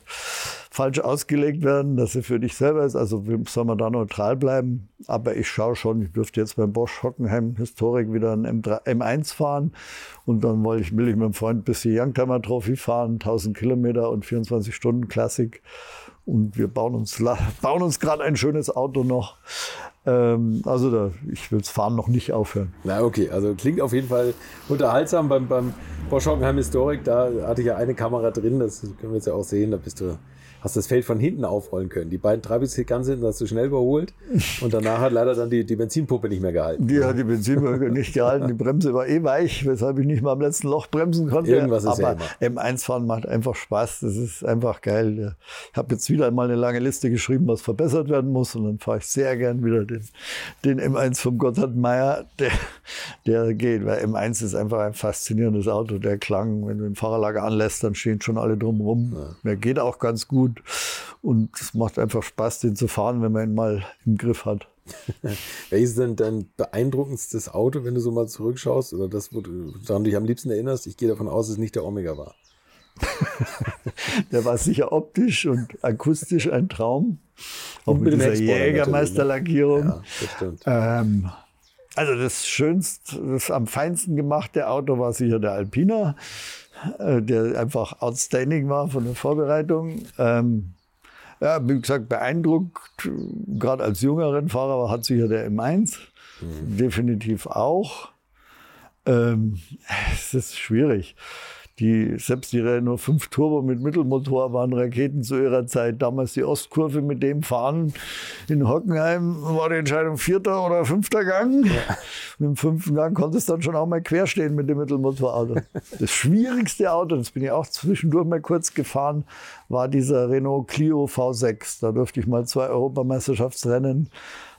falsch ausgelegt werden, dass sie für dich selber ist. Also soll man da neutral bleiben. Aber ich schaue schon, ich dürfte jetzt beim Bosch Hockenheim Historik wieder ein M3, M1 fahren. Und dann will ich, will ich mit dem Freund bis die Youngtimer Trophy fahren, 1000 Kilometer und 24 Stunden Klassik. Und wir bauen uns, [laughs] bauen uns gerade ein schönes Auto noch. Ähm, also da, ich will das Fahren noch nicht aufhören. Na okay, also klingt auf jeden Fall unterhaltsam beim, beim Bosch Hockenheim Historik. Da hatte ich ja eine Kamera drin, das können wir jetzt ja auch sehen. Da bist du, hast das Feld von hinten aufrollen können. Die beiden Trabis ganz hinten hast du schnell überholt und danach hat leider dann die, die Benzinpumpe nicht mehr gehalten. Die hat die Benzinbrücke nicht gehalten, die Bremse war eh weich, weshalb ich nicht mal am letzten Loch bremsen konnte. Irgendwas ist ja Aber M1-Fahren macht einfach Spaß, das ist einfach geil. Ich habe jetzt wieder einmal eine lange Liste geschrieben, was verbessert werden muss und dann fahre ich sehr gern wieder den, den M1 vom Gotthard Meier, der, der geht, weil M1 ist einfach ein faszinierendes Auto, der Klang, wenn du den Fahrerlager anlässt, dann stehen schon alle drumherum. Der geht auch ganz gut und es macht einfach Spaß, den zu fahren, wenn man ihn mal im Griff hat. [laughs] Welches ist denn dein beeindruckendstes Auto, wenn du so mal zurückschaust? Oder das, wo du daran dich am liebsten erinnerst? Ich gehe davon aus, dass es nicht der Omega war. [laughs] Der war sicher optisch und akustisch ein Traum. Auch Und mit, mit dieser Heckspoiler Jägermeisterlackierung. Ja, das stimmt. Ähm, also das schönste, das am feinsten gemachte Auto war sicher der Alpina, der einfach outstanding war von der Vorbereitung. Ähm, ja, wie gesagt, beeindruckt, gerade als junger Rennfahrer hat sicher der M1, definitiv auch. Ähm, [laughs] es ist schwierig. Die, selbst die Renault 5 Turbo mit Mittelmotor waren Raketen zu ihrer Zeit. Damals die Ostkurve mit dem Fahren in Hockenheim war die Entscheidung vierter oder fünfter Gang. Ja. Mit dem fünften Gang konnte es dann schon auch mal querstehen mit dem Mittelmotorauto. Das schwierigste Auto, das bin ich auch zwischendurch mal kurz gefahren, war dieser Renault Clio V6. Da durfte ich mal zwei Europameisterschaftsrennen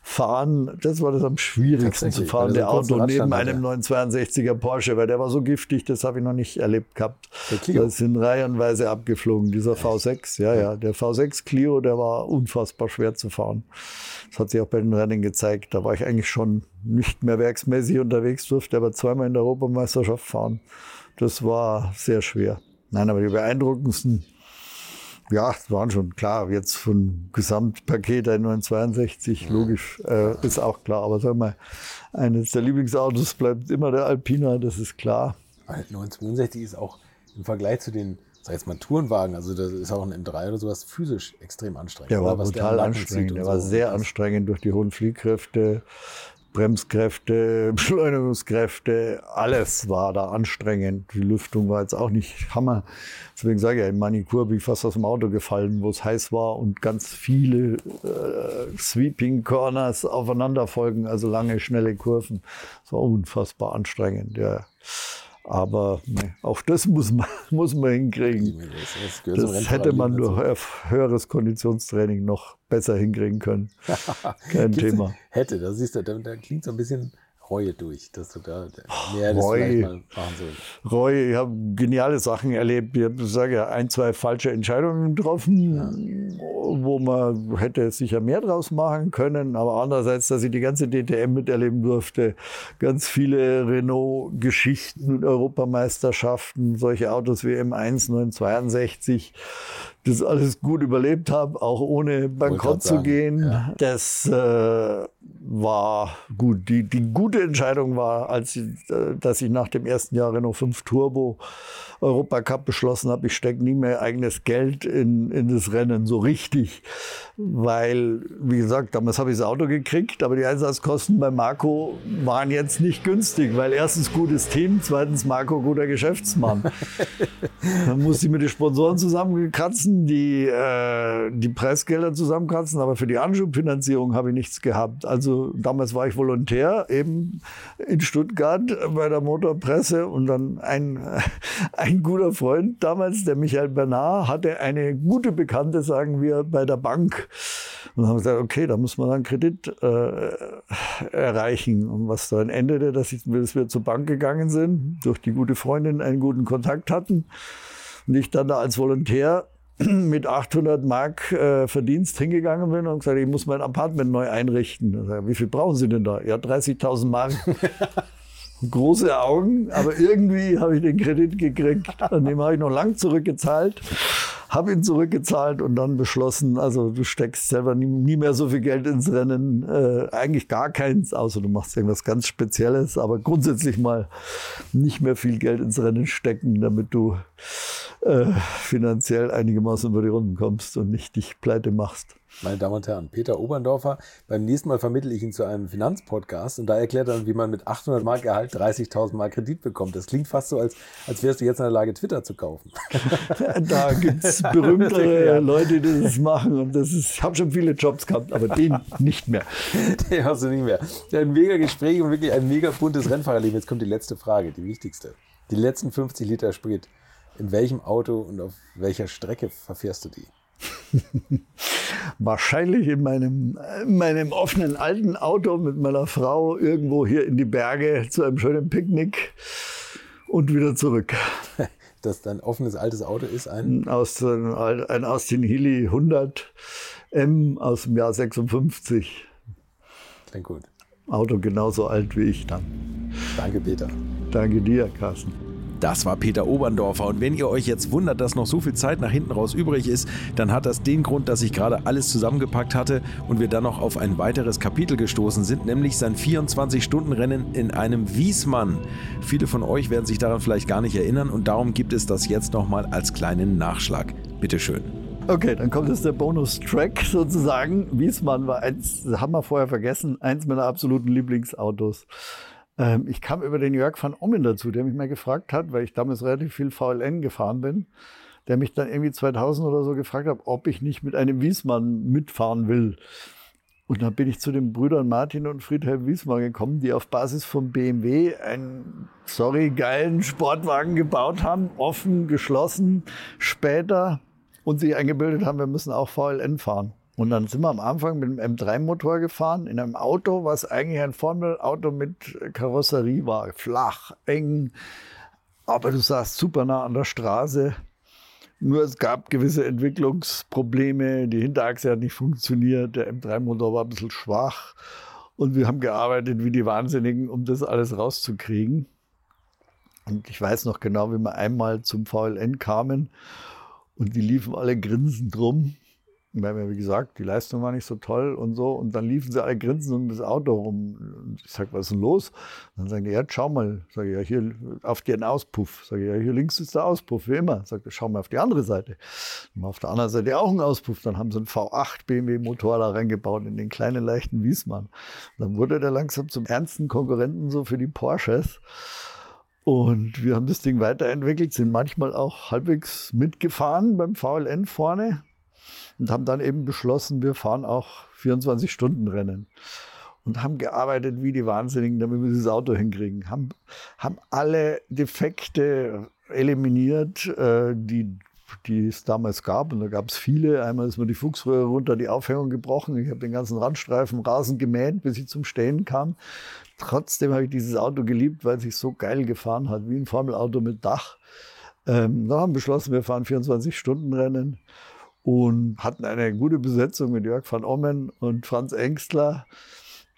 fahren, das war das am schwierigsten zu fahren, der Auto neben einem 962er Porsche, weil der war so giftig, das habe ich noch nicht erlebt gehabt. Der Clio. Das sind reihenweise abgeflogen, dieser Echt? V6, ja, ja, der V6 Clio, der war unfassbar schwer zu fahren. Das hat sich auch bei den Rennen gezeigt. Da war ich eigentlich schon nicht mehr werksmäßig unterwegs, durfte aber zweimal in der Europameisterschaft fahren. Das war sehr schwer. Nein, aber die beeindruckendsten ja, waren schon klar. Jetzt von Gesamtpaket ein 962, logisch, äh, ist auch klar. Aber sag mal, eines der Lieblingsautos bleibt immer der Alpina, das ist klar. 962 ist auch im Vergleich zu den, sag jetzt mal Tourenwagen, also das ist auch ein M3 oder sowas, physisch extrem anstrengend. Der war brutal der anstrengend. Der so. war sehr anstrengend durch die hohen Fliehkräfte. Bremskräfte, [laughs] Beschleunigungskräfte, alles war da anstrengend. Die Lüftung war jetzt auch nicht Hammer. Deswegen sage ich, in Manikur bin ich fast aus dem Auto gefallen, wo es heiß war und ganz viele äh, Sweeping Corners aufeinander folgen, also lange, schnelle Kurven. Das war unfassbar anstrengend, ja. Aber nee, auch das muss man, [laughs] muss man hinkriegen. Das, das, hätte man durch höheres Konditionstraining noch besser hinkriegen können. [laughs] Kein Thema. Hätte, das ist da, da klingt so ein bisschen Reue durch, dass du da mehr das Reue, machen sollst. Reue, ich habe geniale Sachen erlebt. Ich habe, sage ja, ein, zwei falsche Entscheidungen getroffen, ja. wo man hätte sicher mehr draus machen können. Aber andererseits, dass ich die ganze DTM miterleben durfte, ganz viele Renault-Geschichten, Europameisterschaften, solche Autos wie M1 962, das alles gut überlebt habe, auch ohne bankrott zu gehen. Ja. Das äh, war gut. Die, die gute Entscheidung war, als ich, äh, dass ich nach dem ersten Jahr Renault 5 Turbo Europacup beschlossen habe, ich stecke nie mehr eigenes Geld in, in das Rennen so richtig. Weil, wie gesagt, damals habe ich das Auto gekriegt, aber die Einsatzkosten bei Marco waren jetzt nicht günstig, weil erstens gutes Team, zweitens Marco guter Geschäftsmann. [laughs] Dann musste ich mit den Sponsoren zusammenkratzen, die, äh, die Preisgelder zusammenkratzen, aber für die Anschubfinanzierung habe ich nichts gehabt. Also damals war ich Volontär eben in Stuttgart bei der Motorpresse und dann ein, ein ein guter Freund damals, der Michael Bernard, hatte eine gute Bekannte, sagen wir, bei der Bank. Und haben gesagt, okay, da muss man dann Kredit äh, erreichen. Und was dann endete, dass, ich, dass wir zur Bank gegangen sind, durch die gute Freundin einen guten Kontakt hatten. Und ich dann da als Volontär [clears throat] mit 800 Mark äh, Verdienst hingegangen bin und gesagt, ich muss mein Apartment neu einrichten. Sage, wie viel brauchen Sie denn da? Ja, 30.000 Mark. [laughs] große Augen, aber irgendwie habe ich den Kredit gekriegt. An dem habe ich noch lang zurückgezahlt, habe ihn zurückgezahlt und dann beschlossen, also du steckst selber nie, nie mehr so viel Geld ins Rennen, äh, eigentlich gar keins, außer du machst irgendwas ganz Spezielles, aber grundsätzlich mal nicht mehr viel Geld ins Rennen stecken, damit du äh, finanziell einigermaßen über die Runden kommst und nicht dich pleite machst meine Damen und Herren, Peter Oberndorfer. Beim nächsten Mal vermittle ich ihn zu einem Finanzpodcast und da erklärt er dann, wie man mit 800 Mark Gehalt 30.000 Mark Kredit bekommt. Das klingt fast so, als, als wärst du jetzt in der Lage, Twitter zu kaufen. [laughs] da gibt es [laughs] berühmtere. Leute, die das machen und das ist, ich habe schon viele Jobs gehabt, aber den nicht mehr. [laughs] Den hast du nicht mehr. Ein mega Gespräch und wirklich ein mega buntes Rennfahrerleben. Jetzt kommt die letzte Frage, die wichtigste. Die letzten 50 Liter Sprit. In welchem Auto und auf welcher Strecke verfährst du die? [laughs] Wahrscheinlich in meinem, in meinem offenen alten Auto mit meiner Frau irgendwo hier in die Berge zu einem schönen Picknick und wieder zurück. [laughs] Dass dein offenes altes Auto ist ein? Aus, ein Austin Healy 100 M aus dem Jahr 56. Klingt gut. Auto genauso alt wie ich dann. Danke, Peter. Danke dir, Carsten. Das war Peter Oberndorfer und wenn ihr euch jetzt wundert, dass noch so viel Zeit nach hinten raus übrig ist, dann hat das den Grund, dass ich gerade alles zusammengepackt hatte und wir dann noch auf ein weiteres Kapitel gestoßen sind, nämlich sein 24-Stunden-Rennen in einem Wiesmann. Viele von euch werden sich daran vielleicht gar nicht erinnern und darum gibt es das jetzt nochmal als kleinen Nachschlag. Bitteschön. Okay, dann kommt jetzt der Bonus-Track sozusagen. Wiesmann war eins, haben wir vorher vergessen, eins meiner absoluten Lieblingsautos. Ähm, ich kam über den Jörg van Ommen dazu, der mich mal gefragt hat, weil ich damals relativ viel VLN gefahren bin, der mich dann irgendwie 2000 oder so gefragt hat, ob ich nicht mit einem Wiesmann mitfahren will. Und dann bin ich zu den Brüdern Martin und Friedhelm Wiesmann gekommen, die auf Basis von BMW einen, sorry, geilen Sportwagen gebaut haben, offen, geschlossen, später und sich eingebildet haben, wir müssen auch VLN fahren. Und dann sind wir am Anfang mit einem M3-Motor gefahren, in einem Auto, was eigentlich ein Formel-Auto mit Karosserie war. Flach, eng, aber du saßt super nah an der Straße. Nur es gab gewisse Entwicklungsprobleme. Die Hinterachse hat nicht funktioniert. Der M3-Motor war ein bisschen schwach. Und wir haben gearbeitet wie die Wahnsinnigen, um das alles rauszukriegen. Und ich weiß noch genau, wie wir einmal zum VLN kamen und die liefen alle grinsend rum weil, wie gesagt, die Leistung war nicht so toll und so. Und dann liefen sie alle grinsen um das Auto rum. Und ich sage, was ist denn los? Und dann sagen die, ja, schau mal. Sage ich, ja, hier auf den Auspuff. Sage ich, ja, hier links ist der Auspuff, wie immer. Sagt er, schau mal auf die andere Seite. Und auf der anderen Seite auch ein Auspuff. Dann haben sie einen V8 BMW-Motor da reingebaut in den kleinen, leichten Wiesmann. dann wurde der langsam zum ernsten Konkurrenten so für die Porsches. Und wir haben das Ding weiterentwickelt, sind manchmal auch halbwegs mitgefahren beim VLN vorne und haben dann eben beschlossen, wir fahren auch 24 Stunden Rennen und haben gearbeitet wie die Wahnsinnigen, damit wir dieses Auto hinkriegen. Haben, haben alle Defekte eliminiert, äh, die, die es damals gab. Und da gab es viele. Einmal ist mir die Fuchsröhre runter, die Aufhängung gebrochen. Ich habe den ganzen Randstreifen rasend gemäht, bis ich zum Stehen kam. Trotzdem habe ich dieses Auto geliebt, weil es sich so geil gefahren hat, wie ein Formelauto mit Dach. Ähm, dann haben wir beschlossen, wir fahren 24 Stunden Rennen und hatten eine gute Besetzung mit Jörg van Ommen und Franz Engstler.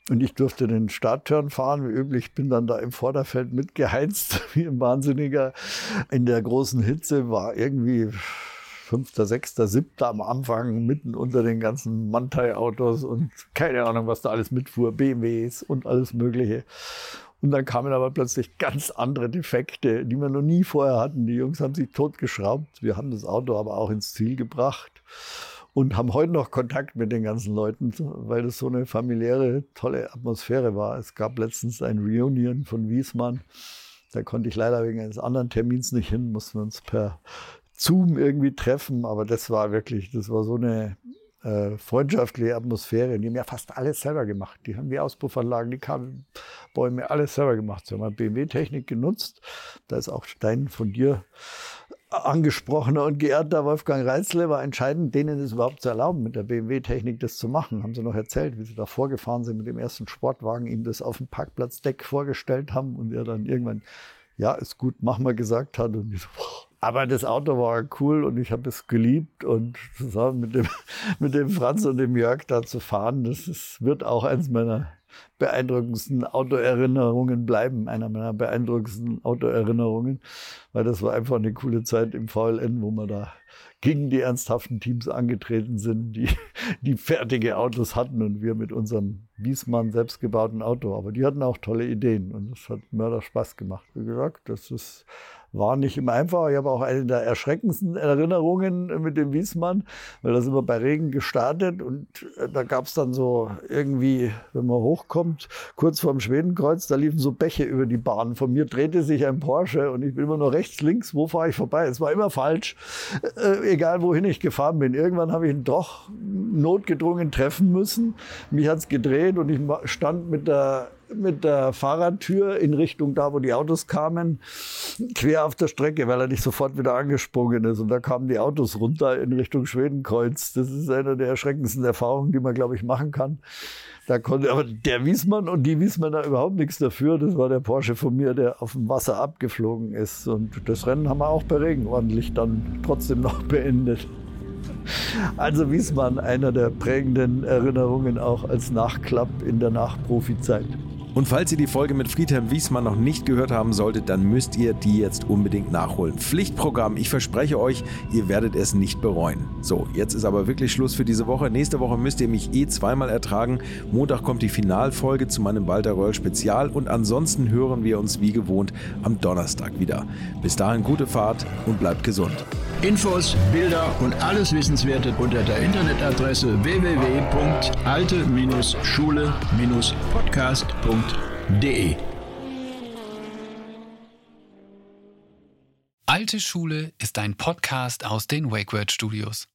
Und ich durfte den Startturn fahren, wie üblich. Bin dann da im Vorderfeld mitgeheizt, [laughs] wie ein Wahnsinniger. In der großen Hitze war irgendwie fünfter, sechster, siebter am Anfang, mitten unter den ganzen Mantai-Autos und keine Ahnung, was da alles mitfuhr, BMWs und alles Mögliche. Und dann kamen aber plötzlich ganz andere Defekte, die wir noch nie vorher hatten. Die Jungs haben sich totgeschraubt. Wir haben das Auto aber auch ins Ziel gebracht und haben heute noch Kontakt mit den ganzen Leuten, weil das so eine familiäre, tolle Atmosphäre war. Es gab letztens ein Reunion von Wiesmann. Da konnte ich leider wegen eines anderen Termins nicht hin, mussten wir uns per Zoom irgendwie treffen. Aber das war wirklich, das war so eine äh, freundschaftliche Atmosphäre. Die haben ja fast alles selber gemacht. Die haben die Auspuffanlagen, die Kabelbäume, alles selber gemacht. Sie haben BMW-Technik genutzt. Da ist auch Stein von dir angesprochener und geehrter Wolfgang Reitzle war entscheidend, denen es überhaupt zu erlauben, mit der BMW-Technik das zu machen. Haben sie noch erzählt, wie sie da vorgefahren sind mit dem ersten Sportwagen, ihm das auf dem Parkplatzdeck vorgestellt haben und er dann irgendwann, ja, ist gut, mach mal gesagt hat und ich so, boah, aber das Auto war cool und ich habe es geliebt und zusammen mit dem, [laughs] mit dem Franz und dem Jörg da zu fahren, das ist, wird auch eins meiner beeindruckendsten Autoerinnerungen bleiben, einer meiner beeindruckendsten Autoerinnerungen, weil das war einfach eine coole Zeit im VLN, wo man da gegen die ernsthaften Teams angetreten sind, die, [laughs] die fertige Autos hatten und wir mit unserem Wiesmann selbstgebauten Auto. Aber die hatten auch tolle Ideen und es hat Mörder Spaß gemacht. Wie gesagt, das ist war nicht immer einfach. Ich habe auch eine der erschreckendsten Erinnerungen mit dem Wiesmann, weil da sind wir bei Regen gestartet und äh, da gab es dann so irgendwie, wenn man hochkommt, kurz vorm Schwedenkreuz, da liefen so Bäche über die Bahn. Von mir drehte sich ein Porsche und ich bin immer nur rechts, links, wo fahre ich vorbei? Es war immer falsch, äh, egal wohin ich gefahren bin. Irgendwann habe ich ihn doch notgedrungen treffen müssen. Mich hat's gedreht und ich stand mit der mit der Fahrradtür in Richtung da, wo die Autos kamen, quer auf der Strecke, weil er nicht sofort wieder angesprungen ist. Und da kamen die Autos runter in Richtung Schwedenkreuz. Das ist eine der erschreckendsten Erfahrungen, die man, glaube ich, machen kann. Da konnte aber der Wiesmann und die Wiesmanner überhaupt nichts dafür. Das war der Porsche von mir, der auf dem Wasser abgeflogen ist. Und das Rennen haben wir auch bei Regen ordentlich dann trotzdem noch [laughs] beendet. Also Wiesmann, einer der prägenden Erinnerungen auch als Nachklapp in der Nachprofizeit. Und falls ihr die Folge mit Friedhelm Wiesmann noch nicht gehört haben solltet, dann müsst ihr die jetzt unbedingt nachholen. Pflichtprogramm, ich verspreche euch, ihr werdet es nicht bereuen. So, jetzt ist aber wirklich Schluss für diese Woche. Nächste Woche müsst ihr mich eh zweimal ertragen. Montag kommt die Finalfolge zu meinem Walter Röll Spezial und ansonsten hören wir uns wie gewohnt am Donnerstag wieder. Bis dahin gute Fahrt und bleibt gesund. Infos, Bilder und alles Wissenswerte unter der Internetadresse www.alte-schule-podcast.de www.ftf.de. Alte Schule ist ein Podcast aus den WakeWord Studios.